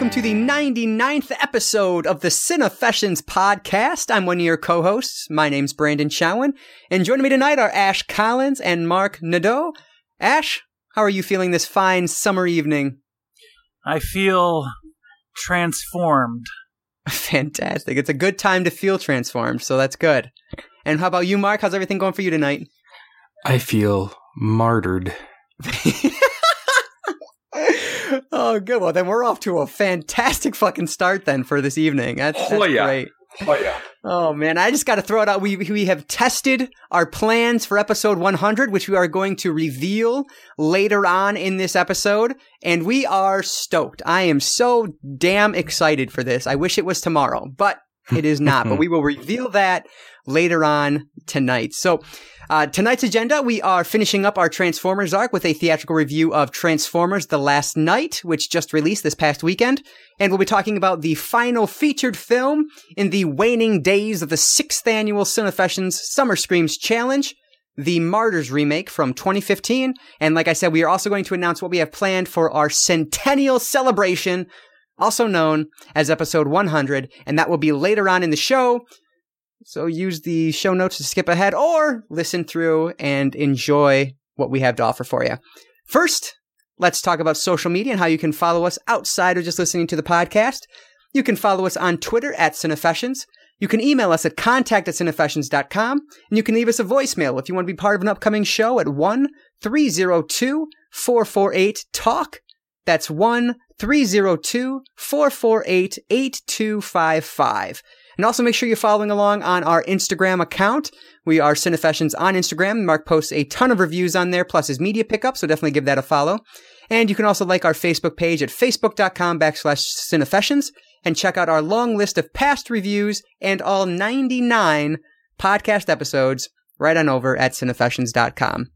welcome to the 99th episode of the Cinefessions podcast. I'm one of your co-hosts. My name's Brandon Chowan, and joining me tonight are Ash Collins and Mark Nadeau. Ash, how are you feeling this fine summer evening? I feel transformed. Fantastic. It's a good time to feel transformed, so that's good. And how about you, Mark? How's everything going for you tonight? I feel martyred. oh, good. Well, then we're off to a fantastic fucking start then for this evening. That's, that's Oh, yeah. great. Oh yeah. Oh man, I just got to throw it out. We we have tested our plans for episode 100, which we are going to reveal later on in this episode, and we are stoked. I am so damn excited for this. I wish it was tomorrow, but it is not. but we will reveal that later on tonight. So, uh, tonight's agenda, we are finishing up our Transformers arc with a theatrical review of Transformers The Last Knight, which just released this past weekend. And we'll be talking about the final featured film in the waning days of the sixth annual Cinefessions Summer Screams Challenge, the Martyrs remake from 2015. And like I said, we are also going to announce what we have planned for our centennial celebration, also known as episode 100. And that will be later on in the show. So use the show notes to skip ahead or listen through and enjoy what we have to offer for you. First, let's talk about social media and how you can follow us outside of just listening to the podcast. You can follow us on Twitter at Cinefessions. You can email us at contact at cinefessions.com. And you can leave us a voicemail if you want to be part of an upcoming show at 1 302 448 TALK. That's 1 302 448 8255. And also make sure you're following along on our Instagram account. We are Cinefessions on Instagram. Mark posts a ton of reviews on there, plus his media pickup, so definitely give that a follow. And you can also like our Facebook page at facebook.com backslash Cinefessions and check out our long list of past reviews and all 99 podcast episodes right on over at cinefessions.com.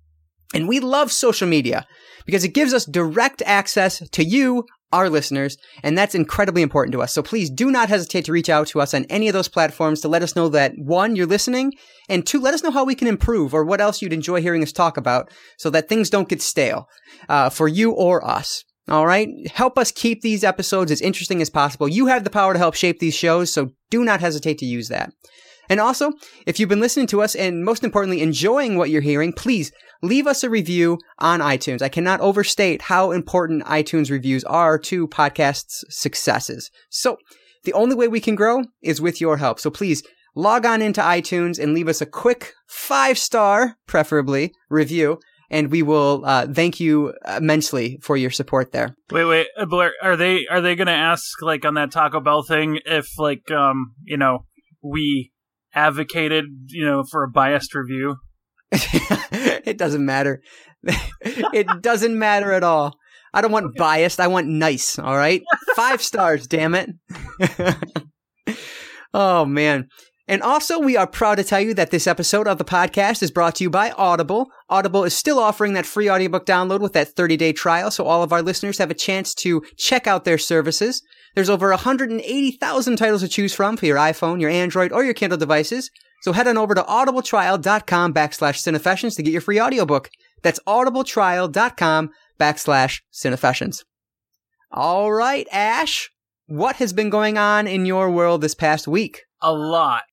And we love social media because it gives us direct access to you, our listeners, and that's incredibly important to us. So please do not hesitate to reach out to us on any of those platforms to let us know that one, you're listening, and two, let us know how we can improve or what else you'd enjoy hearing us talk about so that things don't get stale uh, for you or us. All right. Help us keep these episodes as interesting as possible. You have the power to help shape these shows, so do not hesitate to use that. And also, if you've been listening to us and most importantly, enjoying what you're hearing, please leave us a review on iTunes. I cannot overstate how important iTunes reviews are to podcasts' successes. So the only way we can grow is with your help. So please log on into iTunes and leave us a quick five star, preferably, review. And we will uh, thank you immensely for your support there. Wait, wait, uh, Blair, are they are they gonna ask like on that Taco Bell thing if like um you know we advocated you know for a biased review? it doesn't matter. it doesn't matter at all. I don't want biased. I want nice. All right. Five stars, damn it. oh, man. And also, we are proud to tell you that this episode of the podcast is brought to you by Audible. Audible is still offering that free audiobook download with that 30 day trial, so all of our listeners have a chance to check out their services. There's over 180,000 titles to choose from for your iPhone, your Android, or your Kindle devices. So head on over to audibletrial.com backslash cinefessions to get your free audiobook. That's audibletrial.com backslash cinefessions. All right, Ash, what has been going on in your world this past week? A lot.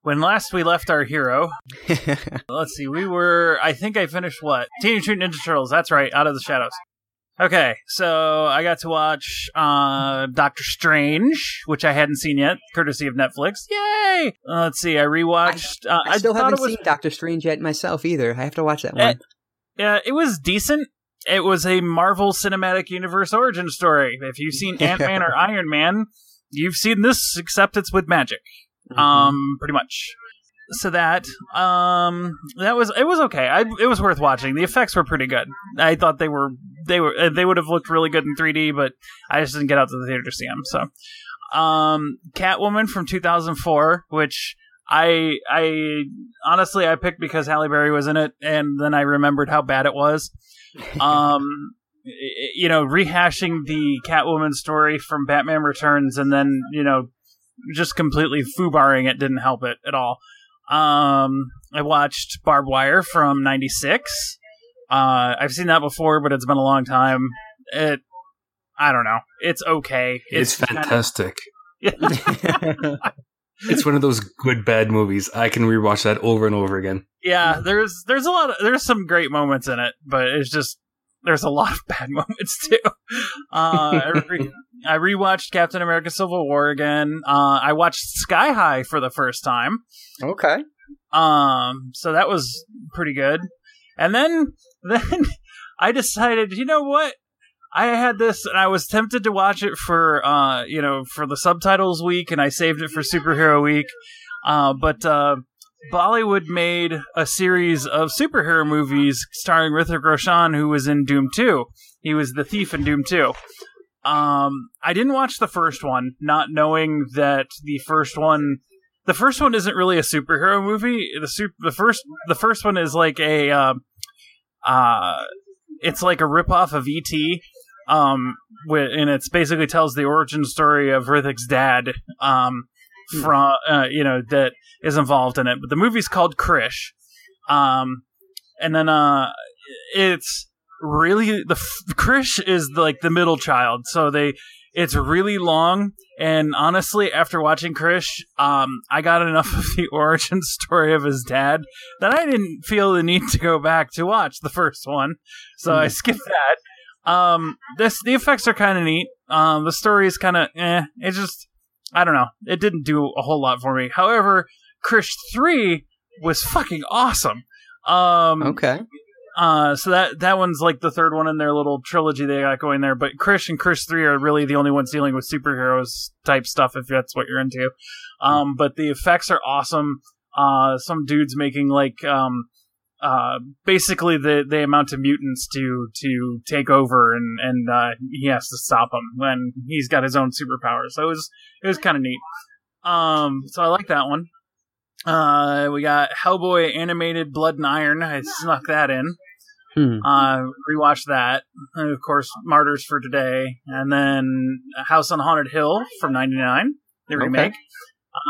When last we left our hero, let's see, we were I think I finished what Teenage Mutant Ninja Turtles. That's right, Out of the Shadows. Okay, so I got to watch uh, Doctor Strange, which I hadn't seen yet, courtesy of Netflix. Yay! Uh, let's see, I rewatched. uh, I still thought haven't was, seen Doctor Strange yet myself either. I have to watch that Eh, one. Yeah, it was decent. It was a Marvel Cinematic Universe origin story. If you've seen Ant Man or Iron Man, you've seen this, except it's with magic. Mhm. Um, pretty much. So that um that was it was okay. I it was worth watching. The effects were pretty good. I thought they were they were uh, they would have looked really good in 3D, but I just didn't get out to the theater to see them. So, um, Catwoman from 2004, which I I honestly I picked because Halle Berry was in it, and then I remembered how bad it was. Um, you know, rehashing the Catwoman story from Batman Returns, and then you know, just completely foobarring it didn't help it at all. Um, I watched Barbed Wire from '96. Uh, I've seen that before, but it's been a long time. It I don't know. It's okay. It's, of- fantastic. It's one of those good bad movies. I can rewatch that over and over again. yeah, there's there's a lot of there's some great moments in it, but it's just there's a lot of bad moments too. Uh, I, re- I rewatched Captain America: Civil War again. Uh, I watched Sky High for the first time. okay. Um, so that was pretty good. And then then I decided, you know what? I had this and I was tempted to watch it for uh, you know, for the subtitles week and I saved it for superhero week. Uh, but uh Bollywood made a series of superhero movies starring Hrithik Roshan, who was in Dhoom 2. He was the thief in Dhoom 2. Um, I didn't watch the first one, not knowing that the first one the first one isn't really a superhero movie. The super, the first the first one is like a uh, uh it's like a ripoff of ET. Um, and it's basically tells the origin story of Hrithik's dad. Um, from uh, you know that is involved in it. But the movie's called Krrish. Um, and then uh, it's really the Krrish is like the middle child, so they it's really long. And honestly, after watching Krrish, um, I got enough of the origin story of his dad that I didn't feel the need to go back to watch the first one. So I skipped that. Um, this the effects are kind of neat. Um, the story is kind of eh. It just I don't know. It didn't do a whole lot for me. However, Krrish three was fucking awesome. Um, Okay. uh, so that that one's like the third one in their little trilogy they got going there. But Krrish and Krrish three are really the only ones dealing with superheroes type stuff if that's what you're into. Um, but the effects are awesome. Uh, some dudes making like um, uh, basically the they amount to mutants to to take over and and uh, he has to stop them when he's got his own superpowers. So it was it was kind of neat. Um, so I like that one. Uh, we got Hellboy animated Blood and Iron. I snuck that in. Hmm. Uh, rewatched that. And of course, Martyrs for today, and then House on Haunted Hill from '99, the Okay. remake.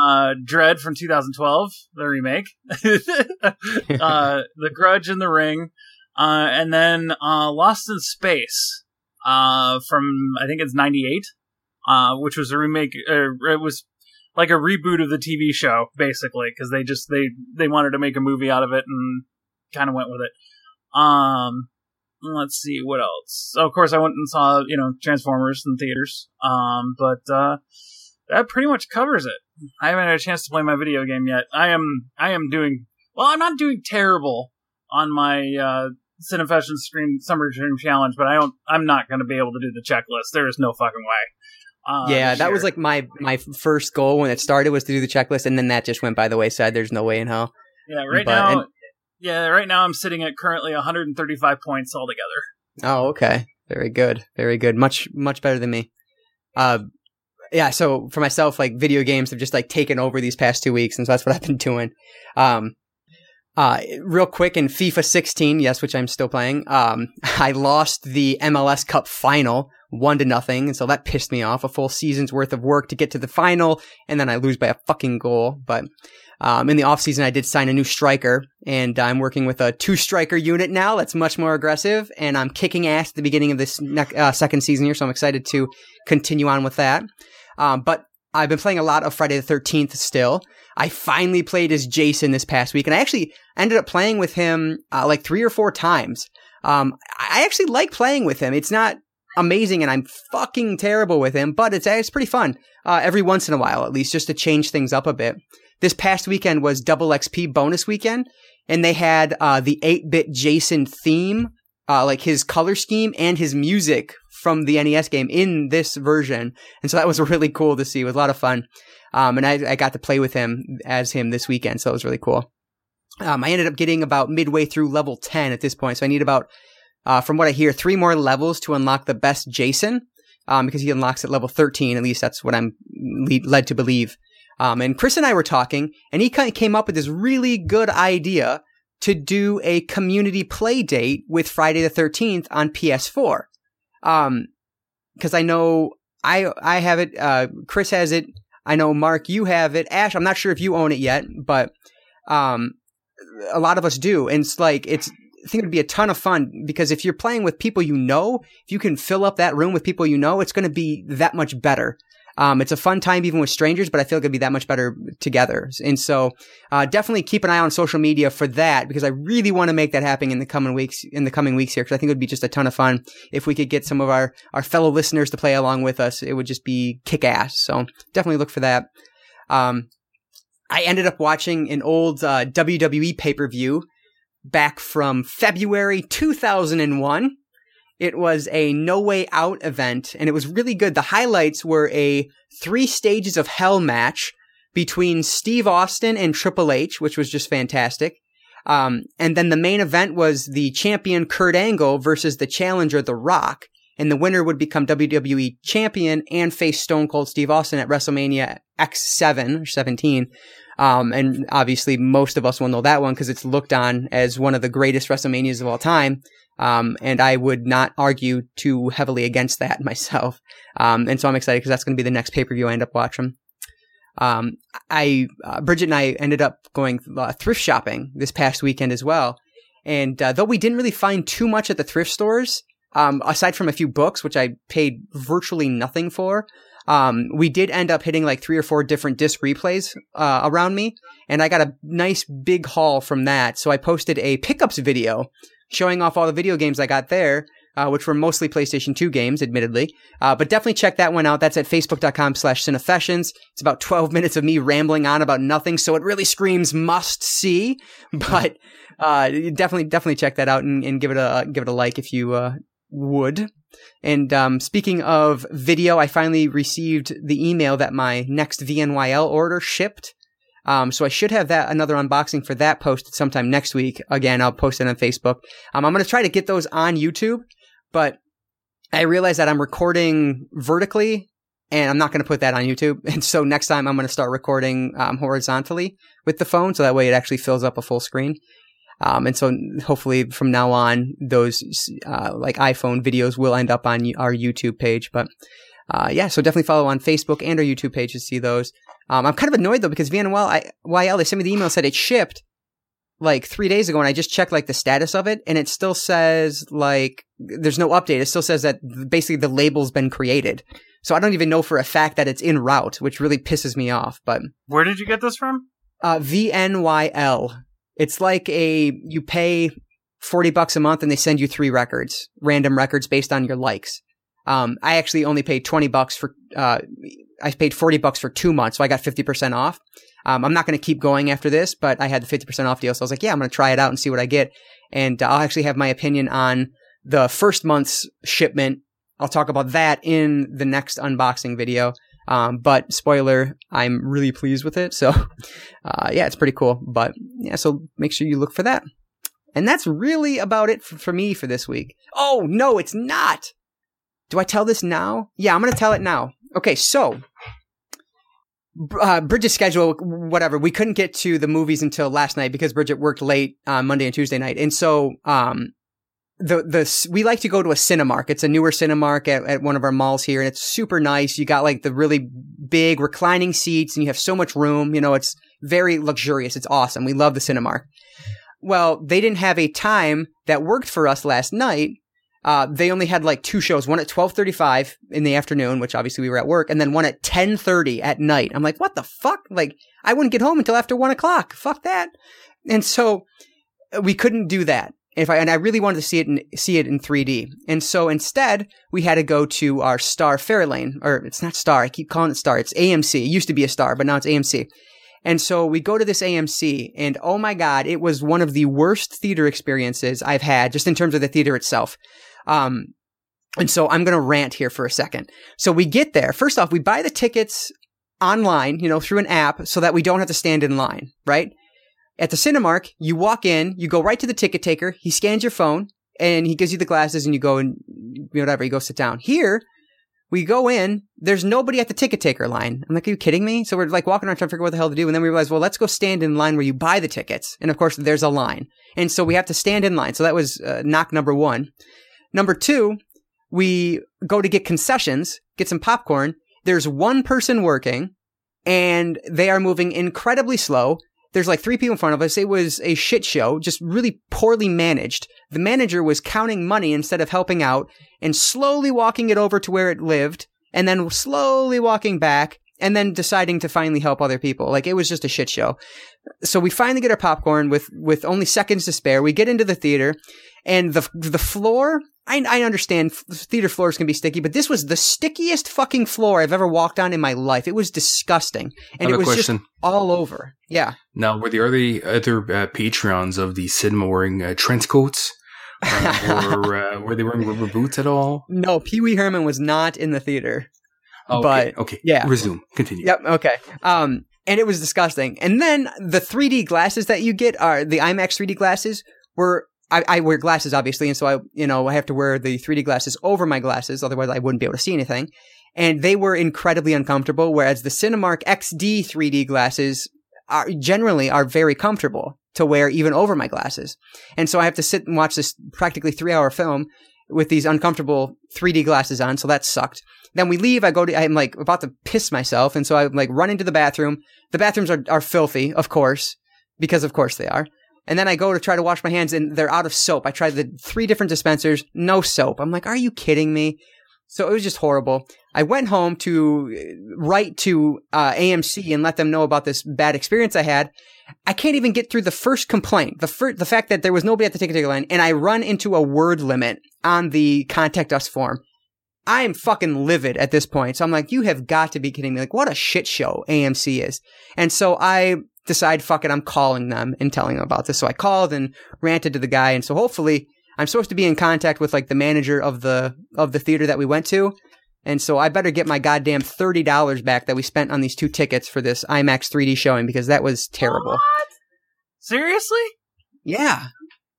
Uh, Dread from 2012, the remake. uh, The Grudge in the Ring, uh, and then uh, Lost in Space, uh, from I think it's '98, uh, which was a remake. It was like a reboot of the TV show, basically, because they just they they wanted to make a movie out of it and kind of went with it. Um, let's see what else. So of course, I went and saw you know Transformers in theaters. Um, but that pretty much covers it. I haven't had a chance to play my video game yet. I am I am doing well. I'm not doing terrible on my uh, Cinefession Screen Summer Dream Challenge, but I don't. I'm not going to be able to do the checklist. There is no fucking way. Uh, yeah, that was like my my first goal when it started was to do the checklist, and then that just went by the wayside. There's no way in hell. yeah. Right but- now, and- yeah, right now I'm sitting at currently 135 points altogether. Oh, okay. Very good. Very good. Much much better than me. Uh yeah, so for myself, like video games have just like taken over these past two weeks, and so that's what I've been doing. Um uh real quick in FIFA 16, yes, which I'm still playing, um, I lost the MLS Cup final one to nothing, and so that pissed me off. A full season's worth of work to get to the final, and then I lose by a fucking goal. But um, in the off season, I did sign a new striker, and I'm working with a two striker unit now. That's much more aggressive, and I'm kicking ass at the beginning of this nec- uh, second season here. So I'm excited to continue on with that. Um, but I've been playing a lot of Friday the Thirteenth still. I finally played as Jason this past week, and I actually ended up playing with him uh, like three or four times. Um, I actually like playing with him. It's not amazing, and I'm fucking terrible with him, but it's it's pretty fun uh, every once in a while, at least, just to change things up a bit. This past weekend was double XP bonus weekend, and they had uh, the 8-bit Jason theme, uh, like his color scheme and his music from the NES game in this version, and so that was really cool to see. It was a lot of fun, um, and I, I got to play with him as him this weekend, so it was really cool. Um, I ended up getting about midway through level 10 at this point, so I need about uh, from what I hear, three more levels to unlock the best Jason, um, because he unlocks at level 13. At least that's what I'm lead, led to believe. Um, and Chris and I were talking, and he kind of came up with this really good idea to do a community play date with Friday the 13th on PS4. Um, because I know I I have it, uh, Chris has it. I know Mark, you have it. Ash, I'm not sure if you own it yet, but um, a lot of us do, and it's like it's I think it would be a ton of fun because if you're playing with people you know, if you can fill up that room with people you know, it's going to be that much better. Um, it's a fun time even with strangers, but I feel like it'd be that much better together. And so, uh, definitely keep an eye on social media for that because I really want to make that happen in the coming weeks, in the coming weeks here. Cause I think it would be just a ton of fun if we could get some of our, our fellow listeners to play along with us. It would just be kick ass. So definitely look for that. Um, I ended up watching an old, uh, WWE pay per view back from February 2001. It was a No Way Out event, and it was really good. The highlights were a three stages of hell match between Steve Austin and Triple H, which was just fantastic. Um, and then the main event was the champion Kurt Angle versus the challenger The Rock, and the winner would become WWE champion and face Stone Cold Steve Austin at WrestleMania X7 or 17. Um, and obviously most of us will know that one because it's looked on as one of the greatest WrestleManias of all time. Um, and I would not argue too heavily against that myself. Um, and so I'm excited because that's going to be the next pay per view I end up watching. Um, I, uh, Bridget and I ended up going uh, thrift shopping this past weekend as well. And uh, though we didn't really find too much at the thrift stores, um, aside from a few books, which I paid virtually nothing for, um, we did end up hitting like three or four different disc replays uh, around me, and I got a nice big haul from that. So I posted a pickups video showing off all the video games I got there, uh, which were mostly PlayStation 2 games, admittedly. Uh, but definitely check that one out. That's at facebook.com slash cinefessions. It's about 12 minutes of me rambling on about nothing, so it really screams must see. But uh, definitely, definitely check that out and, and give it a give it a like if you uh, would. And um, speaking of video, I finally received the email that my next VNYL order shipped. Um, so I should have that another unboxing for that posted sometime next week. Again, I'll post it on Facebook. Um, I'm going to try to get those on YouTube, but I realize that I'm recording vertically and I'm not going to put that on YouTube. And so next time I'm going to start recording um, horizontally with the phone. So that way it actually fills up a full screen. Um, and so hopefully from now on, those uh, like iPhone videos will end up on our YouTube page. But uh, yeah, so definitely follow on Facebook and our YouTube page to see those. Um, I'm kind of annoyed though because VNYL, YL, they sent me the email said it shipped like three days ago, and I just checked like the status of it, and it still says like there's no update. It still says that basically the label's been created. So I don't even know for a fact that it's in route, which really pisses me off. But where did you get this from? Uh, VNYL. It's like a you pay forty bucks a month, and they send you three records, random records based on your likes. Um, I actually only paid 20 bucks for, uh, I paid 40 bucks for two months, so I got 50% off. Um, I'm not going to keep going after this, but I had the 50% off deal. So I was like, yeah, I'm going to try it out and see what I get. And uh, I'll actually have my opinion on the first month's shipment. I'll talk about that in the next unboxing video. Um, but spoiler, I'm really pleased with it. So, uh, yeah, it's pretty cool. But yeah, so make sure you look for that. And that's really about it for, for me for this week. Oh, no, it's not. Do I tell this now? Yeah, I'm going to tell it now. Okay, so uh, Bridget's schedule, whatever. We couldn't get to the movies until last night because Bridget worked late uh, Monday and Tuesday night, and so um, the the we like to go to a Cinemark. It's a newer Cinemark at, at one of our malls here, and it's super nice. You got like the really big reclining seats, and you have so much room. You know, it's very luxurious. It's awesome. We love the Cinemark. Well, they didn't have a time that worked for us last night, uh, they only had like two shows, one at 1235 in the afternoon, which obviously we were at work, and then one at 1030 at night. I'm like, what the fuck? Like, I wouldn't get home until after one o'clock. Fuck that. And so uh, we couldn't do that. If I, and I really wanted to see it in, see it in 3D. And so instead, we had to go to our Star Fairlane, or it's not Star. I keep calling it Star. It's AMC. It used to be a Star, but now it's AMC. And so we go to this AMC and oh my God, it was one of the worst theater experiences I've had just in terms of the theater itself. Um, and so I'm going to rant here for a second. So we get there. First off, we buy the tickets online, you know, through an app so that we don't have to stand in line, right? At the Cinemark, you walk in, you go right to the ticket taker, he scans your phone and he gives you the glasses and you go and whatever, you go sit down. Here, we go in, there's nobody at the ticket taker line. I'm like, are you kidding me? So we're like walking around trying to figure out what the hell to do. And then we realize, well, let's go stand in line where you buy the tickets. And of course, there's a line. And so we have to stand in line. So that was uh, knock number one. Number two, we go to get concessions, get some popcorn. There's one person working and they are moving incredibly slow. There's like three people in front of us. It was a shit show, just really poorly managed. The manager was counting money instead of helping out and slowly walking it over to where it lived and then slowly walking back and then deciding to finally help other people. Like it was just a shit show. So we finally get our popcorn with with only seconds to spare. We get into the theater and the the floor I, I understand theater floors can be sticky, but this was the stickiest fucking floor I've ever walked on in my life. It was disgusting, and it was question. just all over. Yeah. Now, were there other other uh, Patreons of the cinema wearing uh, trench coats, uh, or uh, were they wearing rubber boots at all? No, Pee Wee Herman was not in the theater. Oh, but okay. okay. Yeah. Resume. Continue. Yep. Okay. Um, and it was disgusting. And then the 3D glasses that you get are the IMAX 3D glasses were I, I, wear glasses obviously, and so I, you know, I have to wear the 3D glasses over my glasses, otherwise I wouldn't be able to see anything. And they were incredibly uncomfortable, whereas the Cinemark XD 3D glasses are generally are very comfortable to wear even over my glasses. And so I have to sit and watch this practically three hour film with these uncomfortable 3D glasses on, so that sucked. Then we leave, I go to, I'm like about to piss myself, and so I like run into the bathroom. The bathrooms are, are filthy, of course, because of course they are. And then I go to try to wash my hands and they're out of soap. I tried the three different dispensers, no soap. I'm like, are you kidding me? So it was just horrible. I went home to uh, write to uh, AMC and let them know about this bad experience I had. I can't even get through the first complaint, the fir- the fact that there was nobody at the ticket line, and I run into a word limit on the contact us form. I am fucking livid at this point. So I'm like, you have got to be kidding me. Like, what a shit show AMC is. And so I decide, fuck it, I'm calling them and telling them about this. So I called and ranted to the guy. And so hopefully I'm supposed to be in contact with like the manager of the, of the theater that we went to. And so I better get my goddamn $30 back that we spent on these two tickets for this IMAX 3D showing because that was terrible. What? Seriously? Yeah.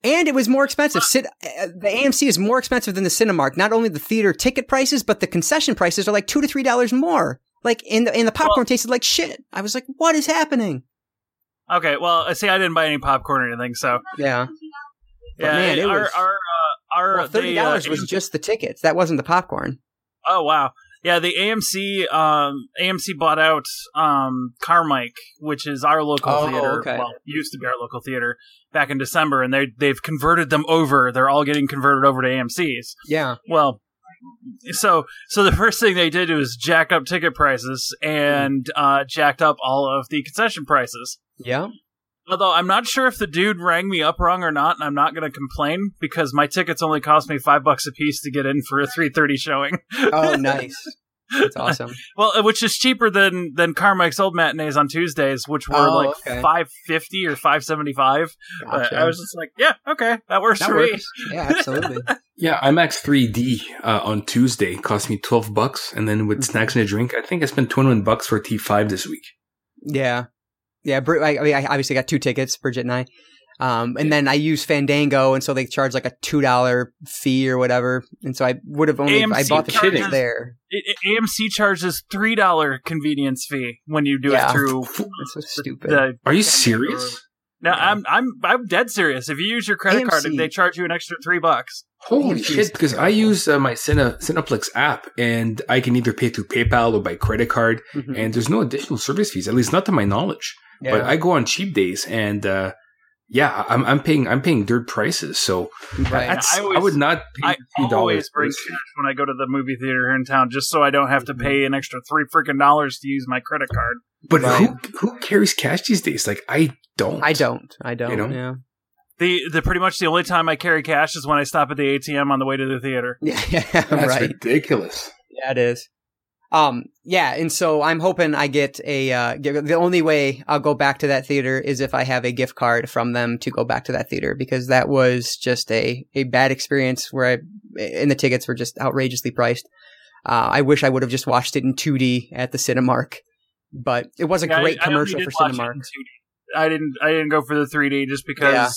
And it was more expensive. Sit, uh, the AMC is more expensive than the Cinemark. Not only the theater ticket prices, but the concession prices are like two to three dollars more. Like, in the, and the popcorn well, tasted like shit. I was like, what is happening? Okay, well, see, I didn't buy any popcorn or anything, so yeah. But yeah, man, it our, was our uh, our well, thirty dollars uh, was just the tickets. That wasn't the popcorn. Oh wow, yeah. The AMC um, AMC bought out um, Carmike, which is our local oh, theater. Okay. Well, used to be our local theater back in December, and they they've converted them over. They're all getting converted over to AMC's. Yeah. Well, so so the first thing they did was jack up ticket prices and uh, jacked up all of the concession prices. Yeah. Although I'm not sure if the dude rang me up wrong or not, and I'm not going to complain because my tickets only cost me five bucks a piece to get in for a 3:30 showing. oh, nice. That's awesome. well, uh, which is cheaper than than Carmike's old matinees on Tuesdays, which were oh, like okay. five fifty or five seventy five. Gotcha. I was just like, yeah, okay, that works that for works. me. Yeah, absolutely. yeah, IMAX 3D uh, on Tuesday cost me twelve bucks, and then with mm-hmm. snacks and a drink, I think I spent twenty one bucks for T five this week. Yeah, yeah. I, I mean, I obviously got two tickets, Bridget and I. Um, and then I use Fandango, and so they charge like a two dollar fee or whatever. And so I would have only AMC I bought the ticket there. It, AMC charges three dollar convenience fee when you do yeah. it through. That's so stupid. The, Are you serious? No, I'm I'm I'm dead serious. If you use your credit AMC. card, they charge you an extra three bucks. Holy AMC shit! Because I use uh, my Cine, Cineplex app, and I can either pay through PayPal or by credit card, mm-hmm. and there's no additional service fees, at least not to my knowledge. Yeah. But I go on cheap days, and uh, yeah, I'm, I'm paying I'm paying dirt prices, so right. I, always, I, would not. I always bring cash when I go to the movie theater here in town, just so I don't have to pay an extra three freaking dollars to use my credit card. But right. who who carries cash these days? Like I don't. I don't. I don't. You know? Yeah. The the pretty much the only time I carry cash is when I stop at the ATM on the way to the theater. Yeah, yeah That's right. ridiculous. Yeah, it is. Um, yeah, and so I'm hoping I get a. Uh, the only way I'll go back to that theater is if I have a gift card from them to go back to that theater because that was just a a bad experience where I and the tickets were just outrageously priced. Uh, I wish I would have just watched it in 2D at the Cinemark, but it was a yeah, great I, commercial I for Cinemark. I didn't. I didn't go for the 3D just because. Yeah.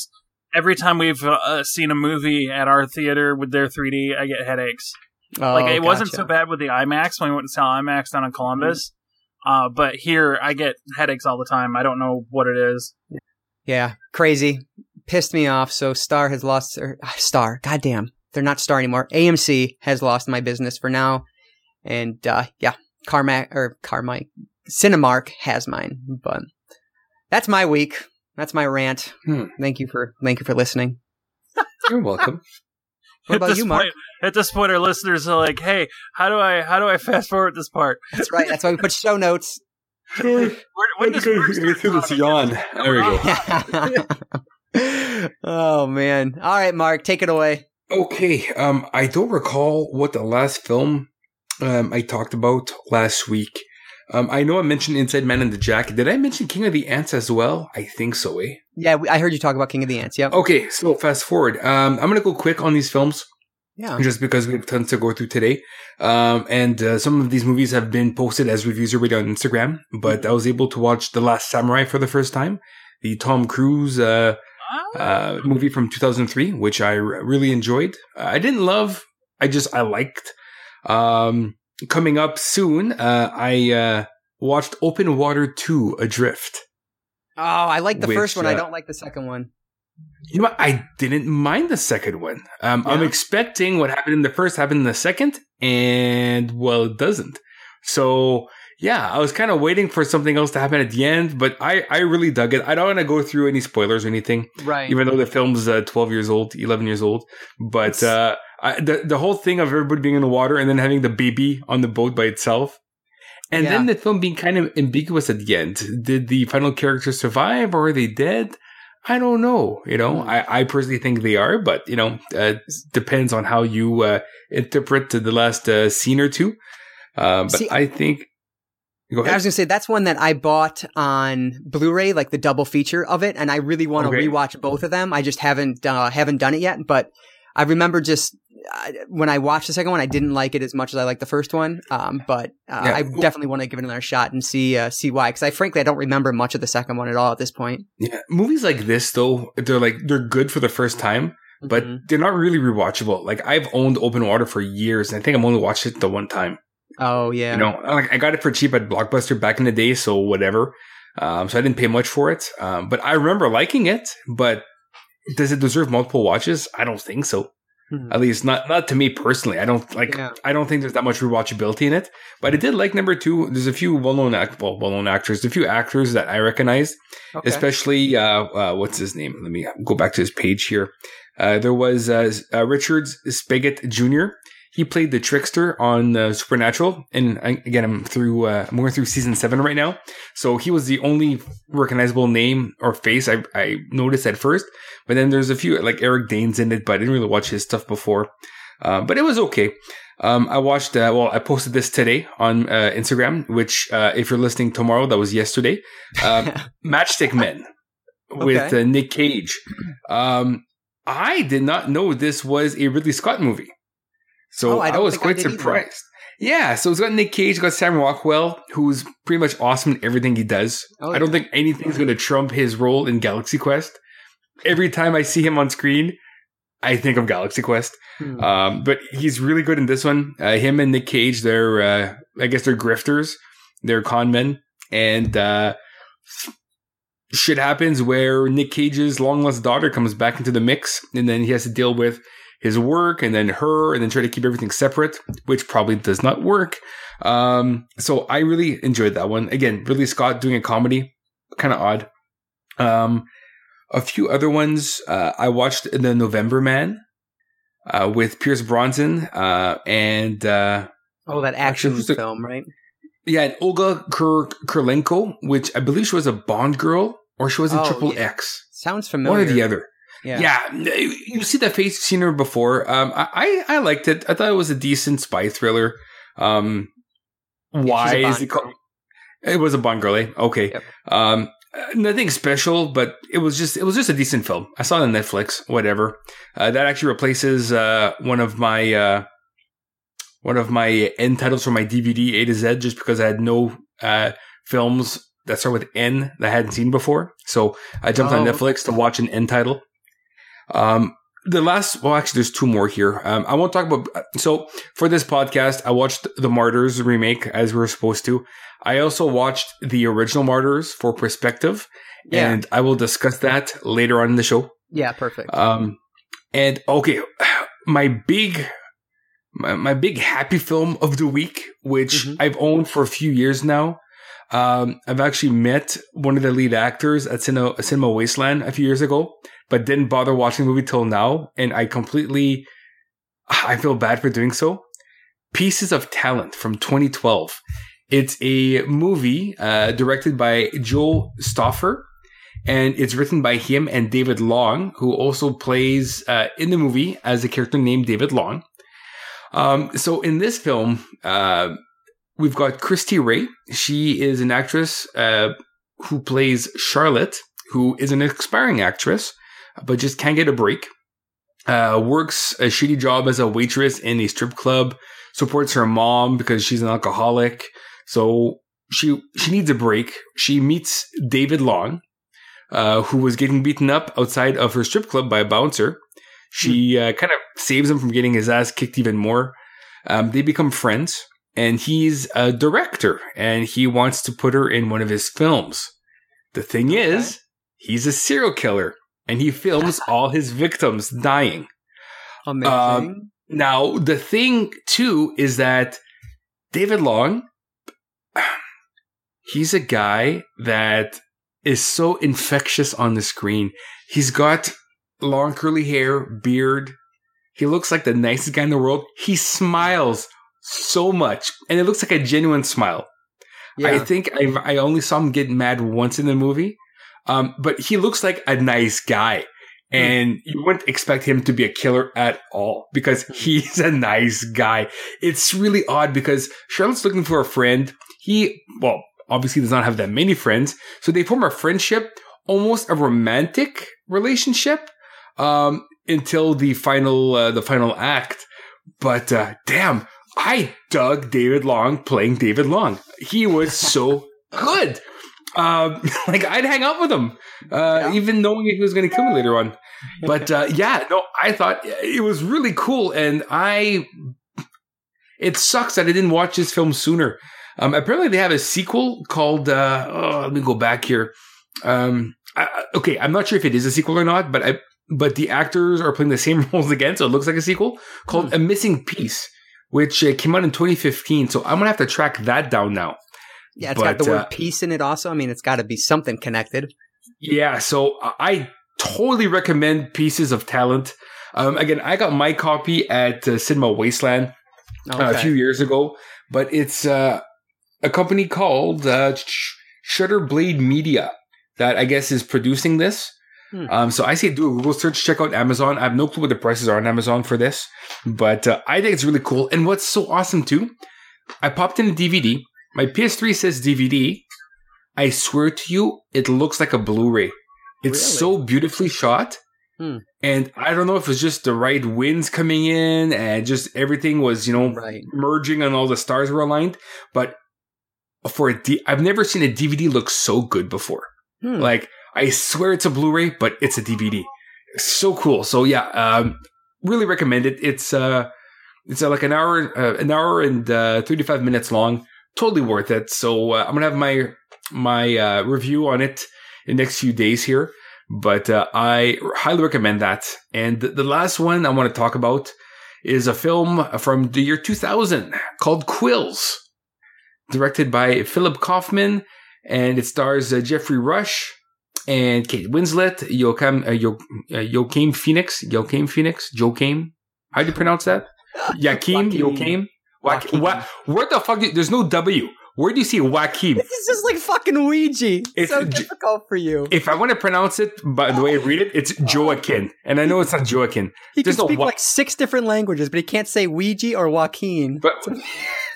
Every time we've uh, seen a movie at our theater with their 3D, I get headaches. Oh, like it gotcha. wasn't so bad with the IMAX when we went to sell IMAX down in Columbus. Mm-hmm. Uh, but here I get headaches all the time. I don't know what it is. Yeah, crazy. Pissed me off. So Star has lost their uh, Star. Goddamn, they're not Star anymore. AMC has lost my business for now, and uh, yeah, Carmack or Carmike Cinemark has mine. But that's my week. That's my rant. Hmm. Thank you for thank you for listening. You're welcome. What At about this you, Mark? Point, at this point, our listeners are like, "Hey, how do I how do I fast forward this part? That's right. That's why we put show notes. Where, when does Mark start through this talking? yawn. There we go. oh man. All right, Mark, take it away. Okay, um, I don't recall what the last film um, I talked about last week. Um, I know I mentioned Inside Man in the Jack. Did I mention King of the Ants as well? I think so, eh? Yeah, I heard you talk about King of the Ants. Yep. Okay, so fast forward. Um, I'm gonna go quick on these films Yeah. just because we have tons to go through today. Um, and uh, some of these movies have been posted as reviews already on Instagram, but I was able to watch The Last Samurai for the first time, the Tom Cruise uh, uh, movie from 2003, which I r- really enjoyed. Uh, I didn't love, I just, I liked. Um, coming up soon, uh, I uh, watched Open Water 2 Adrift. Oh, I like the Which, first one. I uh, don't like the second one. You know what? I didn't mind the second one. Um, I'm expecting what happened in the first happened in the second, and well, it doesn't. So yeah, I was kind of waiting for something else to happen at the end, but I, I really dug it. I don't want to go through any spoilers or anything, Right. even though the film's uh, 12 years old, 11 years old. But uh, I, the the whole thing of everybody being in the water and then having the baby on the boat by itself. And Yeah. then the film being kind of ambiguous at the end. Did the final characters survive or are they dead? I don't know. You know, Hmm. I, I personally think they are, but you know, uh, depends on how you uh, interpret the last uh, scene or two. Uh, but See- I think. Go I was gonna say that's one that I bought on Blu-ray, like the double feature of it, and I really want to Okay. rewatch both of them. I just haven't uh, haven't done it yet, but I remember just uh, when I watched the second one, I didn't like it as much as I liked the first one. Um, but uh, Yeah. I definitely want to give it another shot and see uh, see why, because I frankly I don't remember much of the second one at all at this point. Yeah, movies like this though, they're like they're good for the first time, but Mhm. they're not really rewatchable. Like I've owned Open Water for years, and I think I've only watched it the one time. oh yeah, You know, like I got it for cheap at Blockbuster back in the day, so whatever. Um, so I didn't pay much for it, um, but I remember liking it. But does it deserve multiple watches? I don't think so. Mhm. At least not not to me personally. I don't like. Yeah. I don't think there's that much rewatchability in it. But I did like number two. There's a few well known act well well known actors, a few actors that I recognized Okay. especially uh, uh, what's his name? Let me go back to his page here. Uh, there was uh, uh, Richard Spigot Jr. He played the trickster on uh, Supernatural, and I, again, I'm through. Uh, I'm going through season seven right now, so he was the only recognizable name or face I, I noticed at first. But then there's a few like Eric Dane's in it, but I didn't really watch his stuff before. Uh, but it was okay. Um, I watched. Uh, well, I posted this today on uh, Instagram, which uh, if you're listening tomorrow, that was yesterday. Um, Matchstick Men with Okay. uh, Nick Cage. Um, I did not know this was a Ridley Scott movie, so Oh, I I, was think I quite either. surprised. Yeah, so it's got Nick Cage, got Sam Rockwell, who's pretty much awesome in everything he does. Oh, I don't yeah. think anything's going to trump his role in Galaxy Quest. Every time I see him on screen, I think of Galaxy Quest. Hmm. Um, but he's really good in this one. Uh, him and Nick Cage, they're, uh, I guess they're grifters. They're con men. And, uh, shit happens where Nick Cage's long lost daughter comes back into the mix. And then he has to deal with his work and then her and then try to keep everything separate, which probably does not work. Um, so I really enjoyed that one. Again, Ridley Scott doing a comedy, kind of odd. Um, a few other ones. Uh, I watched The November Man uh, with Pierce Brosnan uh, and uh, oh, that action Actually, film, right? yeah, and Olga Kur- Kurlenko, which I believe she was a Bond girl or she was in Oh, Triple. X. Sounds familiar. One or the other. Yeah. Yeah. you see that face, you've seen her before. Um, I, I I liked it. I thought it was a decent spy thriller. Um, why she's is it called? It was a Bond girl, eh? Okay. Yep. Um, nothing special, but it was just it was just a decent film. I saw it on Netflix. Whatever. Uh, that actually replaces uh, one of my uh, one of my end titles for my DVD A to Z, just because I had no uh, films that start with N that I hadn't seen before. So I jumped on Oh. Netflix to watch an end title. Um, the last, well, actually, there's two more here. Um, I won't talk about. So for this podcast, I watched the Martyrs remake as we were supposed to. I also watched the original Martyrs for perspective, Yeah. and I will discuss that later on in the show. Yeah, perfect. Um, and okay, my big, my, my big happy film of the week, which Mhm. I've owned for a few years now. Um, I've actually met one of the lead actors at Cinema, Cinema Wasteland a few years ago, but didn't bother watching the movie till now. And I completely, I feel bad for doing so. Pieces of Talent from 2012. It's a movie uh, directed by Joe Stauffer, and it's written by him and David Long, who also plays uh, in the movie as a character named David Long. Um, so in this film, uh, we've got Kristi Ray. She is an actress uh, who plays Charlotte, who is an aspiring actress, but just can't get a break. Uh, works a shitty job as a waitress in a strip club, supports her mom because she's an alcoholic. So she she needs a break. She meets David Long, uh, who was getting beaten up outside of her strip club by a bouncer. She hmm. uh, kind of saves him from getting his ass kicked even more. Um, they become friends, and he's a director, and he wants to put her in one of his films. The thing okay. is, he's a serial killer, and he films all his victims dying. Amazing. Um, now, the thing too is that David Long, he's a guy that is so infectious on the screen. He's got long curly hair, beard. He looks like the nicest guy in the world. He smiles so much, and it looks like a genuine smile. Yeah. I think I, I only saw him get mad once in the movie, um, but he looks like a nice guy. Hmm. And you wouldn't expect him to be a killer at all because hmm. he's a nice guy. It's really odd because Charlotte's looking for a friend. He, well, obviously does not have that many friends. So they form a friendship, almost a romantic relationship um, until the final uh, the final act. But uh, damn, I dug David Long playing David Long. He was so good. Um, like I'd hang out with him, uh, yeah. even knowing he was going to kill me later on. But uh, yeah, no, I thought it was really cool, and I. It sucks that I didn't watch this film sooner. Um, apparently, they have a sequel called. Uh, oh, let me go back here. Um, I, okay, I'm not sure if it is a sequel or not, but I but the actors are playing the same roles again, so it looks like a sequel called hmm. A Missing Piece, which uh, came out in 2015. So I'm gonna have to track that down now. Yeah, it's but, got the word uh, "piece" in it. Also, I mean, it's got to be something connected. Yeah, so I totally recommend Pieces of Talent. Um, again, I got my copy at uh, Cinema Wasteland okay. uh, a few years ago, but it's uh, a company called uh, Shutterblade Media that I guess is producing this. Hmm. Um, so I say do a Google search, check out Amazon. I have no clue what the prices are on Amazon for this, but uh, I think it's really cool. And what's so awesome too, I popped in a DVD. My PS3 says DVD. I swear to you, it looks like a Blu-ray. It's really? so beautifully shot. Hmm. And I don't know if it's just the right winds coming in and just everything was, you know, right. merging and all the stars were aligned. But for a D, I've never seen a DVD look so good before. Hmm. Like I swear it's a Blu-ray, but it's a DVD. so cool. So yeah, um, really recommend it. It's uh, it's uh, like an hour, uh, an hour and uh, thirty-five minutes long. Totally worth it. So uh, I'm gonna have my my uh, review on it in the next few days here. But uh, I highly recommend that. And the last one I want to talk about is a film from the year 2000 called Quills, directed by Philip Kaufman, and it stars Geoffrey Rush, and Kate Winslet, Joachim, uh, jo- uh, Joaquin Phoenix, Joaquin Phoenix, Joaquin. How do you pronounce that? Joaquin, Joaquin. Joaquin. What? Where the fuck? Do, there's no W. Where do you see Joaquin? This is just like fucking Ouija. It's so difficult for you. If I want to pronounce it by the way I read it, it's Joaquin. And I know it's not Joaquin. He There's can speak no wa- like six different languages, but he can't say Ouija or Joaquin. But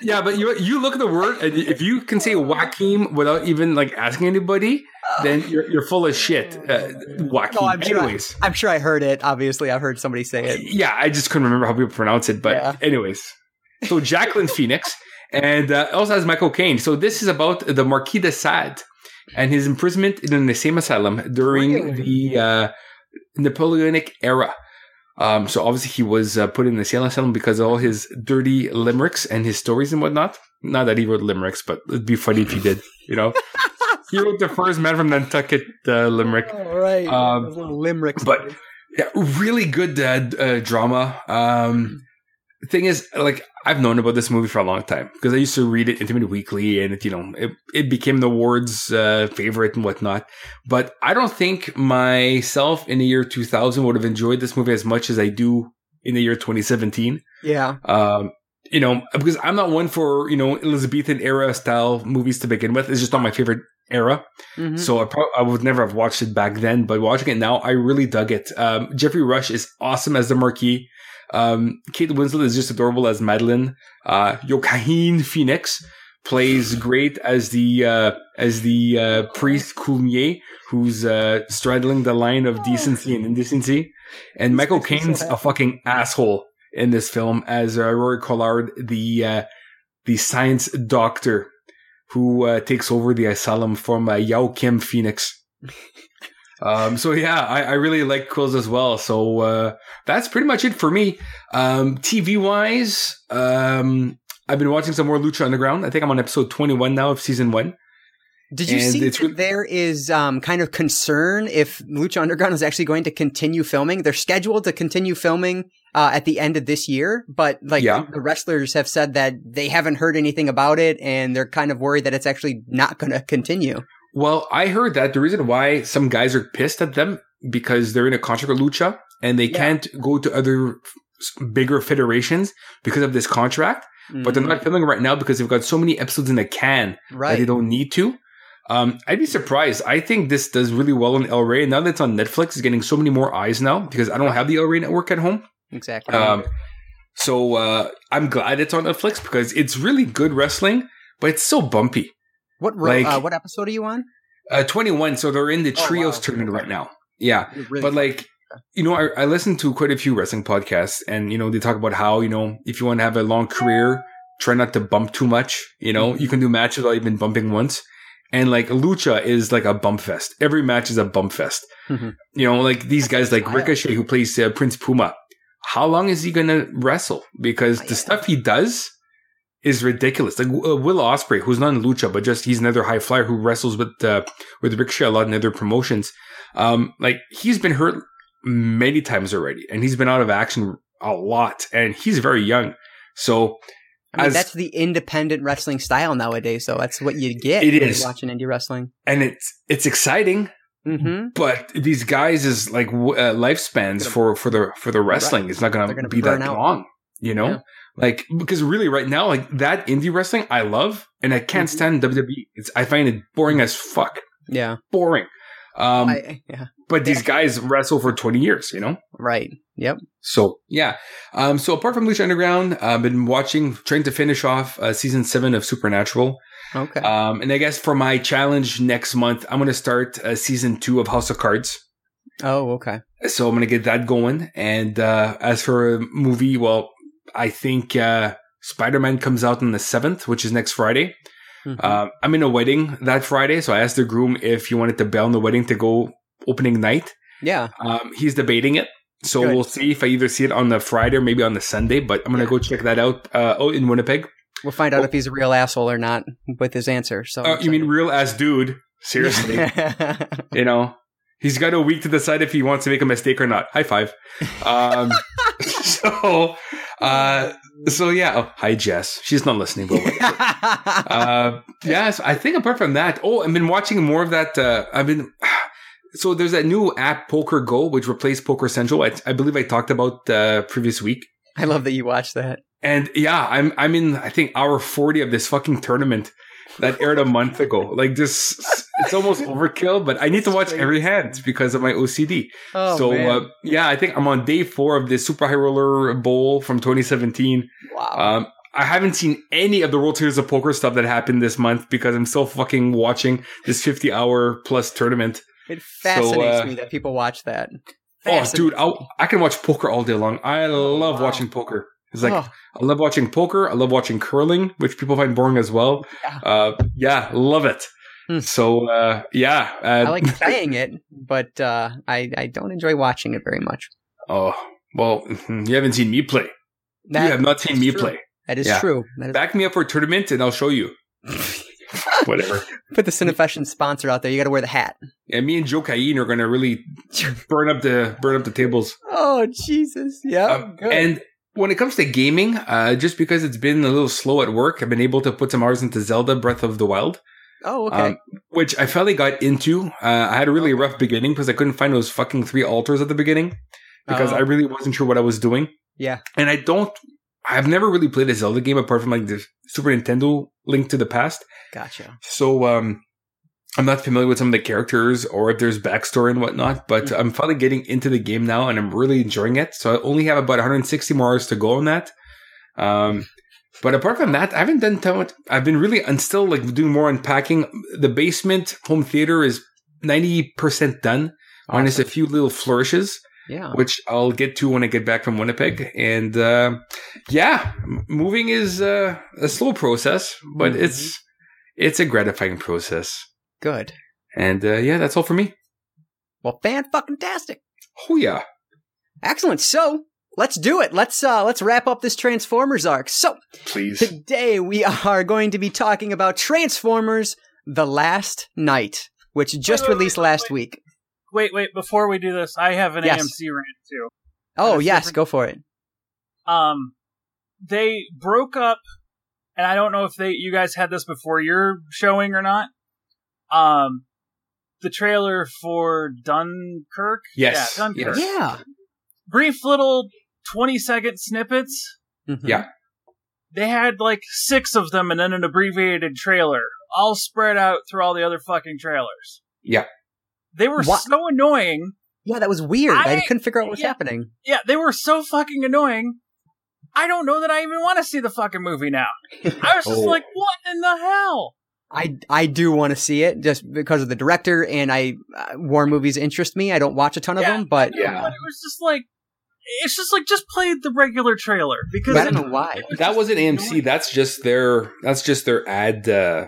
yeah, but you you look at the word, and if you can say Joaquin without even like asking anybody, then you're, you're full of shit. Uh, Joaquin. No, I'm anyways, sure I, am sure I heard it. Obviously, I've heard somebody say it. Yeah, I just couldn't remember how people pronounce it. But yeah. anyways, so Jacqueline Phoenix and uh, also has Michael Caine. So this is about the Marquis de Sade and his imprisonment in the same asylum during really? the uh, Napoleonic era. Um, so obviously he was uh, put in the insane asylum because of all his dirty limericks and his stories and whatnot. Not that he wrote limericks, but it'd be funny if he did. You know, he wrote the first Man from Nantucket uh, limerick. Oh, right, um, limericks. But yeah, really good uh, uh drama. Um, thing is, like, I've known about this movie for a long time because I used to read it Intimate Weekly, and it, you know, it, it became the ward's uh, favorite and whatnot. But I don't think myself in the year 2000 would have enjoyed this movie as much as I do in the year 2017. Yeah. Um, you know, because I'm not one for you know Elizabethan era style movies to begin with. It's just not my favorite era. Mm-hmm. So I, pro- I would never have watched it back then, but watching it now, I really dug it. Um, Geoffrey Rush is awesome as the Marquis. Um, Kate Winslet is just adorable as Madeline. Uh, Joaquin Phoenix plays great as the uh, as the uh, priest Coulmier, who's uh, straddling the line of decency and indecency. And Michael Caine's a fucking asshole in this film as uh, Royer-Collard, the uh, the science doctor who uh, takes over the asylum from uh, Kim Phoenix. Um, so yeah, I, I, really like Quills as well. So uh, that's pretty much it for me. Um, TV wise, um, I've been watching some more Lucha Underground. I think I'm on episode 21 now of season one. Did you and see that re- there is um, kind of concern if Lucha Underground is actually going to continue filming? They're scheduled to continue filming uh, at the end of this year, but like yeah. the wrestlers have said that they haven't heard anything about it, and they're kind of worried that it's actually not going to continue. Well, I heard that the reason why some guys are pissed at them because they're in a contract with Lucha and they yeah. can't go to other bigger federations because of this contract. Mm-hmm. But they're not mm-hmm. filming right now because they've got so many episodes in the can right. that they don't need to. Um, I'd be surprised. I think this does really well on El Rey. Now that it's on Netflix, it's getting so many more eyes now because I don't have the El Rey network at home. Exactly. Um, so uh, I'm glad it's on Netflix because it's really good wrestling, but it's so bumpy. What like, uh, what episode are you on? Uh, 21. So they're in the oh, trios wow. tournament right now. Yeah. Really but like, you know, I, I listen to quite a few wrestling podcasts and, you know, they talk about how, you know, if you want to have a long career, try not to bump too much. You know, mm-hmm. you can do matches without even bumping once. And like Lucha is like a bump fest. Every match is a bump fest. Mm-hmm. You know, like these guys like Ricochet who plays uh, Prince Puma. How long is he going to wrestle? Because the stuff he does is ridiculous. Like uh, Will Ospreay, who's not in lucha, but just he's another high flyer who wrestles with uh, with Ricochet a lot in other promotions. Um, like he's been hurt many times already, and he's been out of action a lot, and he's very young. So. I mean, as, that's the independent wrestling style nowadays. So that's what you get. It is watching indie wrestling, and it's it's exciting. Mm-hmm. But these guys is like uh, lifespans for for the for the wrestling right. is not going to be that out. long. You know, yeah. Like, because really right now, like that indie wrestling I love and I can't mm-hmm. stand WWE. It's, I find it boring as fuck. Yeah. Boring. Um, I, yeah. But these guys wrestle for 20 years, you know? Right. Yep. So, yeah. Um, so apart from Lucha Underground, I've been watching, trying to finish off uh, season seven of Supernatural. Okay. Um, and I guess for my challenge next month, I'm going to start uh, season two of House of Cards. Oh, okay. So I'm going to get that going. And uh, as for a movie, well, I think uh, Spider Man comes out on the 7th, which is next Friday. Mm-hmm. Uh, I'm in a wedding that Friday, so I asked the groom if he wanted to bail on the wedding to go opening night. Yeah. Um, he's debating it. So Good. we'll see if I either see it on the Friday or maybe on the Sunday, but I'm going to yeah. go check that out. Uh, oh, in Winnipeg. We'll find out oh. if he's a real asshole or not with his answer. So, uh, you mean real ass dude? Seriously. you know, he's got a week to decide if he wants to make a mistake or not. High five. Um, so, uh, so yeah. Oh, hi, Jess. She's not listening, but uh, yes, I think apart from that, oh, I've been watching more of that. Uh, I've been. So there's that new app, Poker Go, which replaced Poker Central. I, I believe I talked about uh, previous week. I love that you watched that. And yeah, I'm I'm in I think hour forty of this fucking tournament that aired a month ago. Like this, it's almost overkill. But I need to watch every hand because of my OCD. Oh, so uh, yeah, I think I'm on day four of this Super High Roller Bowl from 2017. Wow. Um, I haven't seen any of the World Series of Poker stuff that happened this month because I'm still fucking watching this 50 hour plus tournament. It fascinates so, uh, me that people watch that. Oh, dude, I'll, i can watch poker all day long. I love wow. watching poker. It's like oh. I love watching poker. I love watching curling, which people find boring as well. Yeah, uh, yeah love it. Hmm. So uh, yeah, uh, I like playing it, but uh, I I don't enjoy watching it very much. Oh well, you haven't seen me play. That, you have not seen me true. play. That is yeah. true. That is Back me up for a tournament, and I'll show you. Whatever. Put the Cinefession sponsor out there. You got to wear the hat. Yeah, me and Joe Cain are going to really burn up the burn up the tables. Oh Jesus! Yeah. Um, and when it comes to gaming, uh, just because it's been a little slow at work, I've been able to put some hours into Zelda Breath of the Wild. Oh, okay. Um, which I finally got into. Uh, I had a really rough beginning because I couldn't find those fucking three altars at the beginning because oh. I really wasn't sure what I was doing. Yeah. And I don't, I've never really played a Zelda game apart from like the Super Nintendo Link to the Past. Gotcha. So, um, I'm not familiar with some of the characters or if there's backstory and whatnot, but mm-hmm. I'm finally getting into the game now and I'm really enjoying it. So I only have about 160 more hours to go on that. Um, but apart from that, I haven't done too much. I've been really, I'm still like doing more unpacking. The basement home theater is 90% done, awesome. minus a few little flourishes. Yeah. Which I'll get to when I get back from Winnipeg. And uh, yeah, moving is uh, a slow process, but mm-hmm. it's it's a gratifying process. Good. And uh, yeah, that's all for me. Well, fan fucking tastic. Oh yeah. Excellent. So let's do it. Let's uh let's wrap up this Transformers arc. So please today we are going to be talking about Transformers The Last Knight which just wait, wait, released wait, last week. Wait, wait, before we do this, I have an yes. AMC rant too. Oh yes, different... go for it. Um they broke up and I don't know if they you guys had this before your showing or not. Um the trailer for Dunkirk. Yes. Yeah, Dunkirk. Yes. Yeah. Brief little 20 second snippets. Mm-hmm. Yeah. They had like six of them and then an abbreviated trailer, all spread out through all the other fucking trailers. Yeah. They were what? so annoying. Yeah, that was weird. I, I couldn't figure out what was yeah, happening. Yeah, they were so fucking annoying. I don't know that I even want to see the fucking movie now. I was just oh. like, what in the hell? I I do want to see it just because of the director and I uh, war movies interest me. I don't watch a ton of yeah, them, but yeah, but it was just like it's just like just play the regular trailer because I don't know why. That wasn't AMC. That's just their that's just their ad uh,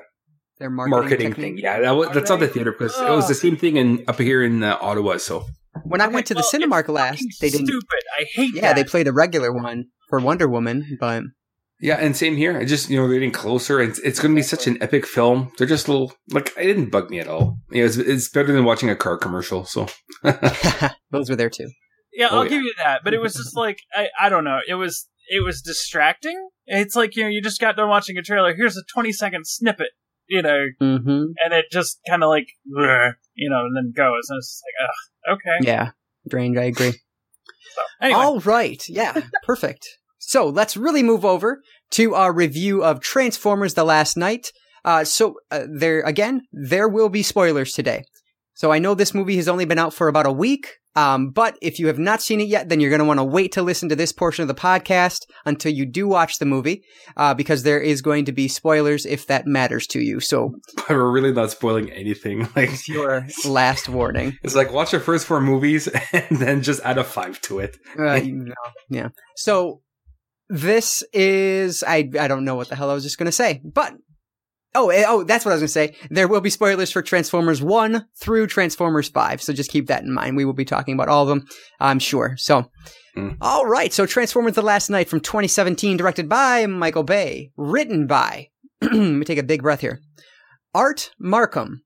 their marketing, marketing thing. Yeah, that was, that's not the theater because it was the same thing in up here in uh, Ottawa. So when I went to the well, Cinemark last, they didn't. Stupid. I hate. Yeah, that. they played a regular one for Wonder Woman, but yeah, and same here. I just you know they're getting closer, and it's, it's going to be such an epic film. They're just little like it didn't bug me at all. Yeah, it's, it's better than watching a car commercial. So those were there too. Yeah, I'll oh, yeah. give you that. But it was just like I, I don't know. It was it was distracting. It's like you know you just got done watching a trailer. Here's a 20 second snippet, you know, mm-hmm. and it just kind of like you know, and then goes, and it's like, ugh, okay, yeah, drained. I agree. So, anyway. All right, yeah, perfect. So let's really move over to our review of Transformers: The Last Knight. Uh, so uh, there again, there will be spoilers today. So I know this movie has only been out for about a week, um, but if you have not seen it yet, then you're going to want to wait to listen to this portion of the podcast until you do watch the movie, uh, because there is going to be spoilers if that matters to you. So, but we're really not spoiling anything. Like your last warning. It's like watch the first four movies and then just add a five to it. Uh, yeah. So this is I I don't know what the hell I was just going to say, but Oh, eh, oh, that's what I was going to say. There will be spoilers for Transformers 1 through Transformers 5. So just keep that in mind. We will be talking about all of them, I'm sure. So, mm. all right. So Transformers The Last Knight from 2017, directed by Michael Bay, written by, let me take a big breath here, Art Marcum,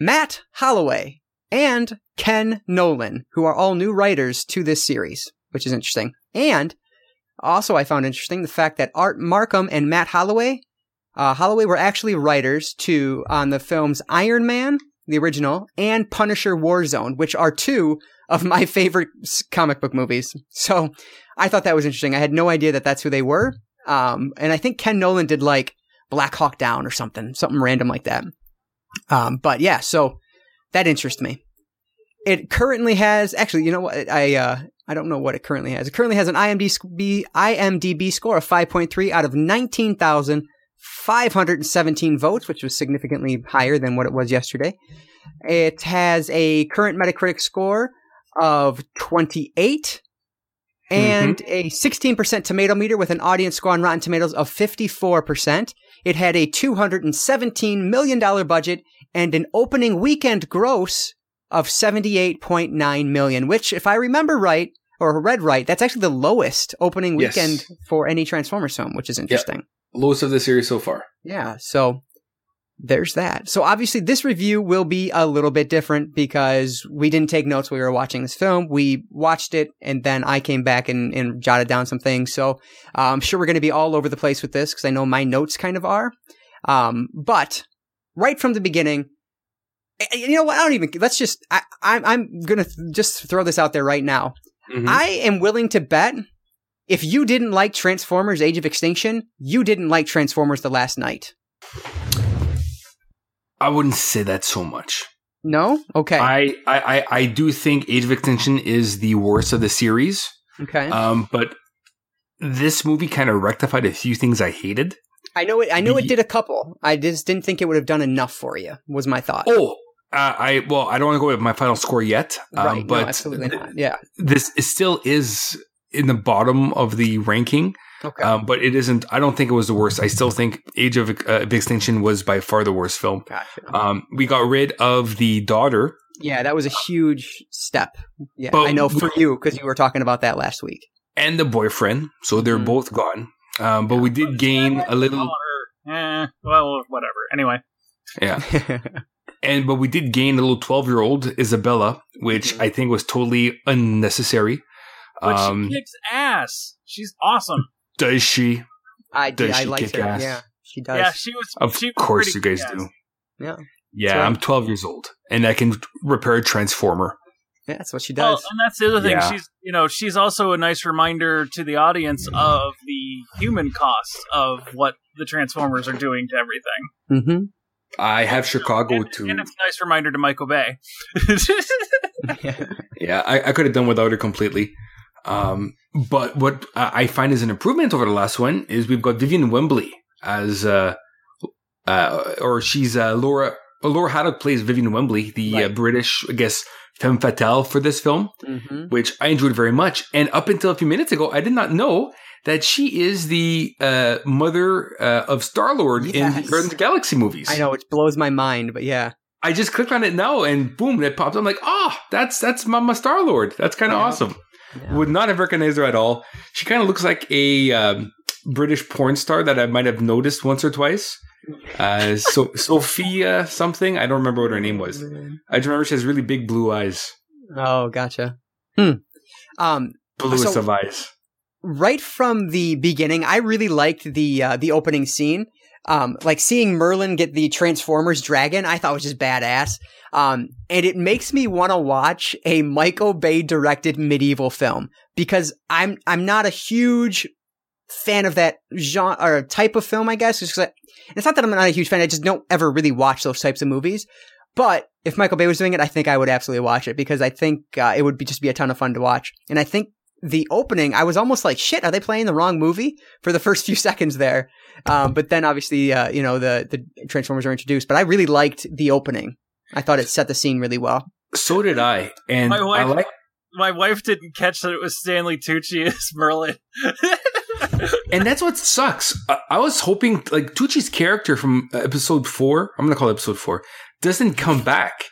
Matt Holloway, and Ken Nolan, who are all new writers to this series, which is interesting. And also, I found interesting the fact that Art Marcum and Matt Holloway, uh, Holloway were actually writers to on the films Iron Man, the original, and Punisher Warzone, which are two of my favorite comic book movies. So I thought that was interesting. I had no idea that that's who they were. Um, and I think Ken Nolan did like Black Hawk Down or something, something random like that. Um, but yeah, so that interests me. It currently has actually, you know what? I uh, I don't know what it currently has. It currently has an IMDb, IMDb score of 5.3 out of 19,517 votes, which was significantly higher than what it was yesterday. It has a current Metacritic score of 28 and mm-hmm. a 16% tomato meter with an audience score on Rotten Tomatoes of 54%. It had a $217 million budget and an opening weekend gross of 78.9 million, which, if I remember right, or read right, that's actually the lowest opening weekend yes. for any Transformers film, which is interesting. Yep. Lowest of the series so far. Yeah. So, there's that. So obviously this review will be a little bit different because we didn't take notes while we were watching this film. We watched it and then I came back and, and jotted down some things. So uh, I'm sure we're going to be all over the place with this because I know my notes kind of are. Um, but right from the beginning, you know what? I don't even, let's just, I, I'm, I'm going to just throw this out there right now. Mm-hmm. I am willing to bet if you didn't like Transformers Age of Extinction, you didn't like Transformers The Last Knight. I wouldn't say that so much. No? Okay. I, I, I do think Age of Extinction is the worst of the series. Okay. Um, but this movie kind of rectified a few things I hated. I know it. I know the, it did a couple. I just didn't think it would have done enough for you. Was my thought. Oh, uh, I well, I don't want to go with my final score yet. Um, right. But no, absolutely not. Yeah. This still is in the bottom of the ranking. Okay. Um, but it isn't. I don't think it was the worst. I still think Age of, uh, Extinction was by far the worst film. Gotcha. Um, we got rid of the daughter. Yeah, that was a huge step. Yeah, but I know for we, you because you were talking about that last week. And the boyfriend, so they're mm-hmm. both gone. Um, but we did gain a little. Eh, well, whatever. Anyway. Yeah. and but we did gain a little twelve-year-old Isabella, which mm-hmm. I think was totally unnecessary. But um, she kicks ass. She's awesome. Does she? I did. I like her. Ass? Yeah, she does. Yeah, she was. Of she was course, you guys do. Yeah. Yeah, right. I'm 12 years old, and I can repair a transformer. Yeah, that's what she does. Well, and that's the other thing. Yeah. She's, you know, she's also a nice reminder to the audience of the human cost of what the Transformers are doing to everything. Mm-hmm. I have Chicago and, too, and it's a nice reminder to Michael Bay. yeah, I, I could have done without her completely. Um, but what I find is an improvement over the last one is we've got Vivian Wembley as, uh, uh, or she's uh, Laura. Laura Haddock plays Vivian Wembley, the uh, right. uh, British, I guess, femme fatale for this film, mm-hmm. which I enjoyed very much. And up until a few minutes ago, I did not know that she is the uh, mother uh, of Star Lord yes. in the Guardians of the Galaxy movies. I know it blows my mind, but yeah. I just clicked on it now, and boom, it pops. I'm like, oh, that's that's Mama Star Lord. That's kind of awesome. Yeah. Would not have recognized her at all. She kind of looks like a um, British porn star that I might have noticed once or twice. Uh, so Sophia something. I don't remember what her name was. I just remember she has really big blue eyes. Oh, gotcha. Hmm. Um, bluest so, of eyes. Right from the beginning, I really liked the uh, the opening scene. Um, like seeing Merlin get the Transformers dragon, I thought was just badass. Um, and it makes me want to watch a Michael Bay directed medieval film because I'm, I'm not a huge fan of that genre or type of film, I guess. It's, it's not that I'm not a huge fan. I just don't ever really watch those types of movies. But if Michael Bay was doing it, I think I would absolutely watch it because I think uh, it would be just be a ton of fun to watch. And I think the opening, I was almost like, shit, are they playing the wrong movie for the first few seconds there? Um, but then obviously, uh, you know, the, the Transformers are introduced, but I really liked the opening. I thought it set the scene really well. So did I. And my wife, I like- my wife didn't catch that it was Stanley Tucci as Merlin. and that's what sucks. I, I, was hoping like Tucci's character from episode four, I'm gonna call it episode four, doesn't come back.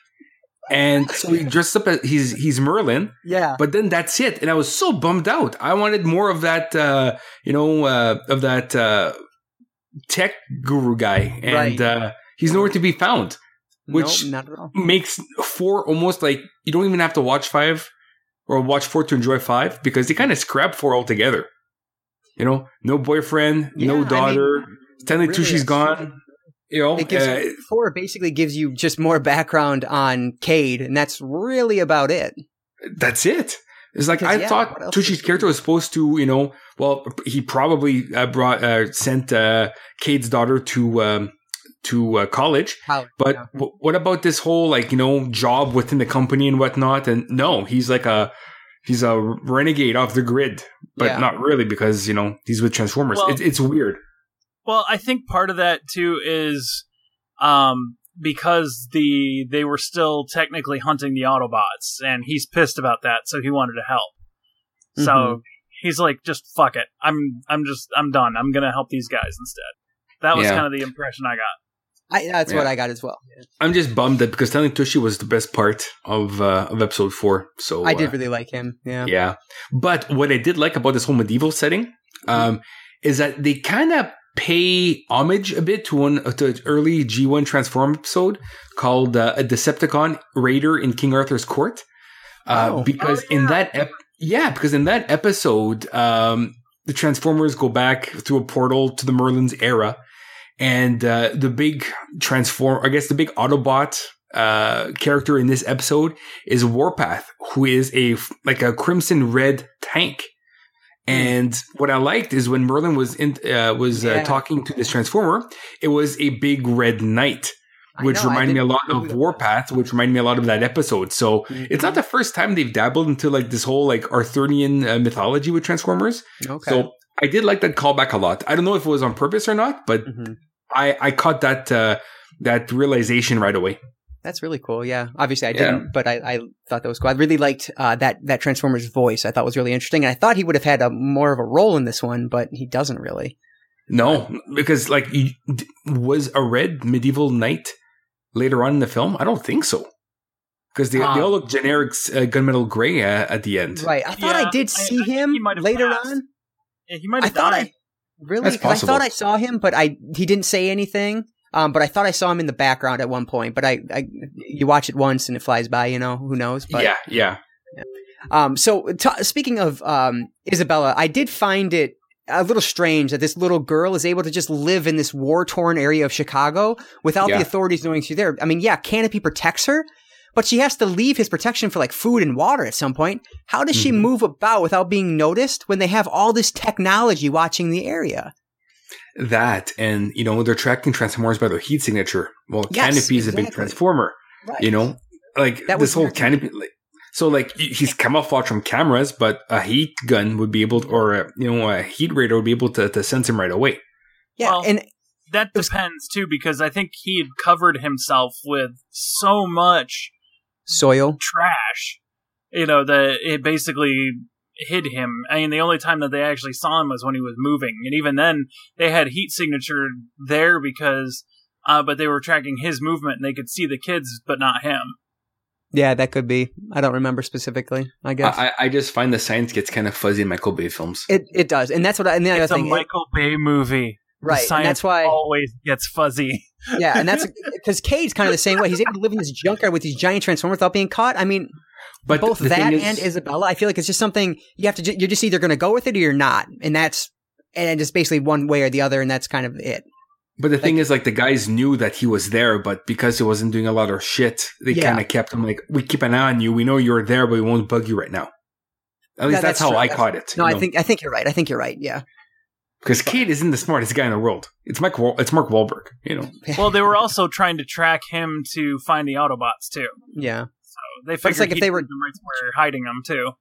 And so he dressed up as he's he's Merlin. Yeah. But then that's it. And I was so bummed out. I wanted more of that uh, you know, uh, of that uh tech guru guy. And right. uh he's nowhere to be found. Which nope, makes four almost like you don't even have to watch five or watch four to enjoy five because they kind of scrap four altogether. You know, no boyfriend, yeah, no daughter. I mean, Stanley really Tucci's gone. You know, gives, uh, four basically gives you just more background on Cade, and that's really about it. That's it. It's like I yeah, thought Tucci's character was supposed to, you know, well, he probably uh, brought uh, sent uh, Cade's daughter to um, to uh, college. College but yeah. w- what about this whole like you know job within the company and whatnot? And no, he's like a he's a renegade off the grid, but yeah. not really because you know he's with Transformers. Well, it's weird. Well, I think part of that too is um, because the they were still technically hunting the Autobots, and he's pissed about that, so he wanted to help. Mm-hmm. So he's like, just fuck it. I'm I'm just I'm done. I'm gonna help these guys instead. That was yeah. kind of the impression I got. I, that's yeah. what I got as well. I'm just bummed that because Stanley Tucci was the best part of uh, of episode four. So I did uh, really like him. Yeah, yeah. But what I did like about this whole medieval setting um, is that they kind of pay homage a bit to one to an early G1 Transform episode called uh, a Decepticon Raider in King Arthur's Court. Uh, Oh. because Oh, yeah. in that ep- yeah, because in that episode, um, the Transformers go back through a portal to the Merlin's era, and uh, the big transform, I guess the big Autobot uh, character in this episode is Warpath, who is a like a crimson red tank. And what I liked is when Merlin was in, uh, was Yeah. uh, talking to this transformer, it was a big red knight, which know, reminded me a lot of Warpath, which reminded me a lot of that episode. So Mhm. it's not the first time they've dabbled into like this whole like Arthurian uh, mythology with Transformers. Okay. So I did like that callback a lot. I don't know if it was on purpose or not, but Mhm. I I caught that uh, that realization right away. That's really cool. Yeah. Obviously, I Yeah. didn't, but I, I thought that was cool. I really liked uh, that that Transformers voice. I thought was really interesting, and I thought he would have had a more of a role in this one, but he doesn't really. No, because like you, d- was a red medieval knight later on in the film? I don't think so. Because they, they all look generic uh, gunmetal gray uh, at the end. Right. I thought I did see I think him he later passed. on. Yeah, he might I have thought died. I really That's because I thought. I saw him, but I he didn't say anything. Um, but I thought I saw him in the background at one point. But I, I you watch it once and it flies by. You know who knows? But, yeah, yeah. Um, so t- speaking of um, Isabella, I did find it a little strange that this little girl is able to just live in this war torn area of Chicago without Yeah. the authorities knowing she's there. I mean, yeah, Canopy protects her, but she has to leave his protection for like food and water at some point. How does she Mhm. move about without being noticed when they have all this technology watching the area? That and you know they're tracking transformers by their heat signature. Well, Yes, Canopy is a big transformer. Right. You know, like That this whole Canopy. Like, so like he- he's camouflaged from cameras, but a heat gun would be able, to, or a, you know, a heat radar would be able to, to sense him right away. yeah, Well, and That was- depends too, because I think he had covered himself with so much soil. trash, you know, that it basically hid him. I mean, the only time that they actually saw him was when he was moving, and even then, they had heat signature there because, uh, but they were tracking his movement, and they could see the kids, but not him. Yeah, that could be. I don't remember specifically. I guess I, I just find the science gets kind of fuzzy in Michael Bay films. it it does, and that's what. I, and the other It's a thing, it- Michael Bay movie. The right? And science that's why. always gets fuzzy. Yeah, and that's because Cade's kind of the same way. He's able to live in this junkyard with these giant transformers without being caught. I mean, But both that thing and Isabella, I feel like it's just something you have to. Ju- you're just either going to go with it or you're not, and that's and it's basically one way or the other, and that's kind of it. But the thing is, like the guys knew that he was there, but because he wasn't doing a lot of shit, they Yeah. kind of kept him like, "We keep an eye on you. We know you're there, but we won't bug you right now." At least Yeah, that's, that's how true. I That's- caught it. No, I think I think you're right. I think you're right. Yeah, because Cade isn't the smartest guy in the world. It's Mike. Wal- it's Mark Wahlberg. You know. well, they were also trying to track him to find the Autobots too. yeah, So they it's figured like if they were- them right where hiding them too.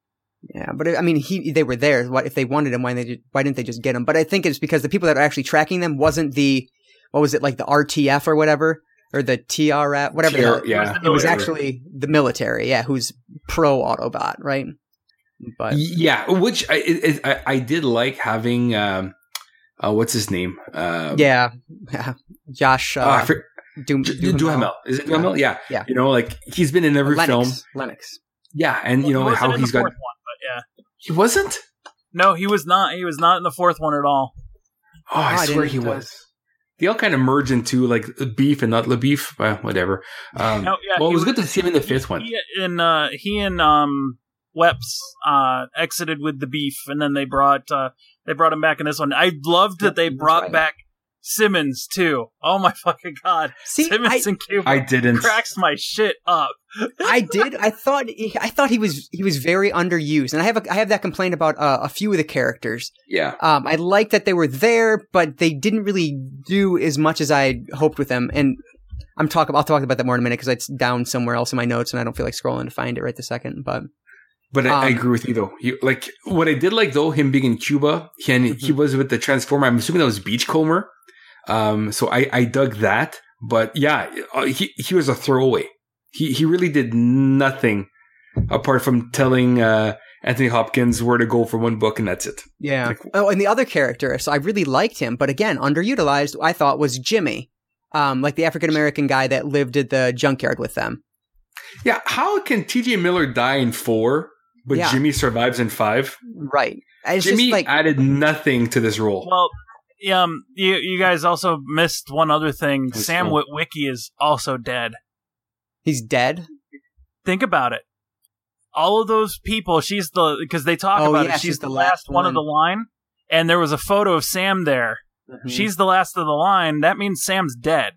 yeah. But I mean, he they were there. What if they wanted him? Why they why didn't they just get him? But I think it's because the people that are actually tracking them wasn't the what was it like the RTF or whatever or the TRF whatever. TR hell- yeah, it was actually the military. Yeah, who's pro Autobot, right? But yeah, which I, it, it, I I did like having. Um, uh, what's his name? Uh, yeah, Josh. Uh, oh, for- Doom, D- Duhamel. Is it Yeah. Duhamel? Yeah. Yeah. You know, like he's been in every Lennox. film. Lennox. Yeah, and you know he wasn't how in he's the got. one, but yeah. He wasn't. No, he was not. He was not in the fourth one at all. Oh, I, Oh, I swear he uh, was. They all kind of merge into like beef and not the beef. Well, whatever. Um, No, yeah, well, it he was good to see him in the fifth one. He and uh, he and um, Epps uh, exited with the beef, and then they brought uh, they brought him back in this one. I loved that they brought right. back Simmons too. Oh my fucking god, See, Simmons I, and Cuba I didn't. cracks my shit up. I did. I thought. he- I thought he was. He was very underused, and I have. A, I have that complaint about uh, a few of the characters. Yeah. Um, I like that they were there, but they didn't really do as much as I hoped with them. And I'm talking. I'll talk about that more in a minute because it's down somewhere else in my notes, and I don't feel like scrolling to find it right this second. But But I, I Um, agree with you though. You, like what I did like though, him being in Cuba, he, and he Mhm. was with the Transformer. I'm assuming that was Beachcomber. Um, so I, I dug that. But yeah, uh, he he was a throwaway. He he really did nothing apart from telling uh, Anthony Hopkins where to go for one book, and that's it. yeah. Like- oh, and the other character. So I really liked him, but again, underutilized. I thought was Jimmy, um, like the African American guy that lived at the junkyard with them. Yeah, how can T.J. Miller die in four, but Yeah. Jimmy survives in five? Right. It's Jimmy just like added nothing to this role. Well, Um, you you guys also missed one other thing. Sam Witwicky is also dead. He's dead. Think about it. All of those people, she's the because they talk Oh, about yeah, it. She's, she's the, the last last one. of the line, and there was a photo of Sam there. Mm-hmm. She's the last of the line. That means Sam's dead,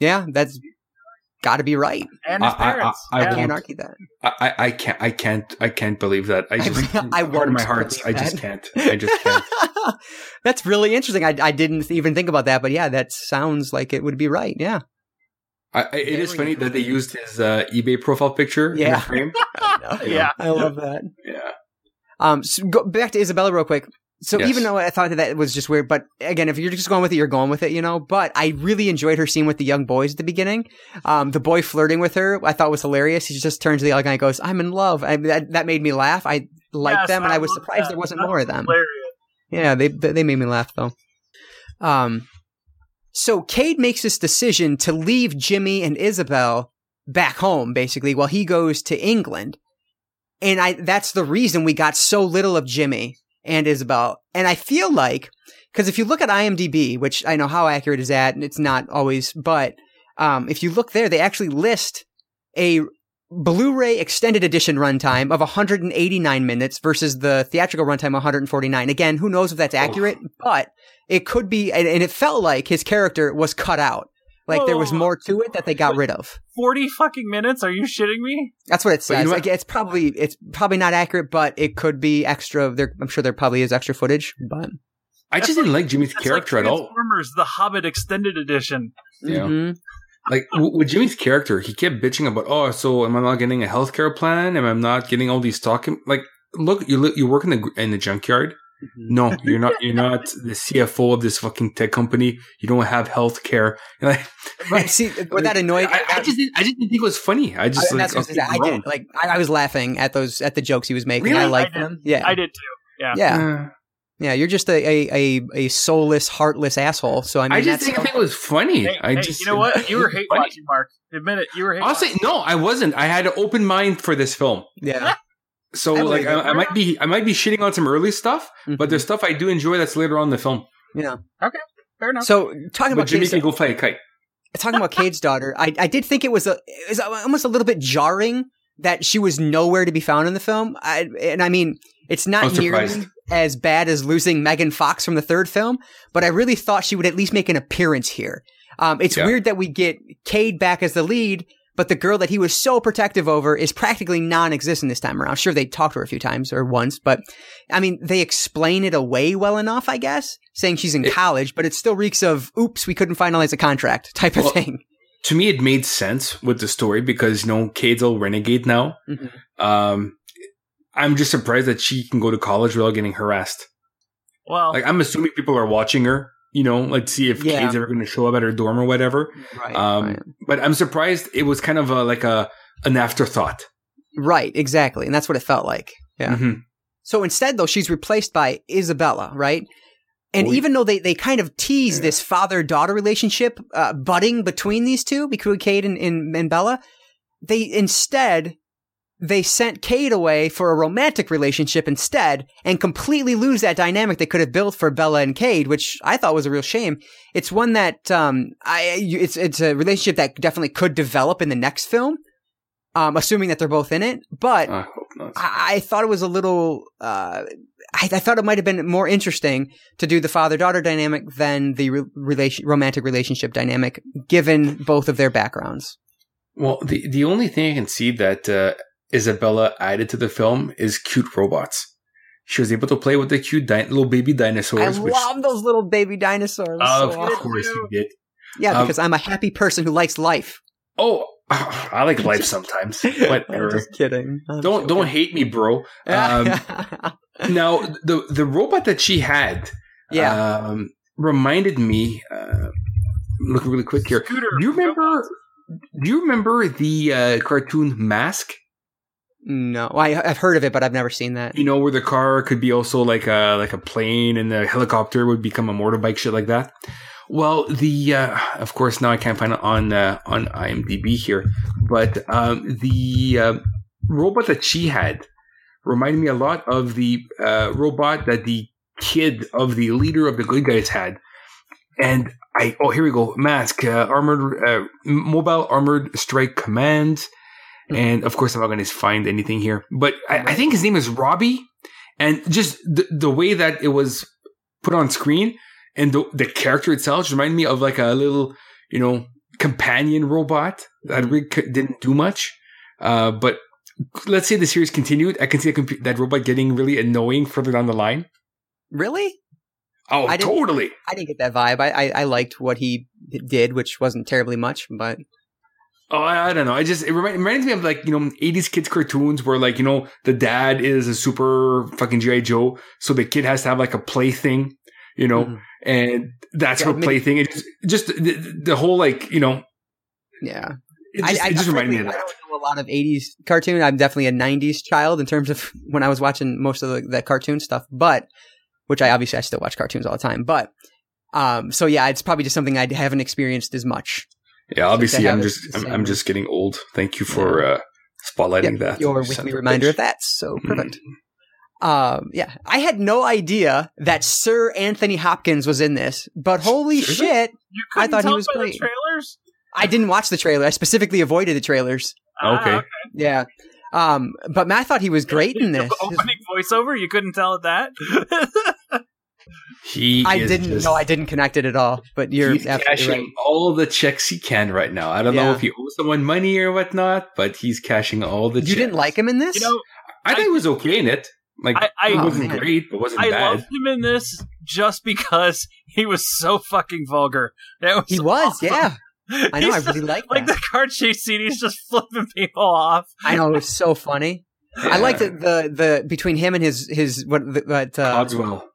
yeah, that's got to be right. and his I- I- parents. I- I Yeah. Can't argue that. I, I, I can't I can't I can't believe that. I just I part of won't my heart. I just can't. I just can't. That's really interesting. I, I didn't even think about that, but yeah, that sounds like it would be right. Yeah. I, I, it is Very funny that they used his uh, eBay profile picture. in the Yeah. frame. Yeah. I love that. yeah. Um, so go back to Isabella real quick. So Yes. even though I thought that that was just weird, but again, if you're just going with it, you're going with it, you know. But I really enjoyed her scene with the young boys at the beginning. Um, the boy flirting with her, I thought was hilarious. He just turns to the other guy and goes, "I'm in love." I, that that made me laugh. I liked Yes, them, and I was surprised that. there wasn't That's more of them. hilarious. Yeah, they they made me laugh though. Um, so Cade makes this decision to leave Jimmy and Isabel back home, basically, while he goes to England, and I that's the reason we got so little of Jimmy and Isabel. And I feel like because if you look at IMDb, which I know how accurate is that, and it's not always, but um, if you look there, they actually list a Blu-ray extended edition runtime of 189 minutes versus the theatrical runtime 149. Again, who knows if that's accurate, but it could be, and, and it felt like his character was cut out. Like there was more to it that they got rid of. Forty fucking minutes? Are you shitting me? That's what it But you says. know what? Like, it's probably it's probably not accurate, but it could be extra. There, I'm sure there probably is extra footage, but I just didn't like Jimmy's It's character like at all. Transformers: The Hobbit Extended Edition. Yeah. Mhm. Like w- with Jimmy's character, he kept bitching about, oh, so am I not getting a healthcare plan? Am I not getting all these talking? Like, look, you li- you work in the in the junkyard. No, you're not. You're not the CFO of this fucking tech company. You don't have healthcare. Like, Right. See, where that annoyed. I, I just, I just didn't think it was funny. I just I, like, that's what I, okay. I did. Like I, I was laughing at those at the jokes he was making. Really? I liked I them. Yeah, I did too. Yeah. yeah, Uh, yeah. You're just a a, a, a soulless, heartless asshole. So I mean, I just that's didn't think it was funny. Hey, I hey, just, you know what? You were hate funny. watching, Mark. Admit it. You were hate Honestly, watching. Say no, I wasn't. I had an open mind for this film. yeah. So I like I. I might be I might be shitting on some early stuff, but Mhm. there's stuff I do enjoy that's later on in the film. yeah. Okay. Fair enough. So talking But about Jimmy Cade's, can go fly a kite. talking about Cade's daughter, I I did think it was a it was almost a little bit jarring that she was nowhere to be found in the film. I, and I mean, it's not was nearly surprised. as bad as losing Megan Fox from the third film, but I really thought she would at least make an appearance here. Um, it's Yeah. weird that we get Cade back as the lead, but the girl that he was so protective over is practically non-existent this time around. Sure, they talked to her a few times or once, but I mean, they explain it away well enough, I guess, saying she's in It- college, but it still reeks of "oops, we couldn't finalize a contract" type of Well, thing. To me, it made sense with the story because you know Cade's all renegade now. Mhm. Um, I'm just surprised that she can go to college without getting harassed. well, Like I'm assuming people are watching her. You know, like see if Yeah. Ever going to show up at her dorm or whatever. Right, Um, right. But I'm surprised it was kind of a, like a an afterthought. right, exactly, and that's what it felt like. Yeah. Mhm. So instead, though, she's replaced by Isabella, right? And Oh, even though they, they kind of tease this father daughter relationship uh, budding between these two, between Cade and, and, and Bella, they instead they sent Cade away for a romantic relationship instead, and completely lose that dynamic they could have built for Bella and Cade, which I thought was a real shame. It's one that um, I, it's, it's a relationship that definitely could develop in the next film, um, assuming that they're both in it. But I. I, I thought it was a little. Uh, I, I thought it might have been more interesting to do the father daughter dynamic than the re- relation, romantic relationship dynamic, given both of their backgrounds. Well, the the only thing I can see that uh, Isabella added to the film is cute robots. She was able to play with the cute di- little baby dinosaurs. I which, love those little baby dinosaurs. of So awesome. course you did. yeah, um, because I'm a happy person who likes life. Oh, I like life sometimes. I'm Whatever. just kidding. I'm Don't don't hate me, bro. Um, now the the robot that she had, yeah. um, reminded me. Uh, look really quick here. Scooter. Do you remember? Do you remember the uh, cartoon Mask? No, I, I've heard of it, but I've never seen that. You know, where the car could be also like a like a plane, and the helicopter would become a motorbike, shit like that. Well, the uh, of course now I can't find it on uh, on IMDb here, but um, the uh, robot that she had reminded me a lot of the uh, robot that the kid of the leader of the good guys had. And I oh here we go mask uh, armored uh, mobile armored strike command. and of course I'm not going to find anything here, but I, I, think his name is Robbie, and just the the way that it was put on screen and the the character itself reminded me of like a little you know companion robot that hmm. really didn't do much, uh, but let's say the series continued, I can see comp- that robot getting really annoying further down the line. Really? Oh, I totally. I didn't get that vibe. I, I, I liked what he did, which wasn't terribly much, but. Oh, I, I don't know. I just it reminds, it reminds me of like you know '80s kids cartoons where like you know the dad is a super fucking GI Joe, so the kid has to have like a plaything, you know, mm. and that's yeah, her plaything. It just, just the, the whole like you know, yeah. It just, I, it just reminded me of that. I don't know a lot of 80s cartoon. I'm definitely a 90s child in terms of when I was watching most of the, the cartoon stuff, but which I obviously I still watch cartoons all the time. But um, so yeah, it's probably just something I haven't experienced as much. Yeah, obviously I'm just I'm, I'm, just getting old. Thank you for yeah. uh, spotlighting that. Your weekly reminder of that. So mm-hmm. perfect. Mm. Um, yeah, I had no idea that Sir Anthony Hopkins was in this, but holy shit, I thought he was great. trailers? I didn't watch the trailer. I specifically avoided the trailers. Ah, okay. okay. Yeah. Um, but I thought he was great in this. Opening voiceover, you couldn't tell it that. he, I didn't. Just, no, I didn't connect it at all. But you're he's cashing right. all the checks he can right now. I don't yeah. know if he owes someone money or whatnot, but he's cashing all the. You checks. didn't like him in this? You know, I, I think he was okay in it. Like I, I, wasn't oh, great, but wasn't I bad. I loved him in this just because he was so fucking vulgar. That was he was, awesome. yeah. I know. I really like that. Like the car chase scene, he's just flipping people off. I know. it was so funny. Yeah. I liked the, the the between him and his his what what uh, Cogswell.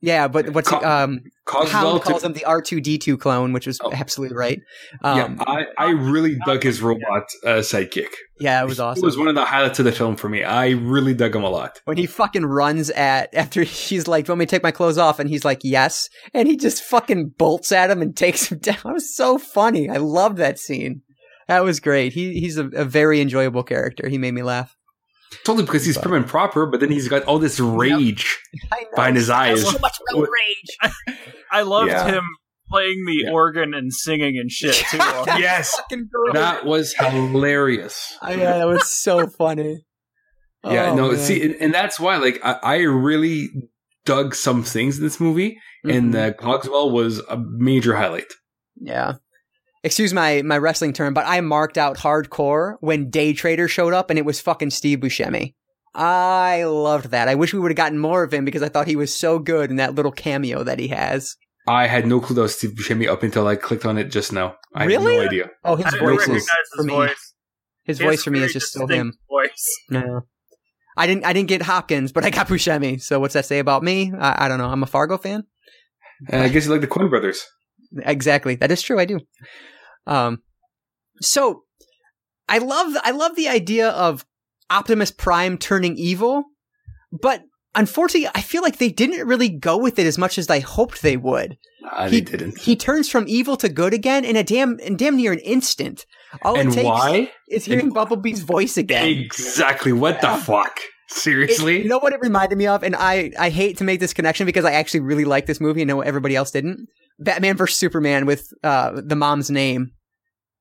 Yeah, but what's Co- um Hound calls him the R two D two clone, which was oh. absolutely right. Um, yeah, I, I really dug his robot uh, sidekick. Yeah, it was awesome. It was one of the highlights of the film for me. I really dug him a lot. When he fucking runs at after she's like, "Do you want me to take my clothes off?" and he's like, "Yes," and he just fucking bolts at him and takes him down. It was so funny. I loved that scene. That was great. He he's a, a very enjoyable character. He made me laugh. Totally because he's prim and proper, but then he's got all this rage yep. behind his eyes. So much rage. I loved yeah. him playing the yeah. organ and singing and shit too. yes, that was hilarious. Oh, yeah, that was so funny. Yeah, oh, no, man. see, and, and, that's why, like, I, I, really dug some things in this movie, mm-hmm. and uh, Cogswell was a major highlight. Yeah, excuse my my wrestling term, but I marked out hardcore when Day Trader showed up and it was fucking Steve Buscemi. I loved that. I wish we would have gotten more of him because I thought he was so good in that little cameo that he has. I had no clue that was Steve Buscemi up until I clicked on it just now. I really? had no idea. Oh, his voice is for me. Voice. His, his voice for me is just still him. Voice. No. I didn't. I didn't get Hopkins, but I got Buscemi. So what's that say about me? I, I don't know. I'm a Fargo fan. Uh, I guess you like the Coen Brothers. Exactly. That is true. I do. Um, so I love I love the idea of Optimus Prime turning evil, but unfortunately, I feel like they didn't really go with it as much as I hoped they would. Nah, he, didn't. He turns from evil to good again in a damn in damn near an instant. All and it takes why? is hearing and Bumblebee's voice again. Exactly. What the fuck? Seriously? It, you know what it reminded me of? And I, I hate to make this connection because I actually really like this movie and know everybody else didn't. Batman vs Superman with uh, the mom's name.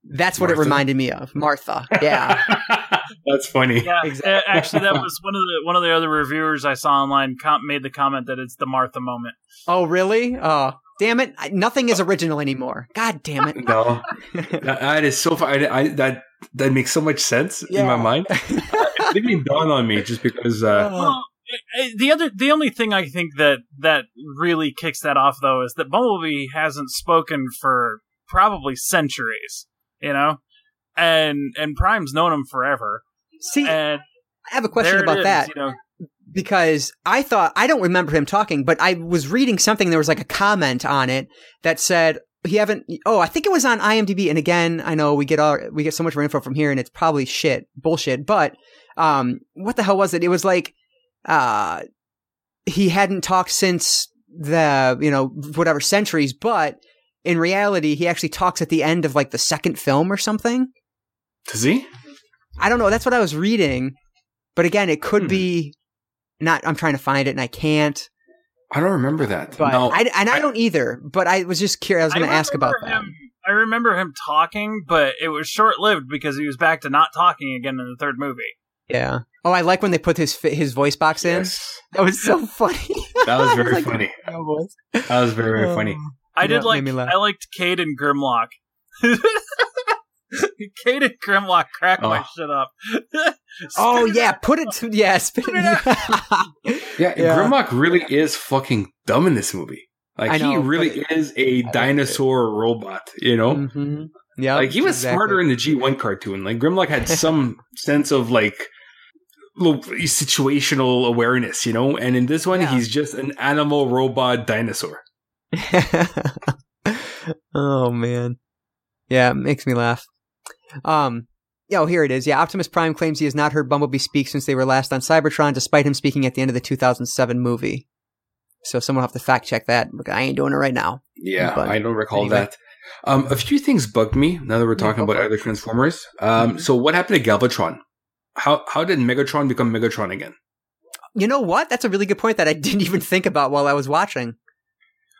That's what Martha? it reminded me of. Martha. Yeah. That's funny. Yeah, exactly. actually, that was one of the one of the other reviewers I saw online com- made the comment that it's the Martha moment. Oh, really? Oh, damn it! Nothing is original anymore. God damn it! No, that, that is so far. I, I, that that makes so much sense yeah. in my mind. it didn't even dawn on me just because. Uh, uh-huh. well, eh, eh, the other, the only thing I think that that really kicks that off though is that Bumblebee hasn't spoken for probably centuries you know, and and Prime's known him forever. See, and I have a question about is, that. You know, because I thought I don't remember him talking, but I was reading something. There was like a comment on it that said he haven't. Oh, I think it was on IMDb. And again, I know we get all we get so much more info from here, and it's probably shit, bullshit. But um, what the hell was it? It was like uh, he hadn't talked since the you know whatever centuries, but in reality, he actually talks at the end of like the second film or something. Does he? I don't know. That's what I was reading. But again, it could hmm. be not. I'm trying to find it and I can't. I don't remember that. But no, I, and I, don't either. But I was just curious. I was going to ask about that. I remember him talking, but it was short lived because he was back to not talking again in the third movie. Yeah. Oh, I like when they put his his voice box in. Yes. That was so funny. That was very like, funny. that was very very funny. I did like I liked Cade and Grimlock. Cade and Grimlock crack oh. my shit up. oh yeah, put it to yeah, spin it. yeah, yeah, Grimlock really is fucking dumb in this movie. Like know, he really is a dinosaur robot, you know? Mm-hmm. Yeah. Like he was exactly. smarter in the G1 cartoon. Like Grimlock had some sense of like situational awareness, you know? And in this one, yeah. he's just an animal robot dinosaur. oh man. Yeah, it makes me laugh. Um Oh, here it is. Yeah, Optimus Prime claims he has not heard Bumblebee speak since they were last on Cybertron, despite him speaking at the end of the 2007 movie. So someone will have to fact check that. I ain't doing it right now. Yeah, but I don't recall anyway. that. Um, a few things bugged me now that we're talking yeah, about other Transformers. Um, mm-hmm. So what happened to Galvatron? How how did Megatron become Megatron again? You know what? That's a really good point that I didn't even think about while I was watching.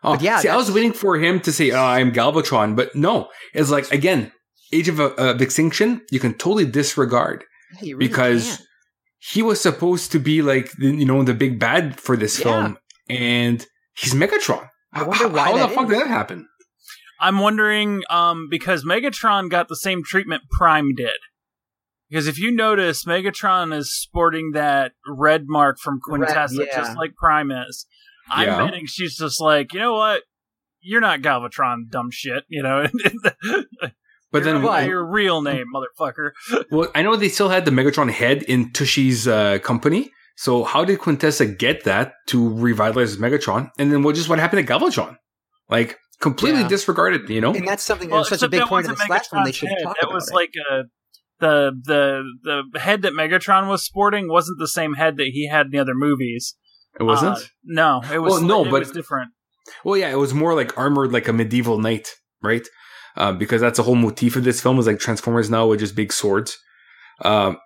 Oh, but yeah, see, I was waiting for him to say, "Oh, I'm Galvatron," but no. It's like again, Age of, uh, of Extinction. You can totally disregard really because can. he was supposed to be like you know the big bad for this yeah. film, and he's Megatron. I wonder why. How the fuck is. did that happen? I'm wondering um, because Megatron got the same treatment Prime did. Because if you notice, Megatron is sporting that red mark from Quintessa, yeah. just like Prime is. I'm yeah. betting she's just like, you know what? You're not Galvatron, dumb shit. You know. but then what? Your real name, motherfucker. well, I know they still had the Megatron head in Tucci's uh, company. So how did Quintessa get that to revitalize Megatron? And then what just what happened to Galvatron? Like completely yeah. disregarded, you know? And that's something well, that's such a big point of the last one they should talk That was like a the the the head that Megatron was sporting wasn't the same head that he had in the other movies. It wasn't. Uh, no, it was. Well, no, it but was different. Well, yeah, it was more like armored, like a medieval knight, right? Uh, because that's the whole motif of this film is like Transformers now with just big swords. Um,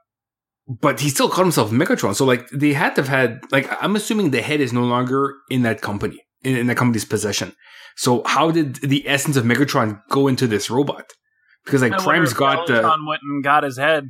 but he still called himself Megatron, so like they had to have had like I'm assuming the head is no longer in that company in, in the company's possession. So how did the essence of Megatron go into this robot? Because like Prime's got the uh, went and got his head.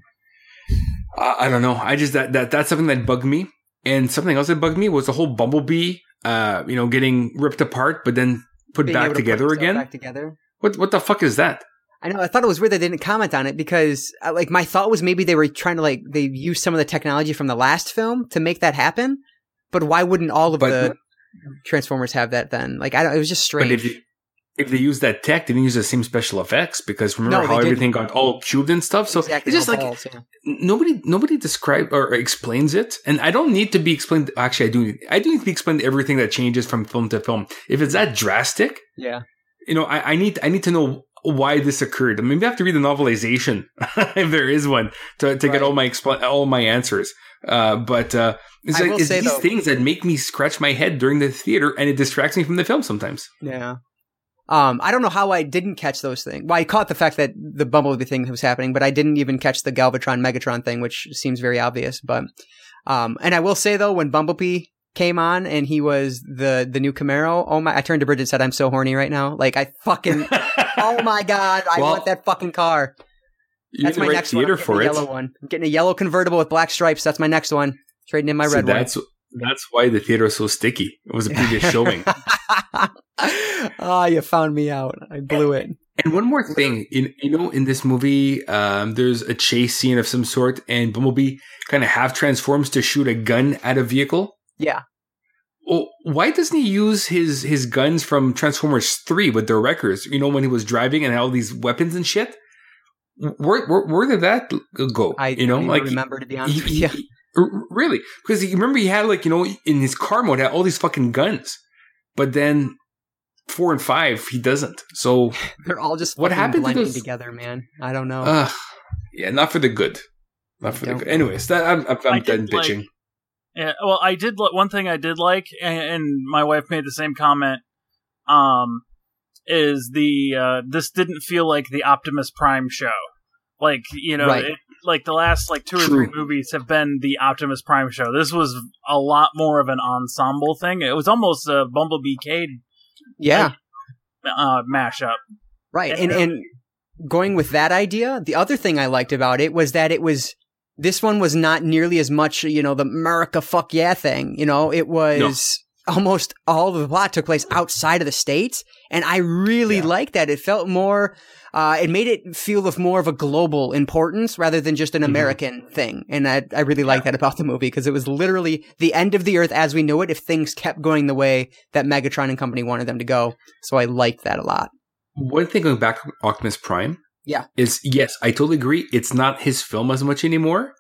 I, I don't know. I just that that that's something that bugged me. And something else that bugged me was the whole Bumblebee, uh, you know, getting ripped apart, but then put Being back together put again. Back together. What what the fuck is that? I know. I thought it was weird they didn't comment on it because, uh, like, my thought was maybe they were trying to like they used some of the technology from the last film to make that happen. But why wouldn't all of but, the Transformers have that then? Like, I don't. It was just strange. If, they use that tech, they didn't use the same special effects because remember no, how everything got all cubed and stuff. So exactly it's just balls, like yeah. nobody nobody describes or explains it, and I don't need to be explained. Actually, I do. I do need to be explained everything that changes from film to film. If it's that drastic, yeah, you know, I, I need I need to know why this occurred. I Maybe I have to read the novelization if there is one to, to right. get all my expl- all my answers. Uh, but uh, it's like it's these though, things that make me scratch my head during the theater, and it distracts me from the film sometimes. Yeah. Um, I don't know how I didn't catch those things. Well, I caught the fact that the Bumblebee thing was happening, but I didn't even catch the Galvatron Megatron thing, which seems very obvious. But, um, and I will say though, when Bumblebee came on and he was the the new Camaro, oh my! I turned to Bridget and said, "I'm so horny right now." Like I fucking, oh my god, I well, want that fucking car. That's my next one. for it. Yellow one. I'm getting a yellow convertible with black stripes. That's my next one. Trading in my so red that's, one. That's why the theater is so sticky. It was a previous showing. Ah, you found me out. I blew it. And one more thing, you, you know, in this movie, um, there's a chase scene of some sort, and Bumblebee kind of half transforms to shoot a gun at a vehicle. Yeah. Well, why doesn't he use his his guns from Transformers Three with the wreckers? You know, when he was driving and all these weapons and shit. Where where, where did that go? I you know like remember to be honest. He, yeah. He, really, because he remember he had like you know in his car mode had all these fucking guns, but then four and five, he doesn't. So they're all just what happened blending to together, man. I don't know. Uh, yeah, not for the good. Not for the good. Anyways, that I'm, I'm, I'm done bitching. Like, yeah, well, I did one thing I did like, and, and, my wife made the same comment. Um, is the uh, this didn't feel like the Optimus Prime show. Like you know, right. it, like the last like two or True. three movies have been the Optimus Prime show. This was a lot more of an ensemble thing. It was almost a Bumblebee Cade, yeah, like, uh, mashup. Right, and and going with that idea, the other thing I liked about it was that it was this one was not nearly as much, you know, the America fuck yeah thing. You know, it was no. almost all of the plot took place outside of the states, and I really yeah. liked that. It felt more. Uh, it made it feel of more of a global importance rather than just an mm-hmm. American mm-hmm. thing. And I, I really yeah. like that about the movie because it was literally the end of the earth as we know it if things kept going the way that Megatron and company wanted them to go. So I liked that a lot. One thing going back to Optimus Prime, yeah, is yes, I totally agree. It's not his film as much anymore,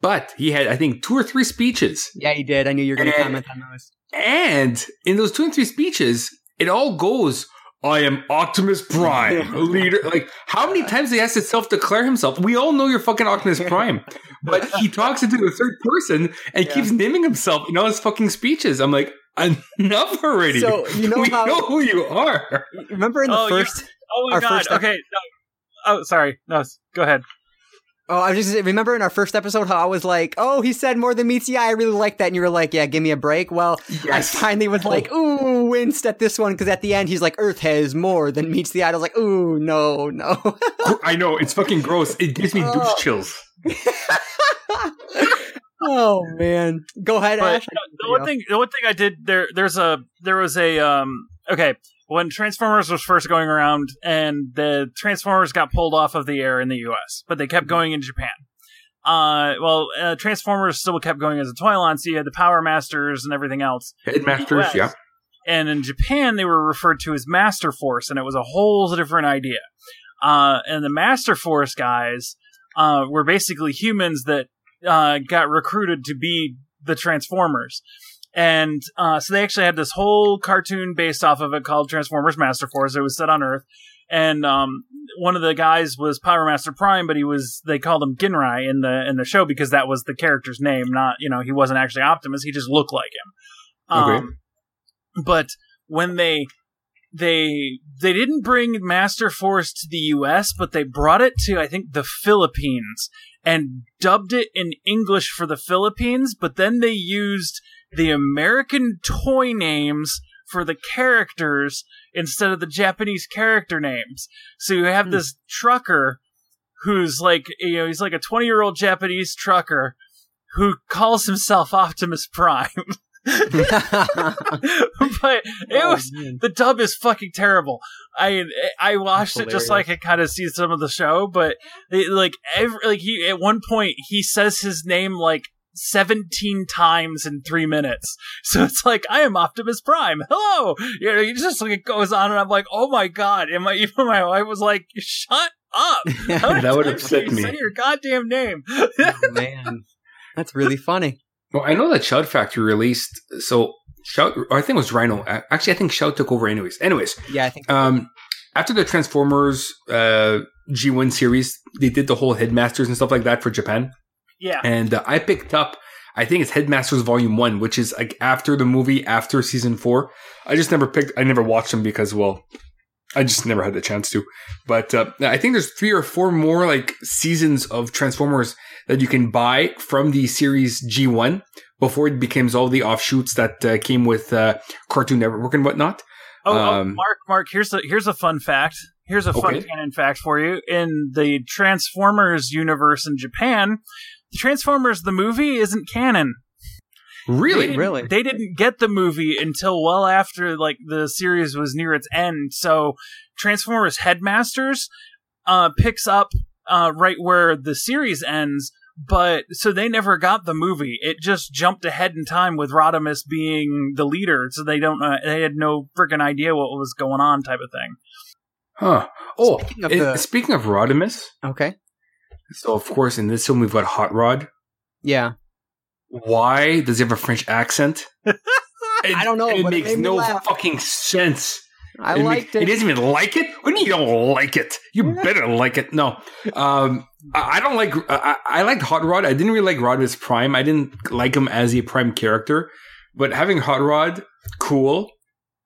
but he had I think two or three speeches. Yeah, he did. I knew you were going to comment on those. And in those two and three speeches, it all goes. I am Optimus Prime, leader. Like, how many times he has to self declare himself? We all know you're fucking Optimus Prime, but he talks into the third person and yeah. keeps naming himself in all his fucking speeches. I'm like, enough already. So you know we how, know who you are. Remember in the oh, first? Oh my god! okay, no. Oh, sorry. No, go ahead. Oh, I was just remember in our first episode how I was like, "Oh, he said more than meets the eye." I really like that, and you were like, "Yeah, give me a break." Well, yes. I finally was like, "Ooh," winced at this one because at the end he's like, "Earth has more than meets the eye." I was like, "Ooh, no, no." I know it's fucking gross. It gives me douche oh. chills. oh man, go ahead, but, Ash. The one thing, the one thing I did there, there's a, there was a, um, okay, when Transformers was first going around, and the Transformers got pulled off of the air in the U.S., but they kept going in Japan. Uh, well, uh, Transformers still kept going as a toy line, so you had the Power Masters and everything else. Headmasters, yeah. And in Japan, they were referred to as Master Force, and it was a whole different idea. Uh, and the Master Force guys uh, were basically humans that uh, got recruited to be the Transformers. And uh, so they actually had this whole cartoon based off of it called Transformers Master Force. It was set on Earth. And um, one of the guys was Power Master Prime, but he was they called him Ginrai in the in the show because that was the character's name. Not you know he wasn't actually Optimus. He just looked like him. Okay. Um, but when they they they didn't bring Master Force to the U.S., but they brought it to I think the Philippines and dubbed it in English for the Philippines. But then they used the American toy names for the characters instead of the Japanese character names. So you have hmm. this trucker who's like you know he's like a 20 year old Japanese trucker who calls himself Optimus Prime. but it oh, was man. the dub is fucking terrible. I I watched it just so I kind of see some of the show, but it, like every like he at one point he says his name like 17 times in three minutes. So it's like, I am Optimus Prime. Hello. You know, he just like it goes on and I'm like, oh my God. And my, even my wife was like, shut up. that would upset me. Say your goddamn name. oh, man. That's really funny. Well, I know that Shout Factory released, so Shout, I think it was Rhino. Actually, I think Shout took over anyways. Anyways. Yeah, I think. Um, after the Transformers, uh, G1 series, they did the whole Headmasters and stuff like that for Japan. Yeah. And uh, I picked up, I think it's Headmasters Volume 1, which is like after the movie, after season four. I just never picked, I never watched them because, well, I just never had the chance to. But uh, I think there's three or four more like seasons of Transformers that you can buy from the series G1 before it becomes all the offshoots that uh, came with uh, Cartoon Network and whatnot. Oh, oh um, oh, Mark, Mark, here's a here's a fun fact. Here's a fun okay. canon fact for you. In the Transformers universe in Japan, Transformers the movie isn't canon. Really? They really? They didn't get the movie until well after like the series was near its end. So Transformers Headmasters uh, picks up uh, right where the series ends, but so they never got the movie. It just jumped ahead in time with Rodimus being the leader, so they don't uh, they had no freaking idea what was going on, type of thing. Huh. Oh, speaking of, the... speaking of Rodimus, okay. So of course in this film we've got Hot Rod. Yeah. Why does he have a French accent? it, I don't know. It makes it no fucking sense. I it liked it. He doesn't even like it. What do you don't like it? You better like it. No, um, I, I, don't like. I, I liked Hot Rod. I didn't really like Rodimus Prime. I didn't like him as a Prime character. But having Hot Rod, cool.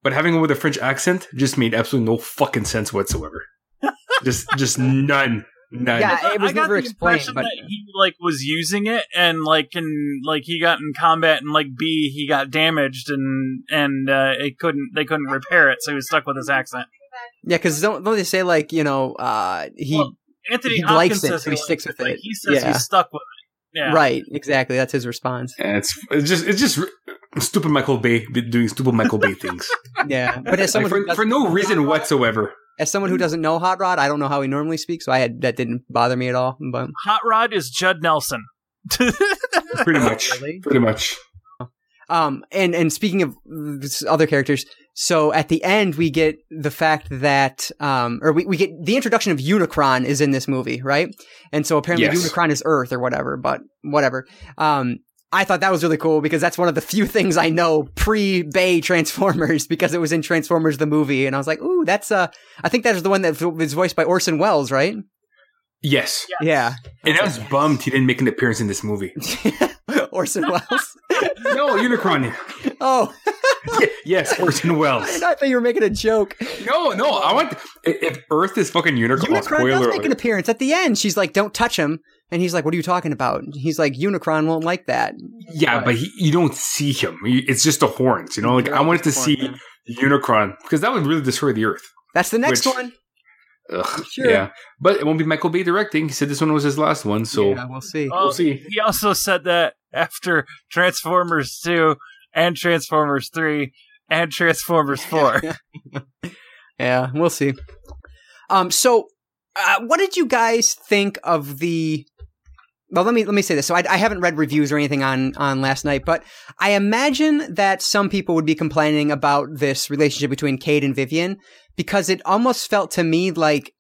But having him with a French accent just made absolutely no fucking sense whatsoever. just, just none. None. Yeah, it was I got never the explained, but- that he like was using it and like in like he got in combat and like B he got damaged and and uh, it couldn't they couldn't repair it so he was stuck with his accent. Yeah, because don't, don't they say like you know uh, he Well, Anthony he Hopkins likes it, says so he likes sticks with Like, it. he says Yeah. he's stuck with it. Yeah. right exactly that's his response. And it's it's just it's just stupid Michael Bay doing stupid Michael Bay things Yeah, but as someone who for, for no reason whatsoever. as someone who doesn't know Hot Rod, I don't know how he normally speaks, so I had that didn't bother me at all. But Hot Rod is Judd Nelson. Pretty much. Really? Pretty much. Um, and and speaking of other characters, so at the end we get the fact that um, or we, we get the introduction of Unicron is in this movie, right? And so apparently Yes. Unicron is Earth or whatever, but whatever. Um, I thought that was really cool because that's one of the few things I know pre Bay Transformers because it was in Transformers the movie, and I was like, ooh, that's uh, I think that is the one that was voiced by Orson Welles, right? Yes. Yeah, And I was bummed he didn't make an appearance in this movie. Orson Welles. No, Unicron. oh, Yeah, yes, Orson Welles. I thought you were making a joke. No, no, I want. If Earth is fucking Unicron, Unicron spoiler does make an appearance at the end. She's like, "Don't touch him," and he's like, "What are you talking about?" He's like, "Unicron won't like that." Yeah, but he, you don't see him. It's just the horns. You know, like I wanted to see Unicron because that would really destroy the Earth. That's the next Which- one. Ugh, Sure. Yeah, but it won't be Michael Bay directing. He said this one was his last one, so yeah, we'll see. Oh, we'll see. He also said that after Transformers 2 and Transformers 3 and Transformers 4. Yeah, we'll see. Um, so, uh, what did you guys think of the? Well, let me let me say this. So, I, I haven't read reviews or anything on on Last Knight, but I imagine that some people would be complaining about this relationship between Cade and Vivian because it almost felt to me like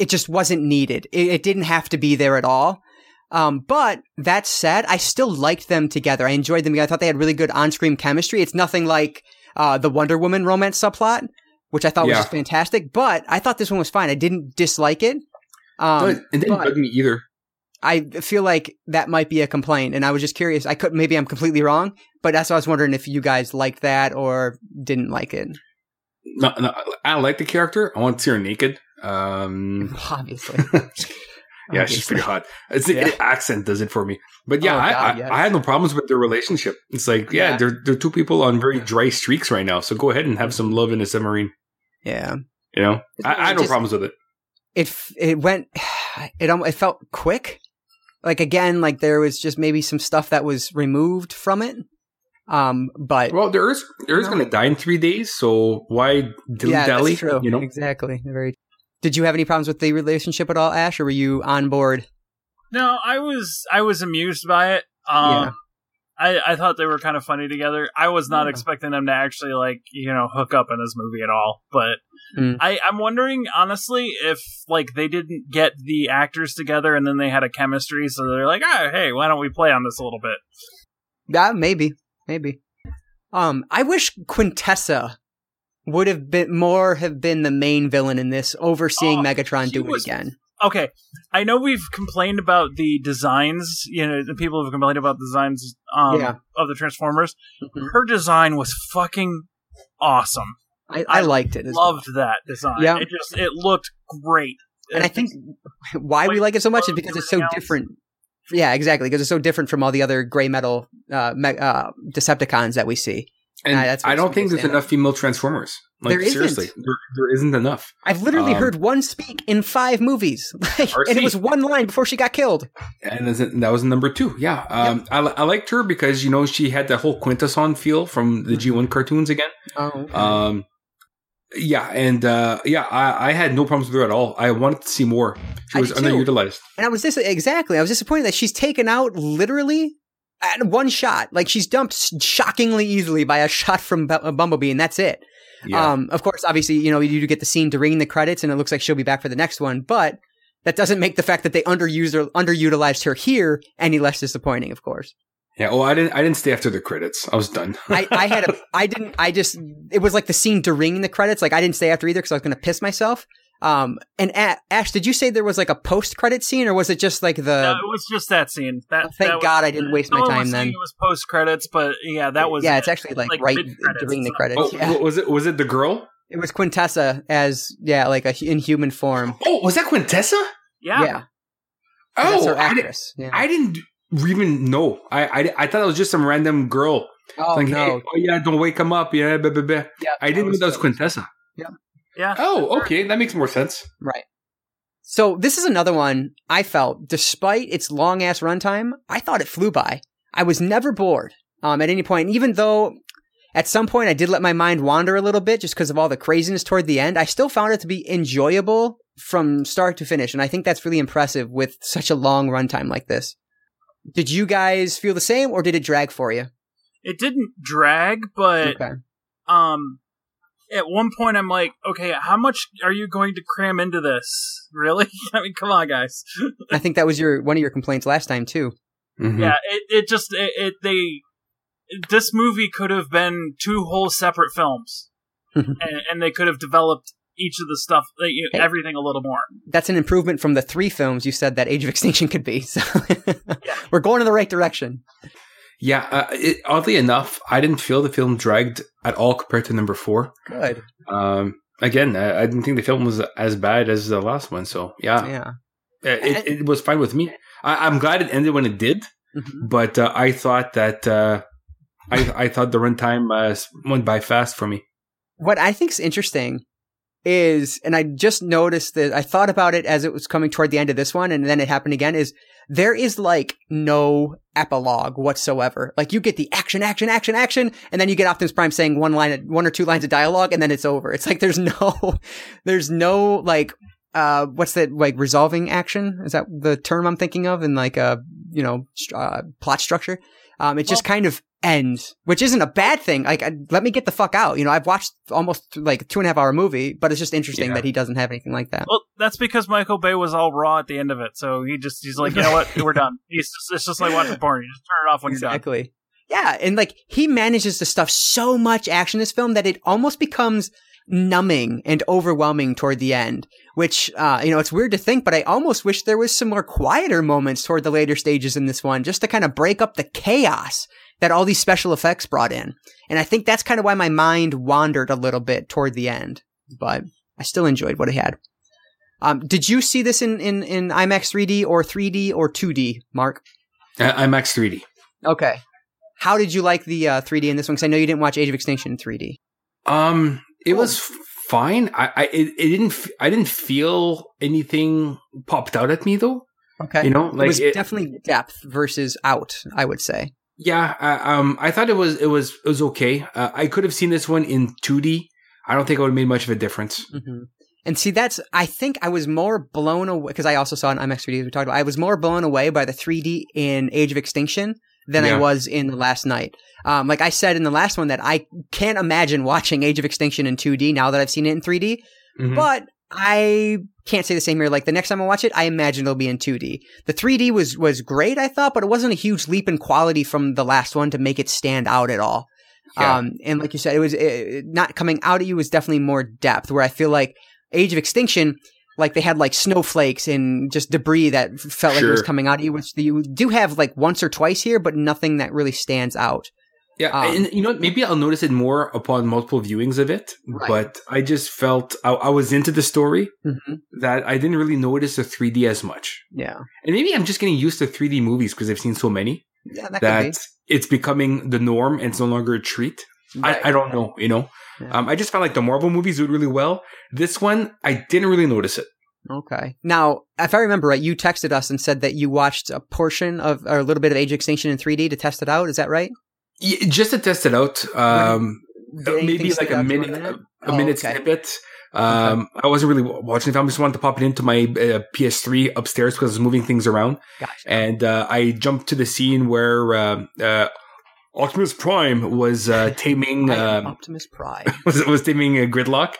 it just wasn't needed. It, it didn't have to be there at all. Um, but that said, I still liked them together. I enjoyed them. I thought they had really good on-screen chemistry. It's nothing like uh, the Wonder Woman romance subplot, which I thought was Yeah. just fantastic. But I thought this one was fine. I didn't dislike it. Um, But- it didn't bug me either. I feel like that might be a complaint, and I was just curious. I could maybe I'm completely wrong, but that's why I was wondering if you guys liked that or didn't like it. No, no, I like the character. I want to see her naked. Um, Obviously, yeah, she's pretty hot. It's the accent does it for me. But yeah, Oh, I, God, I, yes. I had no problems with their relationship. It's like, yeah, Yeah. they're they're two people on very dry streaks right now. So go ahead and have some love in a submarine. yeah. You know, I, I had no problems with it. It f- it went. It almost it felt quick. Like again, like there was just maybe some stuff that was removed from it. Um, but Well, there is there is No. going to die in three days, so why dilly yeah, dally? that's true. You know, exactly. Very. Did you have any problems with the relationship at all, Ash, or were you on board? No, I was I was amused by it. Um, I I thought they were kind of funny together. I was not Yeah. expecting them to actually like you know hook up in this movie at all. But Mm. I I'm wondering honestly if like they didn't get the actors together and then they had a chemistry, so they're like, ah, hey, why don't we play on this a little bit? Yeah, maybe, maybe. Um, I wish Quintessa would have been more have been the main villain in this, overseeing Oh, Megatron do it again. Okay, I know we've complained about the designs. You know, the people have complained about the designs um, Yeah. of the Transformers. Mhm. Her design was fucking awesome. I, I liked it. Loved that design. Yeah. It just it looked great. and I think why we like it so much is because it's so else. different. Yeah, exactly. Because it's so different from all the other gray metal uh, me- uh, Decepticons that we see. and I don't think there's enough female Transformers. Like There isn't. seriously, there, there isn't enough. I've literally Um, heard one speak in five movies, Like, and it was one line before she got killed. And that was number two. Yeah, um, I, I liked her because you know she had that whole Quintesson feel from the G1 cartoons again. Oh, Um, yeah, and uh, yeah, I, I had no problems with her at all. I wanted to see more. She I was underutilized. And I was dis- exactly. I was disappointed that she's taken out literally at one shot. Like she's dumped shockingly easily by a shot from Bu- uh, Bumblebee, and that's it. Yeah. Um, of course, obviously, you know, you do get the scene during the credits, and it looks like she'll be back for the next one. But that doesn't make the fact that they underused or underutilized her here any less disappointing. Of course, yeah. Well, I didn't. I didn't stay after the credits. I was done. I, I had a, I didn't, I just, it was like the scene during the credits. Like I didn't stay after either because I was going to piss myself. Um, and A- Ash, did you say there was like a post credit scene, or was it just like the? no, it was just that scene. That Uh, Thank that was- God I didn't waste my time then. It was post credits, but yeah, that was yeah, it. it's actually like, like right during the credits. Oh, yeah. was it? Was it the girl? It was Quintessa as yeah, like a in human form. Oh, was that Quintessa? Yeah. Yeah. Oh, That's her I, didn't, actress. Yeah. I didn't even know. I, I I thought it was just some random girl. oh like, no. hey, oh yeah, don't wake him up. Yeah, blah, blah, blah. Yeah, I didn't know that was good. Quintessa. Yeah. Oh, okay, that makes more sense. Right. So this is another one I felt, despite its long ass runtime, I thought it flew by. I was never bored um, at any point, even though at some point I did let my mind wander a little bit just because of all the craziness toward the end. I still found it to be enjoyable from start to finish, and I think that's really impressive with such a long runtime like this. Did you guys feel the same, or did it drag for you? It didn't drag, but Okay. um at one point I'm like, okay, how much are you going to cram into this? Really? I mean, come on, guys. I think that was your one of your complaints last time too. Mhm. Yeah, it, it just it, it they this movie could have been two whole separate films, and, and they could have developed each of the stuff, like, you know, Hey. everything a little more. That's an improvement from the three films you said that Age of Extinction could be. So we're going in the right direction. Yeah, uh, it, oddly enough, I didn't feel the film dragged at all compared to number four. Good. Um, again, I, I didn't think the film was as bad as the last one. So yeah, Yeah. Uh, it, it was fine with me. I, I'm glad it ended when it did, Mhm. but uh, I thought that uh, I I thought the runtime uh, went by fast for me. What I think is interesting is, and I just noticed that I thought about it as it was coming toward the end of this one, and then it happened again. Is there is like no epilogue whatsoever. Like you get the action, action, action, action, and then you get Optimus Prime saying one line, one or two lines of dialogue, and then it's over. It's like there's no, there's no like, uh, what's that like resolving action? Is that the term I'm thinking of in like a you know uh, plot structure? Um, it just kind of ends, which isn't a bad thing. Like, I, let me get the fuck out. You know, I've watched almost like a two and a half hour movie, but it's just interesting Yeah. that he doesn't have anything like that. Well, that's because Michael Bay was all raw at the end of it, so he just he's like, you know what, we're done. He's just, it's just like watching porn. You just turn it off when you're done. exactly. Yeah, and like he manages to stuff so much action in this film that it almost becomes numbing and overwhelming toward the end. Which, uh, you know, it's weird to think, but I almost wish there was some more quieter moments toward the later stages in this one, just to kind of break up the chaos that all these special effects brought in. And I think that's kind of why my mind wandered a little bit toward the end, but I still enjoyed what it had. Um, did you see this in, in, in IMAX 3D or 3D or 2D, Mark? Uh, IMAX 3D. Okay. How did you like the uh, 3D in this one? Because I know you didn't watch Age of Extinction in 3D. Um, it Cool. was fine. I, I it, it didn't f- I didn't feel anything popped out at me though. Okay. You know, like it was it- definitely depth versus out, I would say. Yeah, I, um, I thought it was it was it was okay. Uh, I could have seen this one in 2D. I don't think it would have made much of a difference. hmm And see, that's, I think I was more blown away, because I also saw in IMAX 3D as we talked about. I was more blown away by the 3D in Age of Extinction than I was in the Last Knight. Um, like I said in the last one that I can't imagine watching Age of Extinction in 2D now that I've seen it in 3D. Mhm. But I can't say the same here. Like the next time I watch it, I imagine it'll be in 2D. The 3D was was great, I thought, but it wasn't a huge leap in quality from the last one to make it stand out at all. Yeah. Um, and like you said, it was it, not coming out at you was definitely more depth. Where I feel like Age of Extinction, like they had like snowflakes and just debris that felt like it was coming out at you, which you do have like once or twice here, but nothing that really stands out. Yeah, Um, and you know, maybe I'll notice it more upon multiple viewings of it. Right. But I just felt I, I was into the story Mm-hmm. that I didn't really notice the 3D as much. Yeah, And maybe I'm just getting used to 3D movies because I've seen so many yeah, that, that it's becoming the norm and it's no longer a treat. be. I, I don't know, you know. Yeah. Um, I just felt like the Marvel movies do it really well. This one, I didn't really notice it. Okay. Now, if I remember right, you texted us and said that you watched a portion of or a little bit of Age Extinction in 3D to test it out. Is that right? Y- Just to test it out, um, maybe like a out to you minute, a, Oh, minute okay. snippet. Um, I wasn't really watching the film. I just wanted to pop it into my uh, PS3 upstairs because I was moving things around. Gotcha. And uh, I jumped to the scene where uh, uh, Optimus Prime was uh, taming uh, Optimus Prime. was was taming a Grimlock,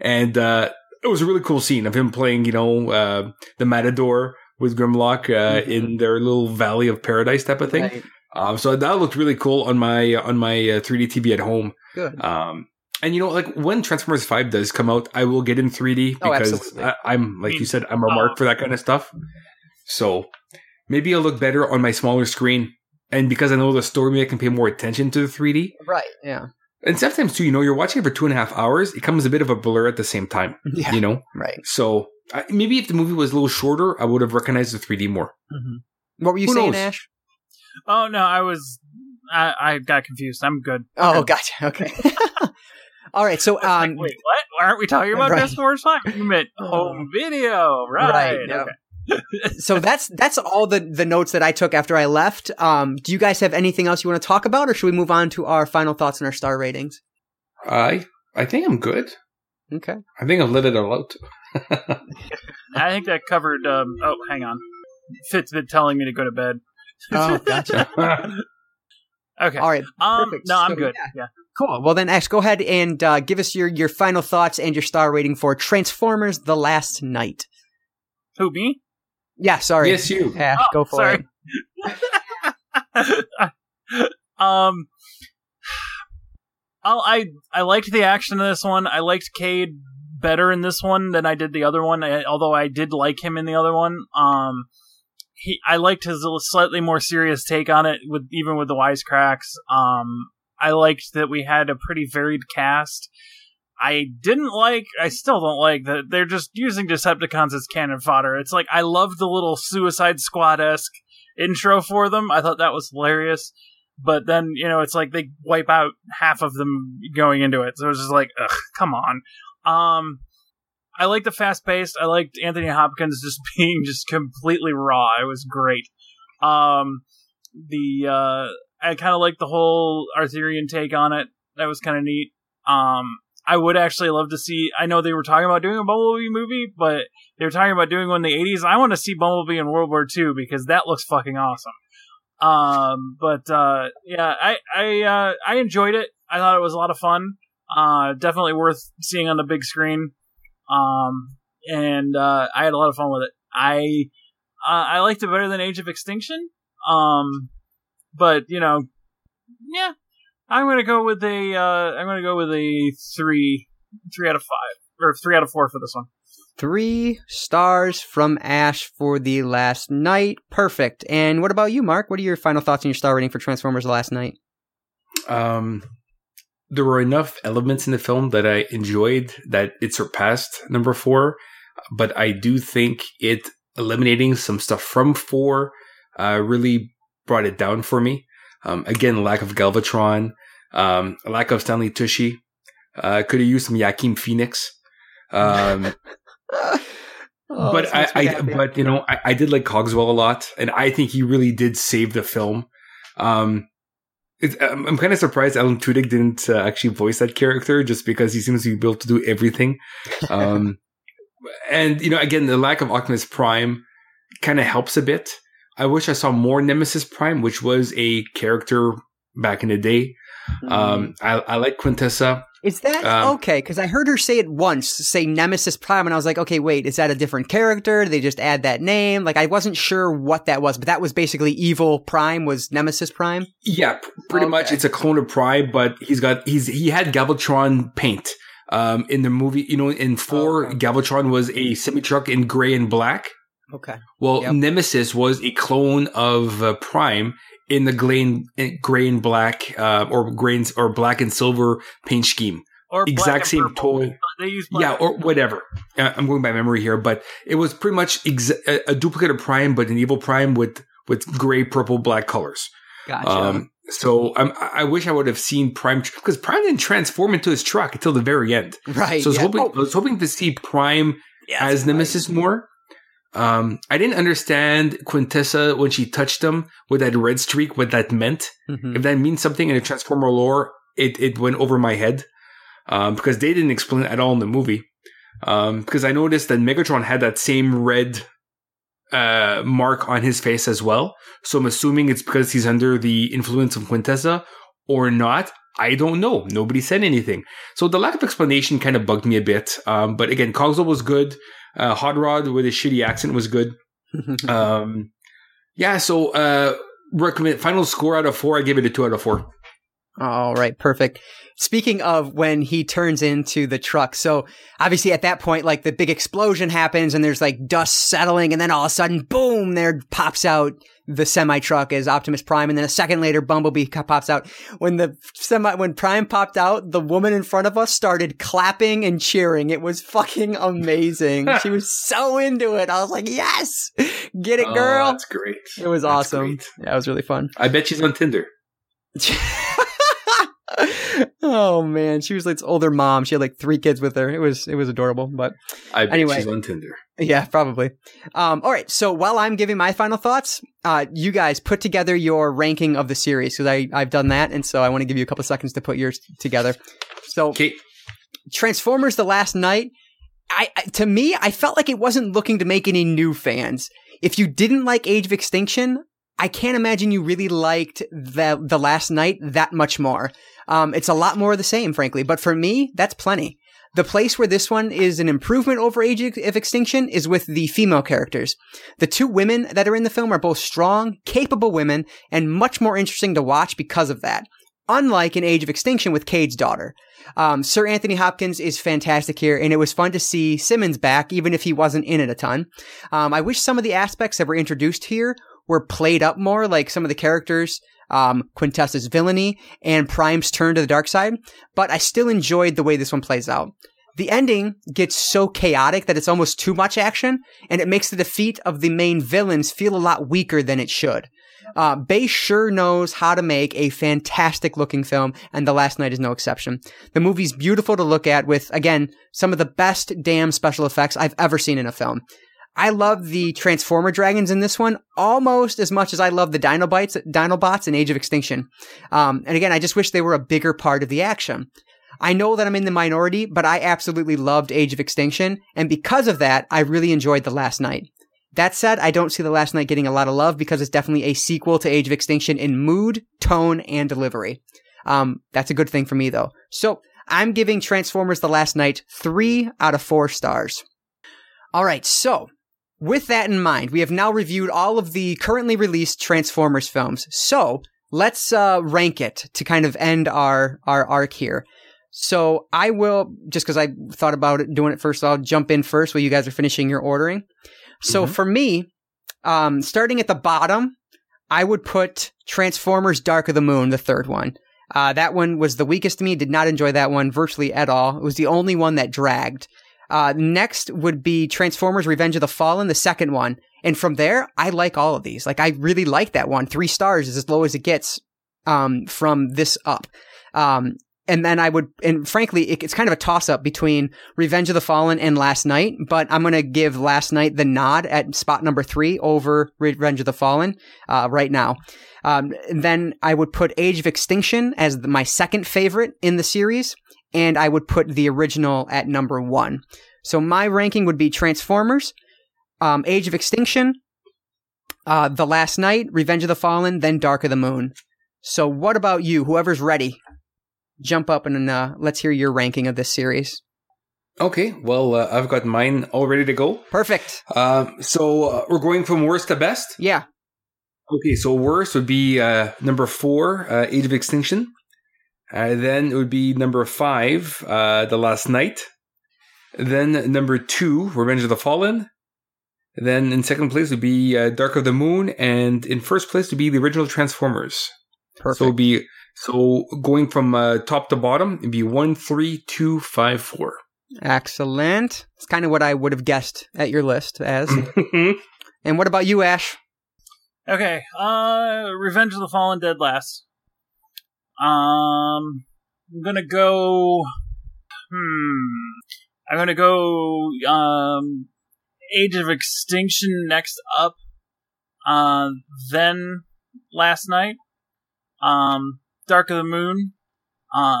and uh, it was a really cool scene of him playing, you know, uh, the Matador with Grimlock uh, Mhm. in their little Valley of Paradise type of thing. Right. Um, so that looked really cool on my on my uh, 3D TV at home. Good. Um, and you know, like when Transformers Five does come out, I will get in 3D Oh, because absolutely. I, I'm like you said, I'm a oh. mark for that kind of stuff. So maybe I'll look better on my smaller screen, and because I know the story, I can pay more attention to the 3D. Right. Yeah. And sometimes too, you know, you're watching it for two and a half hours. It comes a bit of a blur at the same time. Yeah. You know, Right. so I, maybe if the movie was a little shorter, I would have recognized the 3D more. Mm-hmm. What were you Who saying, knows? Ash? Oh no, I was I, I got confused. I'm good. Oh, gotcha. Okay. All right. So, um, like, wait, what? Why aren't we talking about right. Transformers Five? You meant home video, right? right okay. so that's that's all the the notes that I took after I left. Um, do you guys have anything else you want to talk about, or should we move on to our final thoughts and our star ratings? I I think I'm good. Okay. I think I've let it all out. I think that covered. Um, oh, hang on. Fit's been telling me to go to bed. Oh, gotcha. okay. All right. Um, no, I'm so, good. Yeah. yeah. Cool. Well, then, Ash, go ahead and uh, give us your your final thoughts and your star rating for Transformers: The Last Knight. Who me? Yeah, sorry. Yes, you. Yeah, oh, go for sorry. it. um, oh, I I liked the action in this one. I liked Cade better in this one than I did the other one. I, although I did like him in the other one. Um, he I liked his slightly more serious take on it, with even with the wisecracks. Um, I liked that we had a pretty varied cast. I didn't like, I still don't like that they're just using Decepticons as cannon fodder. It's like, I love the little Suicide Squad esque intro for them. I thought that was hilarious. But then, you know, it's like they wipe out half of them going into it. So it's just like, ugh, come on. Um, I like the fast paced. I liked Anthony Hopkins just being just completely raw. It was great. Um, the, uh, I kind of like the whole Arthurian take on it. That was kind of neat. Um, I would actually love to see. I know they were talking about doing a Bumblebee movie, but they were talking about doing one in the 80s. I want to see Bumblebee in World War II because that looks fucking awesome. Um, but uh, yeah, I I uh, I enjoyed it. I thought it was a lot of fun. Uh, definitely worth seeing on the big screen. Um, and uh, I had a lot of fun with it. I uh, I liked it better than Age of Extinction. Um, but you know, yeah, I'm gonna go with a. Uh, I'm gonna go with a three, three out of five, or three out of four for this one. Three stars from Ash for the Last Knight. Perfect. And what about you, Mark? What are your final thoughts on your star rating for Transformers: The Last Knight? Um, there were enough elements in the film that I enjoyed that it surpassed number four, but I do think it eliminating some stuff from four uh, really brought it down for me. Um, again, lack of Galvatron, um, lack of Stanley Tucci. Uh, could have used some Yakim Phoenix. Um, oh, but I, I but you know, I, I, did like Cogswell a lot, and I think he really did save the film. Um, I'm, I'm kind of surprised Alan Tudyk didn't uh, actually voice that character, just because he seems to be able to do everything. Um, and you know, again, the lack of Optimus Prime kind of helps a bit. I wish I saw more Nemesis Prime, which was a character back in the day. Mm. Um, I, I like Quintessa. Is that um, okay? Because I heard her say it once, say Nemesis Prime, and I was like, okay, wait, is that a different character? Did they just add that name? Like, I wasn't sure what that was, but that was basically Evil Prime was Nemesis Prime. Yeah, pretty okay. much. It's a clone of Prime, but he's got he's he had Galvatron paint. Um, in the movie, you know, in four, okay. Galvatron was a semi truck in gray and black. Okay. Well, yep. Nemesis was a clone of uh, Prime in the gray and, gray and black uh, or grains or black and silver paint scheme. Or exact same purple. toy. They use yeah, or whatever. Uh, I'm going by memory here, but it was pretty much exa- a, duplicate of Prime, but an evil Prime with with gray, purple, black colors. Gotcha. Um, so um, I wish I would have seen Prime because Prime didn't transform into his truck until the very end. Right. So I was yeah. hoping oh. I was hoping to see Prime as Nemesis right. more. Um, I didn't understand Quintessa when she touched him with that red streak, what that meant. Mm-hmm. If that means something in the Transformer lore, it, it went over my head. Um, because they didn't explain it at all in the movie. Um, because I noticed that Megatron had that same red, uh, mark on his face as well. So I'm assuming it's because he's under the influence of Quintessa or not. I don't know. Nobody said anything. So the lack of explanation kind of bugged me a bit. Um, but again, Cogswell was good. Uh, Hot Rod with a shitty accent was good. um, yeah, so uh, recommend final score out of four. I give it a two out of four. All right, perfect. Speaking of when he turns into the truck, so obviously at that point, like the big explosion happens and there's like dust settling, and then all of a sudden, boom, there pops out the semi truck as Optimus Prime, and then a second later, Bumblebee pops out. When the semi, when Prime popped out, the woman in front of us started clapping and cheering. It was fucking amazing. she was so into it. I was like, yes, get it, oh, girl. Oh, that's great. It was that's awesome. Great. Yeah, it was really fun. I bet she's on Tinder. oh man, she was like older mom. She had like three kids with her. It was it was adorable. But I anyway, she's on Tinder. Yeah, probably. Um, all right. So while I'm giving my final thoughts, uh, you guys put together your ranking of the series because I I've done that, and so I want to give you a couple seconds to put yours together. So, okay. Transformers: The Last Knight. I, to me, I felt like it wasn't looking to make any new fans. If you didn't like Age of Extinction, I can't imagine you really liked the the Last Knight that much more. Um, it's a lot more of the same, frankly. But for me, that's plenty. The place where this one is an improvement over Age of Extinction is with the female characters. The two women that are in the film are both strong, capable women, and much more interesting to watch because of that. Unlike in Age of Extinction with Cade's daughter. Um, Sir Anthony Hopkins is fantastic here, and it was fun to see Simmons back, even if he wasn't in it a ton. Um, I wish some of the aspects that were introduced here were played up more, like some of the characters um, Quintessa's villainy and Prime's turn to the dark side, but I still enjoyed the way this one plays out. The ending gets so chaotic that it's almost too much action, and it makes the defeat of the main villains feel a lot weaker than it should. Uh, Bay sure knows how to make a fantastic looking film, and The Last Knight is no exception. The movie's beautiful to look at with, again, some of the best damn special effects I've ever seen in a film. I love the Transformer dragons in this one almost as much as I love the Dinobites, Dinobots in Age of Extinction. Um, and again, I just wish they were a bigger part of the action. I know that I'm in the minority, but I absolutely loved Age of Extinction, and because of that, I really enjoyed The Last Knight. That said, I don't see The Last Knight getting a lot of love because it's definitely a sequel to Age of Extinction in mood, tone, and delivery. Um, that's a good thing for me though. So, I'm giving Transformers The Last Knight three out of four stars. Alright, so, with that in mind, we have now reviewed all of the currently released Transformers films. So let's uh, rank it to kind of end our our arc here. So I will just because I thought about it, doing it first. I'll jump in first while you guys are finishing your ordering. So mm-hmm. for me, um, starting at the bottom, I would put Transformers: Dark of the Moon, the third one. Uh, that one was the weakest to me. Did not enjoy that one virtually at all. It was the only one that dragged. Uh, next would be Transformers Revenge of the Fallen, the second one. And from there, I like all of these. Like, I really like that one. Three stars is as low as it gets, um, from this up. Um, and then I would, and frankly, it, it's kind of a toss up between Revenge of the Fallen and Last Knight, but I'm going to give Last Knight the nod at spot number three over Revenge of the Fallen, uh, right now. Um, then I would put Age of Extinction as the, my second favorite in the series and I would put the original at number one. So my ranking would be Transformers, um, Age of Extinction, uh, The Last Knight, Revenge of the Fallen, then Dark of the Moon. So what about you? Whoever's ready, jump up and uh, let's hear your ranking of this series. Okay, well, uh, I've got mine all ready to go. Perfect. Uh, so uh, we're going from worst to best. Yeah. Okay, so worst would be uh, number four, uh, Age of Extinction. Uh, then it would be number five, uh, The Last Knight. Then number two, Revenge of the Fallen. Then in second place would be uh, Dark of the Moon, and in first place would be the original Transformers. Perfect. So it'd be so going from uh, top to bottom, it'd be one, three, two, five, four. Excellent. It's kind of what I would have guessed at your list as. and what about you, Ash? Okay, uh, Revenge of the Fallen dead last. Um, I'm gonna go. Hmm. I'm gonna go. Um, Age of Extinction next up. Uh, then Last Knight. Um, Dark of the Moon. Uh,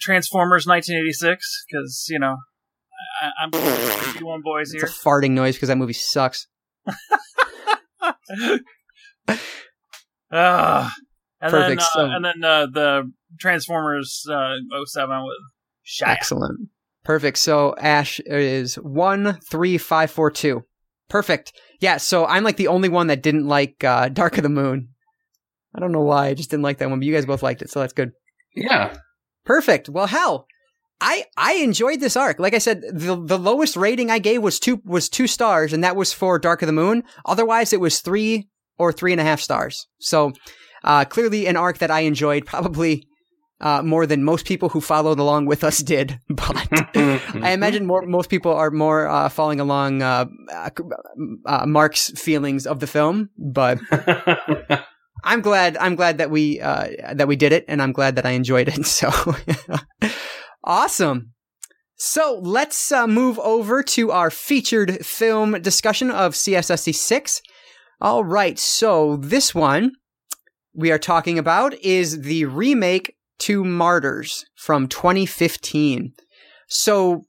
Transformers 1986 because you know I, am one boys here. It's a farting noise because that movie sucks. Ah, and Perfect. Then, uh, so, and then uh, the Transformers uh, 07 with Shia. Excellent. Perfect. So Ash is one, three, five, four, two. Perfect. Yeah. So I'm like the only one that didn't like uh, Dark of the Moon. I don't know why. I just didn't like that one, but you guys both liked it, so that's good. Yeah. Perfect. Well, hell, I I enjoyed this arc. Like I said, the the lowest rating I gave was two was two stars, and that was for Dark of the Moon. Otherwise, it was three or three and a half stars. So uh, clearly, an arc that I enjoyed probably uh, more than most people who followed along with us did. But I imagine more most people are more uh, following along uh, uh, Mark's feelings of the film. But I'm glad I'm glad that we uh, that we did it, and I'm glad that I enjoyed it. So. Awesome. So let's uh, move over to our featured film discussion of CSSC 6. All right. So this one we are talking about is the remake to Martyrs from 2015. So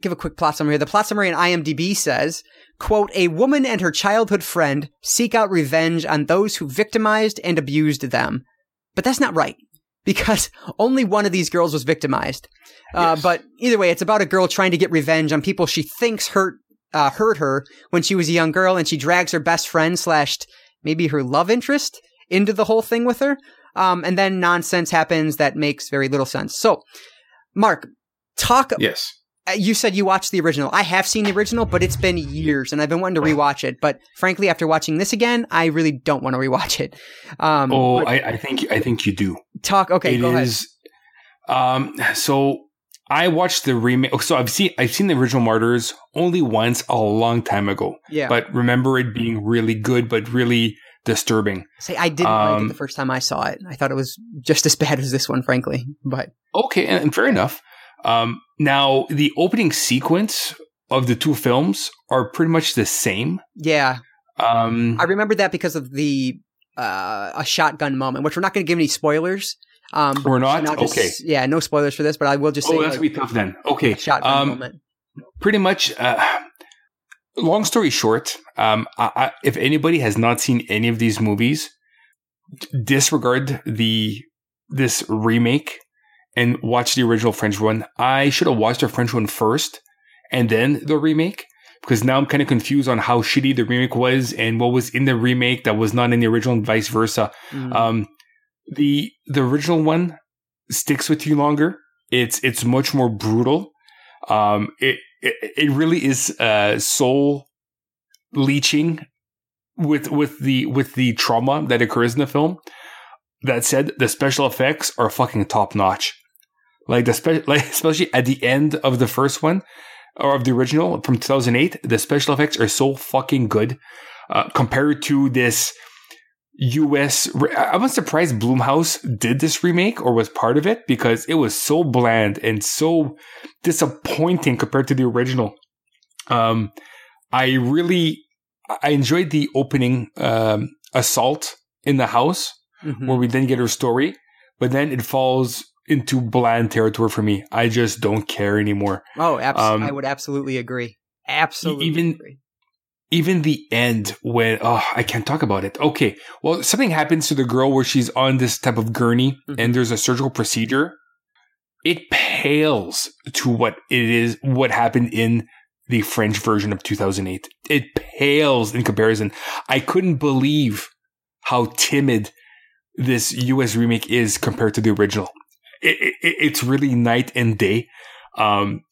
give a quick plot summary here. The plot summary in IMDb says, quote, a woman and her childhood friend seek out revenge on those who victimized and abused them. But that's not right because only one of these girls was victimized. Uh, yes. But either way, it's about a girl trying to get revenge on people she thinks hurt uh, hurt her when she was a young girl, and she drags her best friend slash maybe her love interest into the whole thing with her. Um, and then nonsense happens that makes very little sense. So, Mark, talk. Yes. Uh, you said you watched the original. I have seen the original, but it's been years, and I've been wanting to rewatch it. But frankly, after watching this again, I really don't want to rewatch it. Um, oh, I, I, think I think you do. Talk. Okay, it go is, ahead. Um, so I watched the remake. So I've seen I've seen the original Martyrs only once a long time ago. Yeah, but remember it being really good, but really disturbing. Say, I didn't um, like it um, the first time I saw it. I thought it was just as bad as this one, frankly. But okay, and, and fair enough. Um, now, the opening sequence of the two films are pretty much the same. Yeah. Um, I remember that because of the uh, a shotgun moment, which we're not going to give any spoilers. Um, we're not. Just, okay. Yeah, no spoilers for this, but I will just say. Oh, that's like, be tough then. Okay. Shotgun um, moment. Pretty much. Uh, long story short, um, I, I, if anybody has not seen any of these movies, disregard the this remake and watch the original French one. I should have watched the French one first and then the remake because now I'm kind of confused on how shitty the remake was and what was in the remake that was not in the original and vice versa. Mm. Um, the the original one sticks with you longer. It's it's much more brutal. Um, it, it it really is uh, soul leeching with with the with the trauma that occurs in the film. That said, the special effects are fucking top notch. Like the spe- like especially at the end of the first one or of the original from 2008, the special effects are so fucking good uh, compared to this US. I was surprised Blumhouse did this remake or was part of it because it was so bland and so disappointing compared to the original. Um, I really I enjoyed the opening um, assault in the house mm-hmm. where we then get her story, but then it falls into bland territory for me. I just don't care anymore. Oh, abs- um, I would absolutely agree. Absolutely even, agree. Even the end when oh I can't talk about it. Okay, well something happens to the girl where she's on this type of gurney mm-hmm. and there's a surgical procedure. It pales to what it is what happened in the French version of 2008. It pales in comparison. I couldn't believe how timid this US remake is compared to the original it, it, it's really night and day. Um,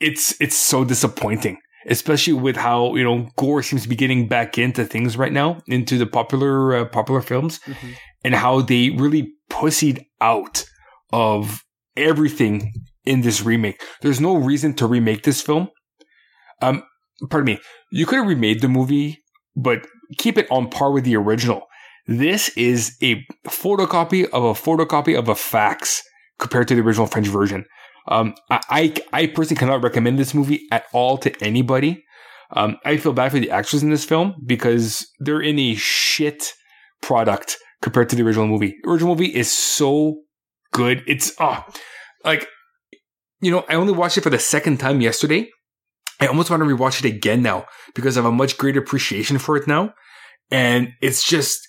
it's it's so disappointing, especially with how you know gore seems to be getting back into things right now, into the popular uh, popular films, mm-hmm. and how they really pussied out of everything in this remake. There's no reason to remake this film. Um, pardon me. You could have remade the movie, but keep it on par with the original. This is a photocopy of a photocopy of a fax compared to the original French version. Um, I, I personally cannot recommend this movie at all to anybody. Um, I feel bad for the actors in this film because they're in a shit product compared to the original movie. The original movie is so good. It's oh, like you know, I only watched it for the second time yesterday. I almost want to rewatch it again now because I have a much greater appreciation for it now. And it's just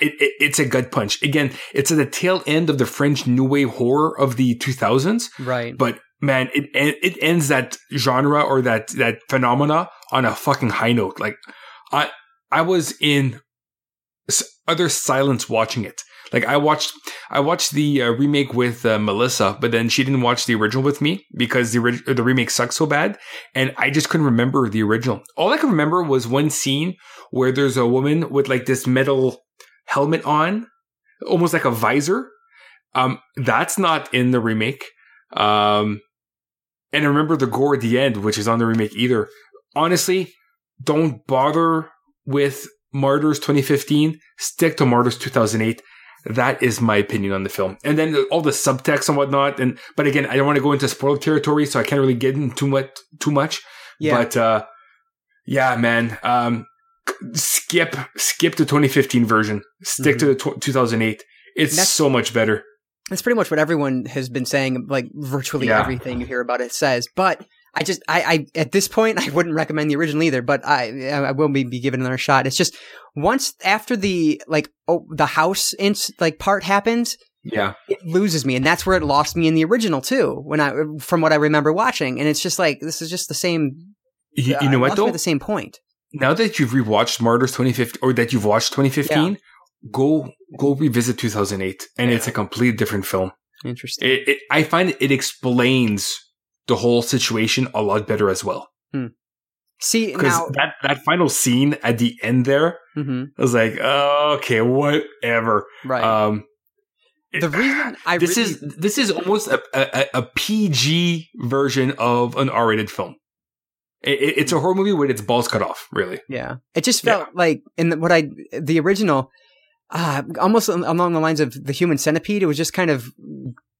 it, it, it's a gut punch. Again, it's at the tail end of the French New Wave horror of the 2000s. Right. But man, it it ends that genre or that that phenomena on a fucking high note. Like I I was in other silence watching it. Like I watched, I watched the uh, remake with uh, Melissa, but then she didn't watch the original with me because the ori- the remake sucked so bad, and I just couldn't remember the original. All I could remember was one scene where there's a woman with like this metal helmet on, almost like a visor. Um, that's not in the remake. Um, and I remember the gore at the end, which is on the remake either. Honestly, don't bother with Martyrs 2015. Stick to Martyrs 2008. That is my opinion on the film. And then all the subtext and whatnot. And but again, I don't want to go into spoiler territory, so I can't really get into too much. Too much. Yeah. But uh, yeah, man. Um, skip skip the 2015 version. Stick to the tw 2008. It's so much better. That's pretty much what everyone has been saying. Like virtually Yeah. everything you hear about it says. But I just, I, I, at this point, I wouldn't recommend the original either. But I, I will be, be giving another shot. It's just once after the like, oh, the house ins like part happens, Yeah. it loses me, and that's where it lost me in the original too. When I, from what I remember watching, and it's just like this is just the same. You, uh, you know it what though? At the same point. Now that you've rewatched Martyrs 2015 or that you've watched 2015, go go revisit 2008 and it's a completely different film. Interesting. It, it, I find it explains the whole situation a lot better as well. See Because now, that, that final scene at the end there, Mhm, I was like, oh, okay, whatever. right. Um, the reason I this really, is this is almost a, a, a PG version of an R-rated film. It, it- it's a horror movie with its balls cut off, really. Yeah, it just felt like in the, what I the original, uh, almost along the lines of the Human Centipede. It was just kind of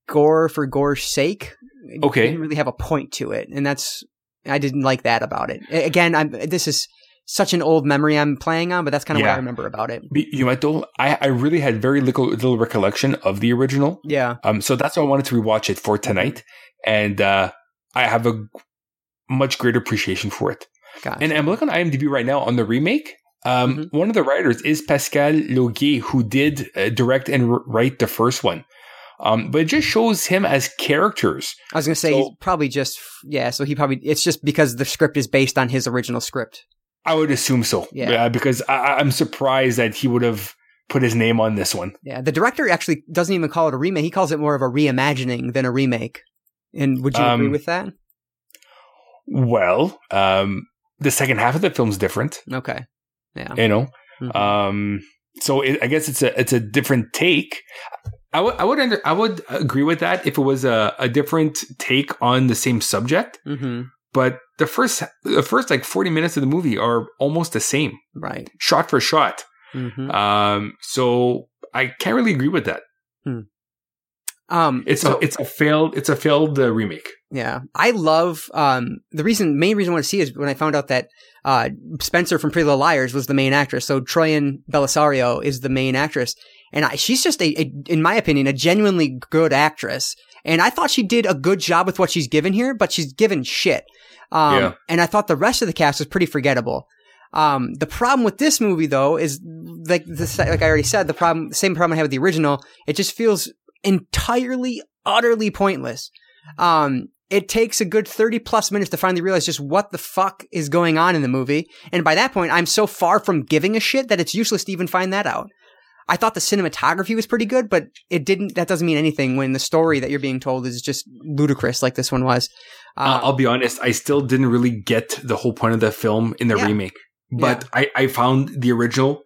gore for gore's sake. It Okay. didn't really have a point to it, and that's I didn't like that about it. Again, I'm this is such an old memory I'm playing on, but that's kind of what I remember about it. You know what though? I, I really had very little little recollection of the original. Yeah, Um, so that's why I wanted to rewatch it for tonight, and uh, I have a much greater appreciation for it. gotcha. And I'm looking on IMDb right now on the remake. Um, Mm-hmm. One of the writers is Pascal Laugier, who did uh, direct and r- write the first one. Um, but it just shows him as characters. I was gonna say so- he's probably just yeah. So he probably it's just because the script is based on his original script. I would assume so. Yeah. because I, I'm surprised that he would have put his name on this one. Yeah, the director actually doesn't even call it a remake. He calls it more of a reimagining than a remake. And would you agree Um, with that? Well, um, the second half of the film's different, Okay. Yeah. you know. Mhm. Um, so it, I guess it's a it's a different take. I would I would under, I would agree with that if it was a, a different take on the same subject. hmm But the first the first like forty minutes of the movie are almost the same, Right. shot for shot. hmm Um, so I can't really agree with that. Um, It's so- a it's a failed it's a failed uh, remake. yeah. I love um the reason main reason I want to see is when I found out that uh Spencer from Pretty Little Liars was the main actress. So Troian Bellisario is the main actress, and I, she's just a, a, in my opinion, a genuinely good actress. And I thought she did a good job with what she's given here, but she's given shit. Um, Yeah. and I thought the rest of the cast was pretty forgettable. Um, the problem with this movie though is like this, like I already said, the problem, same problem I had with the original. It just feels entirely, utterly pointless. Um, it takes a good 30 plus minutes to finally realize just what the fuck is going on in the movie. And by that point, I'm so far from giving a shit that it's useless to even find that out. I thought the cinematography was pretty good, but it didn't, that doesn't mean anything when the story that you're being told is just ludicrous like this one was. Uh, Uh, I'll be honest, I still didn't really get the whole point of the film in the Yeah. remake. But I, I found the original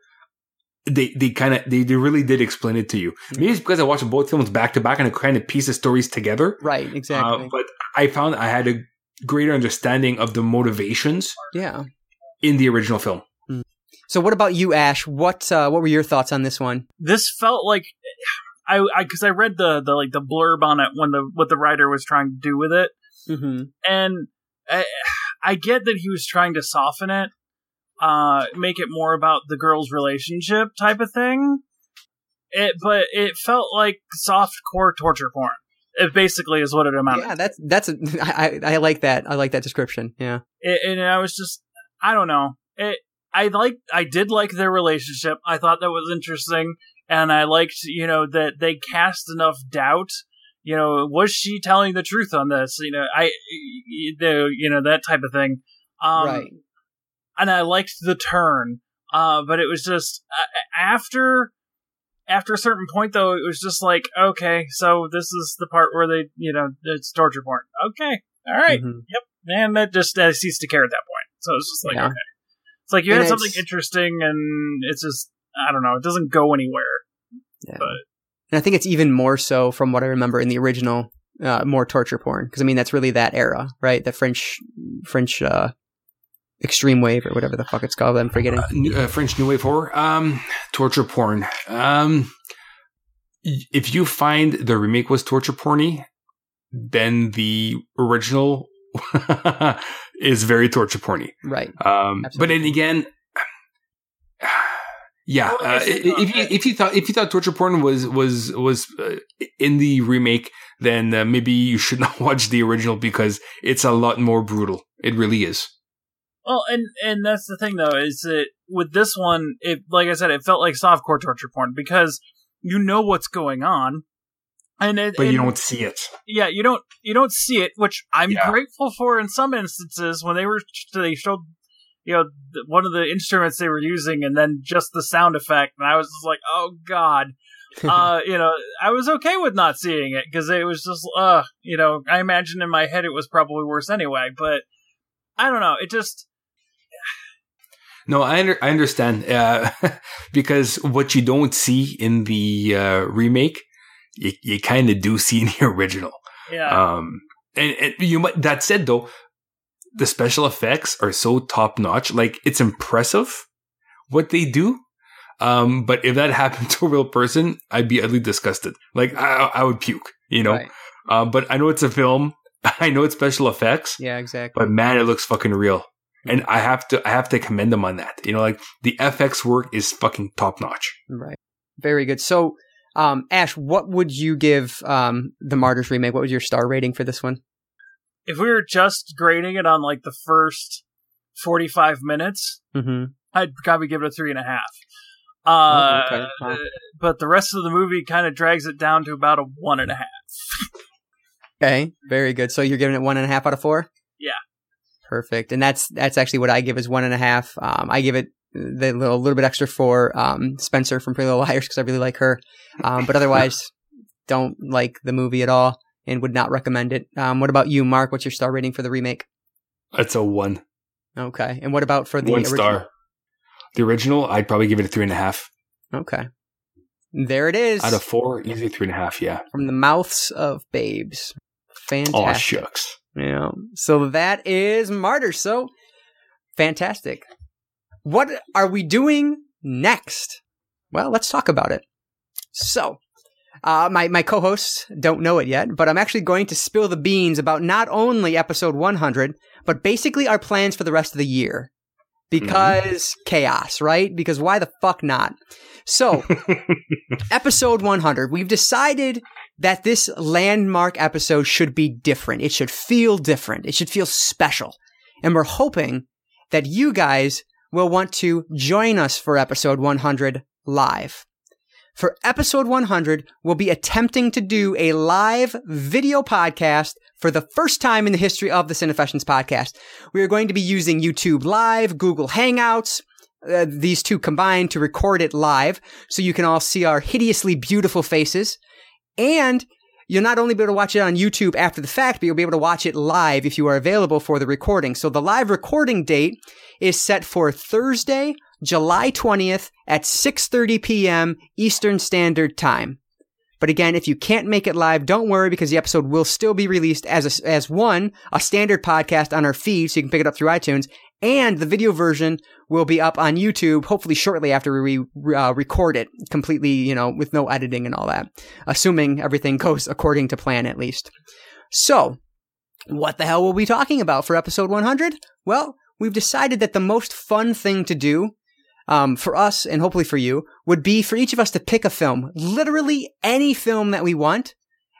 they they kind of they, they really did explain it to you. Maybe it's because I watched both films back to back and I kind of piece the stories together. right, exactly. Uh, but I found I had a greater understanding of the motivations yeah. in the original film. So what about you, Ash? What, uh, what were your thoughts on this one? this felt like I because I, read the the like the blurb on it when the what the writer was trying to do with it, Mm-hmm. and I, I get that he was trying to soften it, uh, make it more about the girl's relationship type of thing. It, but it felt like soft core torture porn. It basically is what it amounted. Yeah, that's, that's, a, I, I like that. I like that description. Yeah. it, and I was just, I don't know. It, I like, I did like their relationship. I thought that was interesting, and I liked, you know, that they cast enough doubt. You know, was she telling the truth on this? You know, I, the, you know, that type of thing. Um, right. And I liked the turn. Uh, but it was just uh, after after a certain point though, it was just like, okay, so this is the part where they, you know, it's torture porn. Okay, all right, mm-hmm. yep, and that just uh, ceased to care at that point. So it's just like, yeah. okay, it's like you and had something interesting, and it's just, I don't know, it doesn't go anywhere. Yeah. But and I think it's even more so from what I remember in the original, uh, more torture porn because I mean that's really that era, right? The French French uh, extreme wave or whatever the fuck it's called. I'm forgetting. Uh, uh, French New Wave horror, um, torture porn. Um, if you find the remake was torture porny, then the original is very torture porny. Right. Um, but then again, yeah. Uh, if you if you thought if you thought torture porn was was was uh, in the remake, then uh, maybe you should not watch the original because it's a lot more brutal. It really is. Well, and and that's the thing though is that with this one, it like I said, it felt like softcore torture porn because you know what's going on, and it, but and, you don't see it. Yeah, you don't you don't see it, which I'm yeah. grateful for in some instances when they were they showed you know one of the instruments they were using and then just the sound effect, and I was just like, oh god. uh, you know, I was okay with not seeing it because it was just, uh, you know, I imagine in my head it was probably worse anyway, but I don't know. It just, no, I under, I understand uh, because what you don't see in the uh, remake, you, you kind of do see in the original. Yeah. Um, and, and you might that said though, the special effects are so top notch. Like it's impressive what they do. Um, but if that happened to a real person, I'd be utterly disgusted. Like I, I would puke. You know. Right. Uh, but I know it's a film. I know it's special effects. Yeah, exactly. But man, it looks fucking real and I have to I have to commend them on that. You know, like the FX work is fucking top notch. Right. Very good. So, um, Ash, what would you give um, the Martyrs remake? What was your star rating for this one? If we were just grading it on like the first forty-five minutes, mm-hmm. I'd probably give it a three and a half. Uh, oh, okay. wow. But the rest of the movie kind of drags it down to about a one and a half. okay, very good. So you're giving it one and a half out of four. Yeah. Perfect. And that's that's actually what I give as one and a half. Um, I give it the little, little bit extra for um, Spencer from Pretty Little Liars because I really like her. Um, but otherwise, don't like the movie at all and would not recommend it. Um, what about you, Mark? What's your star rating for the remake? It's a one. Okay. And what about for the one original? star? The original, I'd probably give it a three and a half. Okay. There it is. Out of four, easy three and a half. Yeah. From the mouths of babes. Fantastic. Oh shucks. Yeah. So that is Martyr. So fantastic. What are we doing next? Well, let's talk about it. So, uh, my, my co-hosts don't know it yet, but I'm actually going to spill the beans about not only episode 100, but basically our plans for the rest of the year. Because mm-hmm. chaos, right? Because why the fuck not? So, episode 100, we've decided that this landmark episode should be different. It should feel different. It should feel special. And we're hoping that you guys will want to join us for episode 100 live. For episode 100, we'll be attempting to do a live video podcast for the first time in the history of the Cinefessions podcast. We are going to be using YouTube Live, Google Hangouts, uh, these two combined to record it live so you can all see our hideously beautiful faces. And you'll not only be able to watch it on YouTube after the fact, but you'll be able to watch it live if you are available for the recording. So the live recording date is set for Thursday, July 20th at 6:30 p.m. Eastern Standard Time. But again, if you can't make it live, don't worry because the episode will still be released as a, as one, a standard podcast on our feed so you can pick it up through iTunes, and the video version will be up on YouTube hopefully shortly after we uh, record it completely, you know, with no editing and all that, assuming everything goes according to plan at least. So, what the hell will we be talking about for episode 100? Well, we've decided that the most fun thing to do um, for us and hopefully for you would be for each of us to pick a film, literally any film that we want,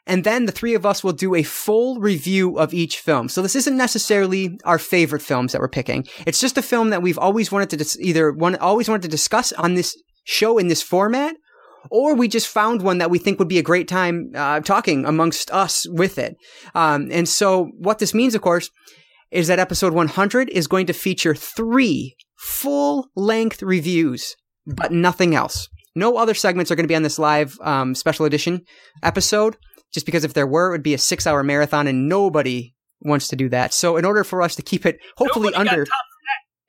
and then the three of us will do a full review of each film. So this isn't necessarily our favorite films that we're picking. It's just a film that we've always wanted to dis- either one, always wanted to discuss on this show in this format, or we just found one that we think would be a great time uh, talking amongst us with it. Um, and so what this means, of course, is that episode 100 is going to feature three full length reviews, but nothing else. No other segments are going to be on this live um, special edition episode, just because if there were, it would be a six hour marathon and nobody wants to do that. So, in order for us to keep it hopefully Nobody under.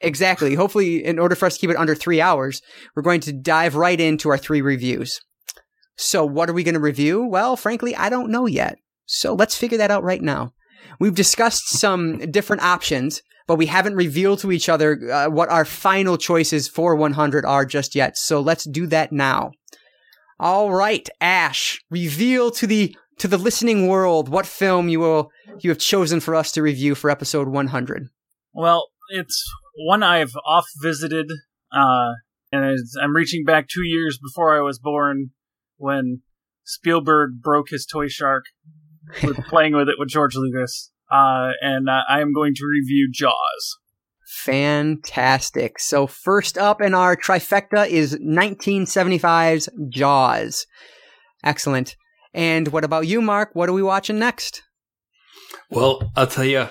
Exactly. Hopefully, in order for us to keep it under three hours, we're going to dive right into our three reviews. So, what are we going to review? Well, frankly, I don't know yet. So, let's figure that out right now. We've discussed some different options, but we haven't revealed to each other uh, what our final choices for 100 are just yet. So, let's do that now. All right, Ash, reveal to the to the listening world what film you will you have chosen for us to review for episode 100. Well, it's one I've off visited, uh, and I'm reaching back two years before I was born when Spielberg broke his toy shark with playing with it with George Lucas. Uh, and uh, I am going to review Jaws. Fantastic. So first up in our trifecta is 1975's Jaws. Excellent. And what about you, Mark? What are we watching next? Well, I'll tell you,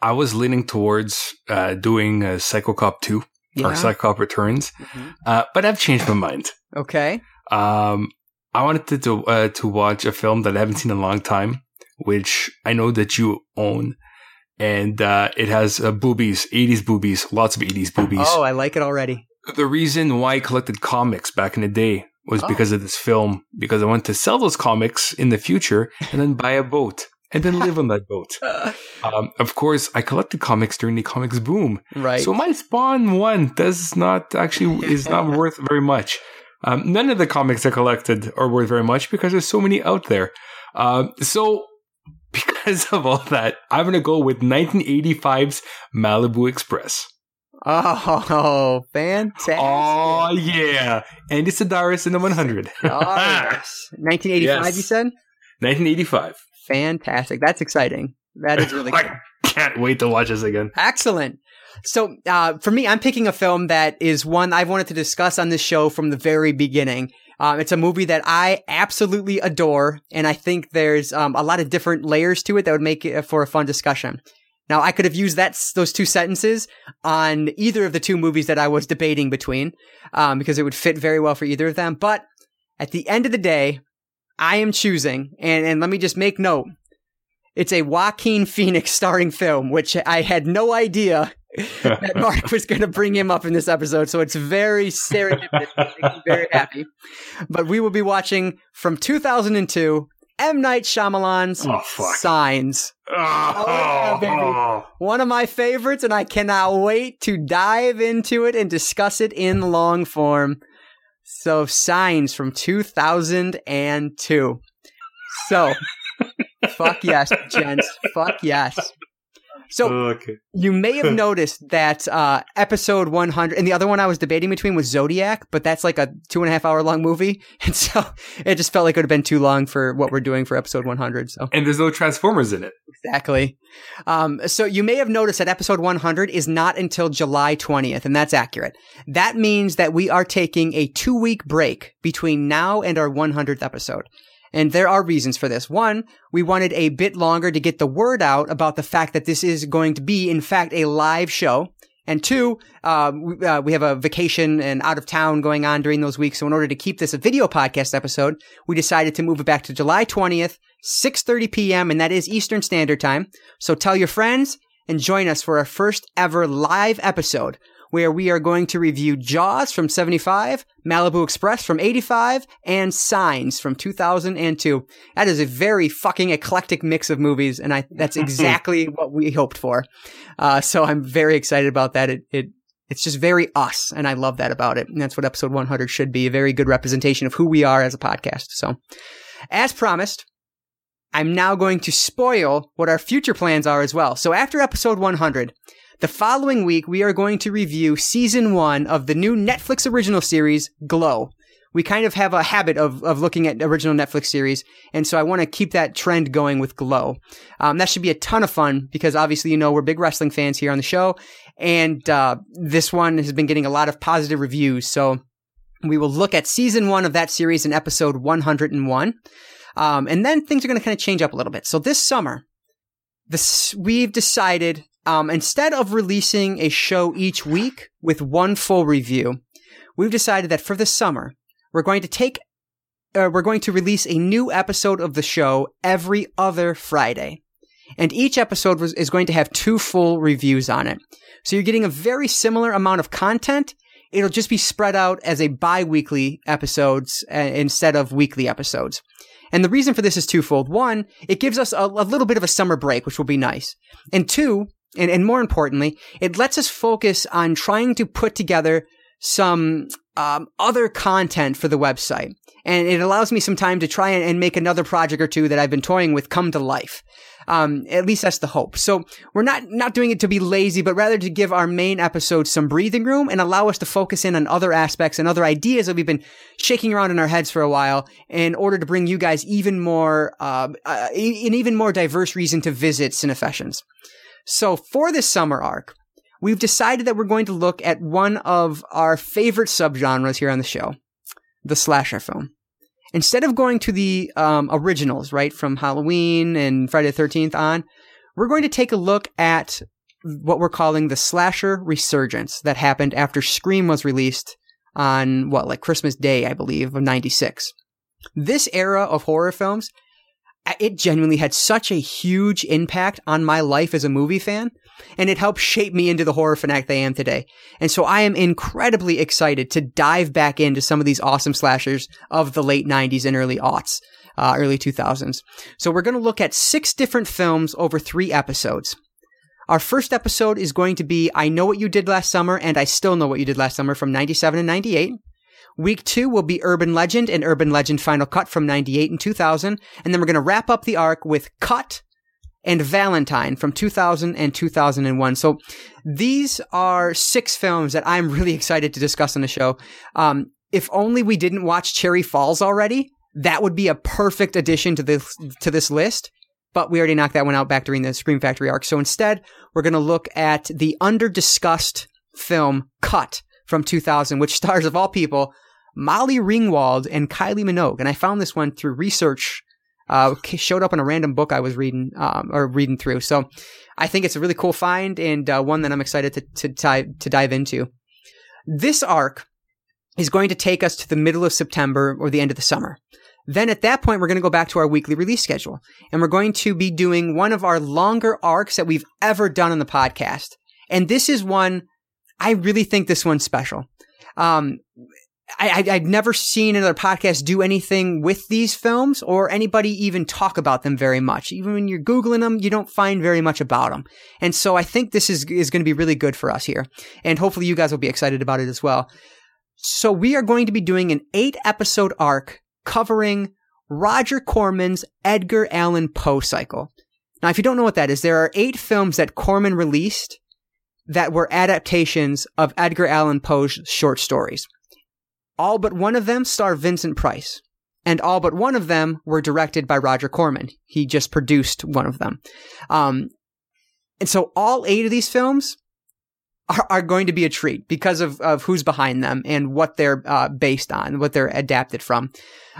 I was leaning towards uh, doing uh, Psycho Cop 2 or Psycho Cop Returns, Mhm. uh, but I've changed my mind. Okay. Um, I wanted to to, uh, to watch a film that I haven't seen in a long time, which I know that you own, and uh, it has uh, boobies, eighties boobies, lots of eighties boobies. Oh, I like it already. The reason why I collected comics back in the day was Oh. because of this film, because I wanted to sell those comics in the future and then buy a boat and then live on that boat. Um, of course, I collected comics during the comics boom. right. So my Spawn one does not actually is not worth very much. Um, none of the comics I collected are worth very much because there's so many out there. Um, so because of all that, I'm gonna go with 1985's Malibu Express. oh, fantastic. Oh yeah, Andy Sidaris in the 100. Yes. 1985, Yes. you said? 1985. Fantastic. That's exciting. That is really cool. I can't wait to watch this again. Excellent. So, uh, for me, I'm picking a film that is one I've wanted to discuss on this show from the very beginning. Um, it's a movie that I absolutely adore, and I think there's um, a lot of different layers to it that would make it for a fun discussion. Now, I could have used that those two sentences on either of the two movies that I was debating between, um, because it would fit very well for either of them. But at the end of the day, I am choosing, and, and let me just make note. It's a Joaquin Phoenix starring film, which I had no idea that Mark was going to bring him up in this episode. So it's very serendipitous. Very happy. But we will be watching from 2002 M. Night Shyamalan's Oh. Signs. Oh, yeah, baby. One of my favorites, and I cannot wait to dive into it and discuss it in long form. So, Signs from 2002. So, fuck yes, gents. Fuck yes. So, okay. you may have noticed that uh, episode 100, and the other one I was debating between was Zodiac, but that's like a two and a half hour long movie. And so it just felt like it would have been too long for what we're doing for episode 100. So, And there's no Transformers in it. exactly. Um, so, you may have noticed that episode 100 is not until July 20th, and that's accurate. That means that we are taking a two week break between now and our 100th episode. And there are reasons for this. One, we wanted a bit longer to get the word out about the fact that this is going to be, in fact, a live show. And two, uh, we, uh, we have a vacation and out of town going on during those weeks. So in order to keep this a video podcast episode, we decided to move it back to July 20th, 6.30 p.m. And that is Eastern Standard Time. So tell your friends and join us for our first ever live episode where we are going to review Jaws from 75, Malibu Express from 85, and Signs from 2002. That is a very fucking eclectic mix of movies, and I that's exactly what we hoped for. Uh, so I'm very excited about that. It, it it's just very us, and I love that about it. And that's what episode 100 should be—a very good representation of who we are as a podcast. So, as promised, I'm now going to spoil what our future plans are as well. So after episode 100. The following week, we are going to review season one of the new Netflix original series, Glow. We kind of have a habit of, of looking at original Netflix series, and so I want to keep that trend going with Glow. Um, that should be a ton of fun because obviously, you know, we're big wrestling fans here on the show, and uh, this one has been getting a lot of positive reviews. So we will look at season one of that series in episode 101. Um, and then things are going to kind of change up a little bit. So this summer, this, we've decided um, instead of releasing a show each week with one full review, we've decided that for the summer, we're going to take, uh, we're going to release a new episode of the show every other Friday. And each episode was, is going to have two full reviews on it. So you're getting a very similar amount of content. It'll just be spread out as a bi-weekly episodes uh, instead of weekly episodes. And the reason for this is twofold. One, it gives us a, a little bit of a summer break, which will be nice. And two, and, and more importantly, it lets us focus on trying to put together some um, other content for the website. And it allows me some time to try and, make another project or two that I've been toying with come to life. Um, at least that's the hope. So we're not not doing it to be lazy, but rather to give our main episode some breathing room and allow us to focus in on other aspects and other ideas that we've been shaking around in our heads for a while, in order to bring you guys even more uh, uh, an even more diverse reason to visit Cinefessions. So for this summer arc, we've decided that we're going to look at one of our favorite subgenres here on the show, the slasher film instead of going to the um, originals, right, from Halloween and Friday the 13th on, we're going to take a look at what we're calling the slasher resurgence that happened after Scream was released on what, like Christmas Day, I believe, of 96. This era of horror films, it genuinely had such a huge impact on my life as a movie fan and it helped shape me into the horror fanatic I am today. And so I am incredibly excited to dive back into some of these awesome slashers of the late 90s and early aughts, uh, early 2000s. So we're going to look at six different films over three episodes. Our first episode is going to be I Know What You Did Last Summer and I Still Know What You Did Last Summer from 97 and 98. Week two will be Urban Legend and Urban Legend Final Cut from 98 and 2000. And then we're going to wrap up the arc with Cut and Valentine from 2000 and 2001. So these are six films that I'm really excited to discuss on the show. Um, if only we didn't watch Cherry Falls already, that would be a perfect addition to this to this list. But we already knocked that one out back during the Scream Factory arc. So instead, we're going to look at the under discussed film Cut from 2000, which stars of all people Molly Ringwald and Kylie Minogue. And I found this one through research uh, showed up in a random book I was reading um, or reading through. So I think it's a really cool find and uh, one that I'm excited to to dive, to dive into. This arc is going to take us to the middle of September or the end of the summer. Then at that point, we're going to go back to our weekly release schedule and we're going to be doing one of our longer arcs that we've ever done on the podcast. And this is one, I really think this one's special. Um, I, would never seen another podcast do anything with these films or anybody even talk about them very much. Even when you're Googling them, you don't find very much about them. And so I think this is, is going to be really good for us here. And hopefully you guys will be excited about it as well. So we are going to be doing an eight episode arc covering Roger Corman's Edgar Allan Poe cycle. Now, if you don't know what that is, there are eight films that Corman released that were adaptations of Edgar Allan Poe's short stories. All but one of them star Vincent Price, and all but one of them were directed by Roger Corman. He just produced one of them. Um, and so all eight of these films are, are going to be a treat because of, of who's behind them and what they're uh, based on, what they're adapted from.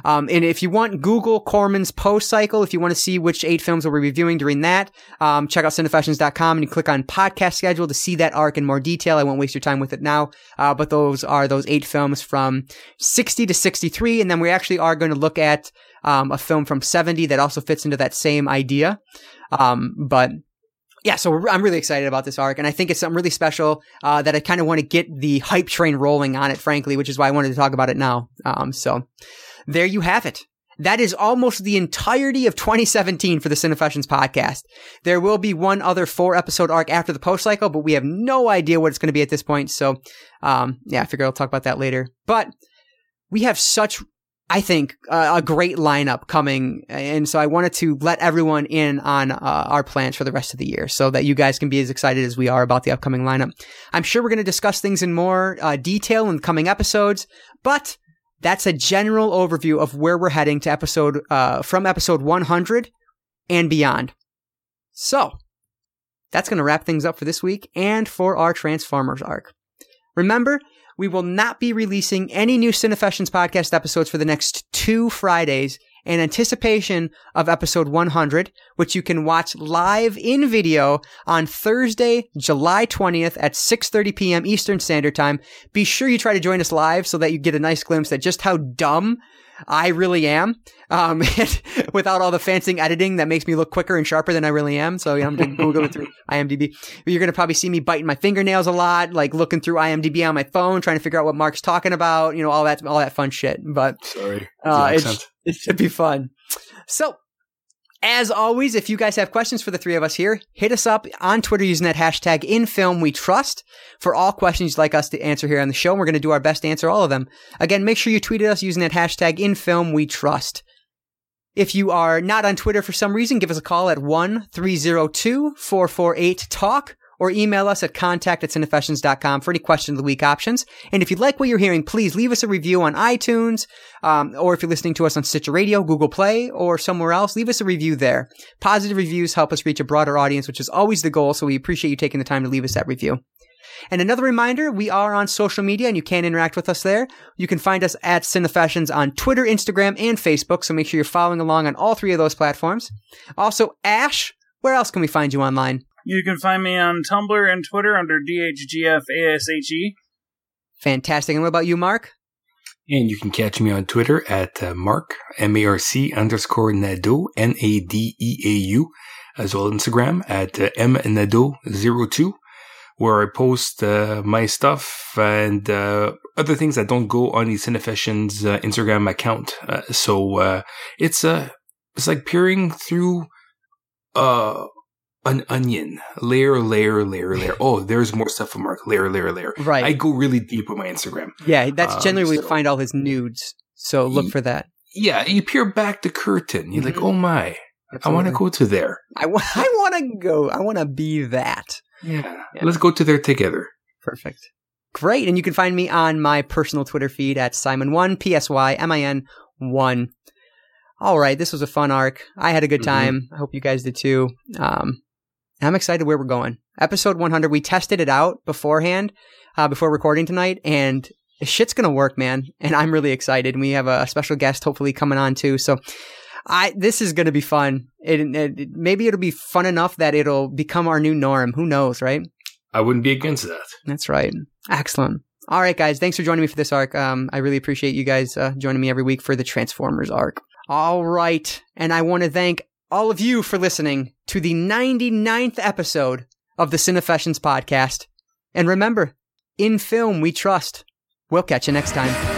Um, and if you want Google Corman's Poe cycle, if you want to see which eight films we'll be reviewing during that, um, check out cinefessions.com and you click on podcast schedule to see that arc in more detail. I won't waste your time with it now. Uh, but those are those eight films from 60 to 63. And then we actually are going to look at, um, a film from 70 that also fits into that same idea. Um, but yeah, so I'm really excited about this arc, and I think it's something really special uh, that I kind of want to get the hype train rolling on it, frankly, which is why I wanted to talk about it now. Um, so there you have it. That is almost the entirety of 2017 for the Cinefessions podcast. There will be one other four episode arc after the Poe cycle, but we have no idea what it's going to be at this point. So, um, yeah, I figure I'll talk about that later. But we have such I think uh, a great lineup coming, and so I wanted to let everyone in on uh, our plans for the rest of the year, so that you guys can be as excited as we are about the upcoming lineup. I'm sure we're going to discuss things in more uh, detail in coming episodes, but that's a general overview of where we're heading to episode uh, from episode 100 and beyond. So that's going to wrap things up for this week and for our Transformers arc. Remember, we will not be releasing any new Cinefessions podcast episodes for the next two Fridays, in anticipation of episode 100, which you can watch live in video on Thursday, July 20th at 6:30 p.m. Eastern Standard Time. Be sure you try to join us live so that you get a nice glimpse at just how dumb I really am. Um, without all the fancy editing that makes me look quicker and sharper than I really am. So you know, I'm going to Google it through IMDb. You're going to probably see me biting my fingernails a lot, like looking through IMDb on my phone, trying to figure out what Mark's talking about, you know, all that, all that fun shit. But sorry, uh, it, it should be fun. So as always, if you guys have questions for the three of us here, hit us up on Twitter using that hashtag in film we trust for all questions you'd like us to answer here on the show. We're going to do our best to answer all of them. Again, make sure you tweet at us using that hashtag in film we trust. If you are not on Twitter for some reason, give us a call at 1 302 448 TALK or email us at contact at cinefessions.com for any question of the week options. And if you like what you're hearing, please leave us a review on iTunes, um, or if you're listening to us on Stitcher Radio, Google Play, or somewhere else, leave us a review there. Positive reviews help us reach a broader audience, which is always the goal, so we appreciate you taking the time to leave us that review. And another reminder, we are on social media and you can interact with us there. You can find us at Cinefessions on Twitter, Instagram, and Facebook, so make sure you're following along on all three of those platforms. Also, Ash, where else can we find you online? You can find me on Tumblr and Twitter under DHGFASHE. Fantastic. And what about you, Mark? And you can catch me on Twitter at uh, Mark, M-A-R-C underscore Nadeau, N-A-D-E-A-U, as well as Instagram at uh, mnadeau02, where I post uh, my stuff and uh, other things that don't go on the Cinefessions uh, Instagram account. Uh, so uh, it's uh, it's like peering through uh, an onion, layer, layer, layer, layer. Oh, there's more stuff from Mark. Layer, layer, layer. Right. I go really deep with my Instagram. Yeah, that's um, generally where so, we find all his nudes. So look for that. Yeah, you peer back the curtain. You're mm-hmm. like, oh my, Absolutely. I want to go to there. I, w- I want to go. I want to be that. Yeah. yeah. Let's go to there together. Perfect. Great. And you can find me on my personal Twitter feed at Simon1, P S Y M I N 1. All right. This was a fun arc. I had a good mm-hmm. time. Mm-hmm. I hope you guys did too. Um, I'm excited where we're going. Episode 100, we tested it out beforehand, uh, before recording tonight, and shit's gonna work, man. And I'm really excited. And we have a special guest hopefully coming on too. So, I this is gonna be fun. It, it, maybe it'll be fun enough that it'll become our new norm. Who knows, right? I wouldn't be against that. That's right. Excellent. All right, guys. Thanks for joining me for this arc. Um, I really appreciate you guys uh, joining me every week for the Transformers arc. All right, and I want to thank all of you for listening to the 99th episode of the Cinefessions podcast. And remember, in film we trust. We'll catch you next time.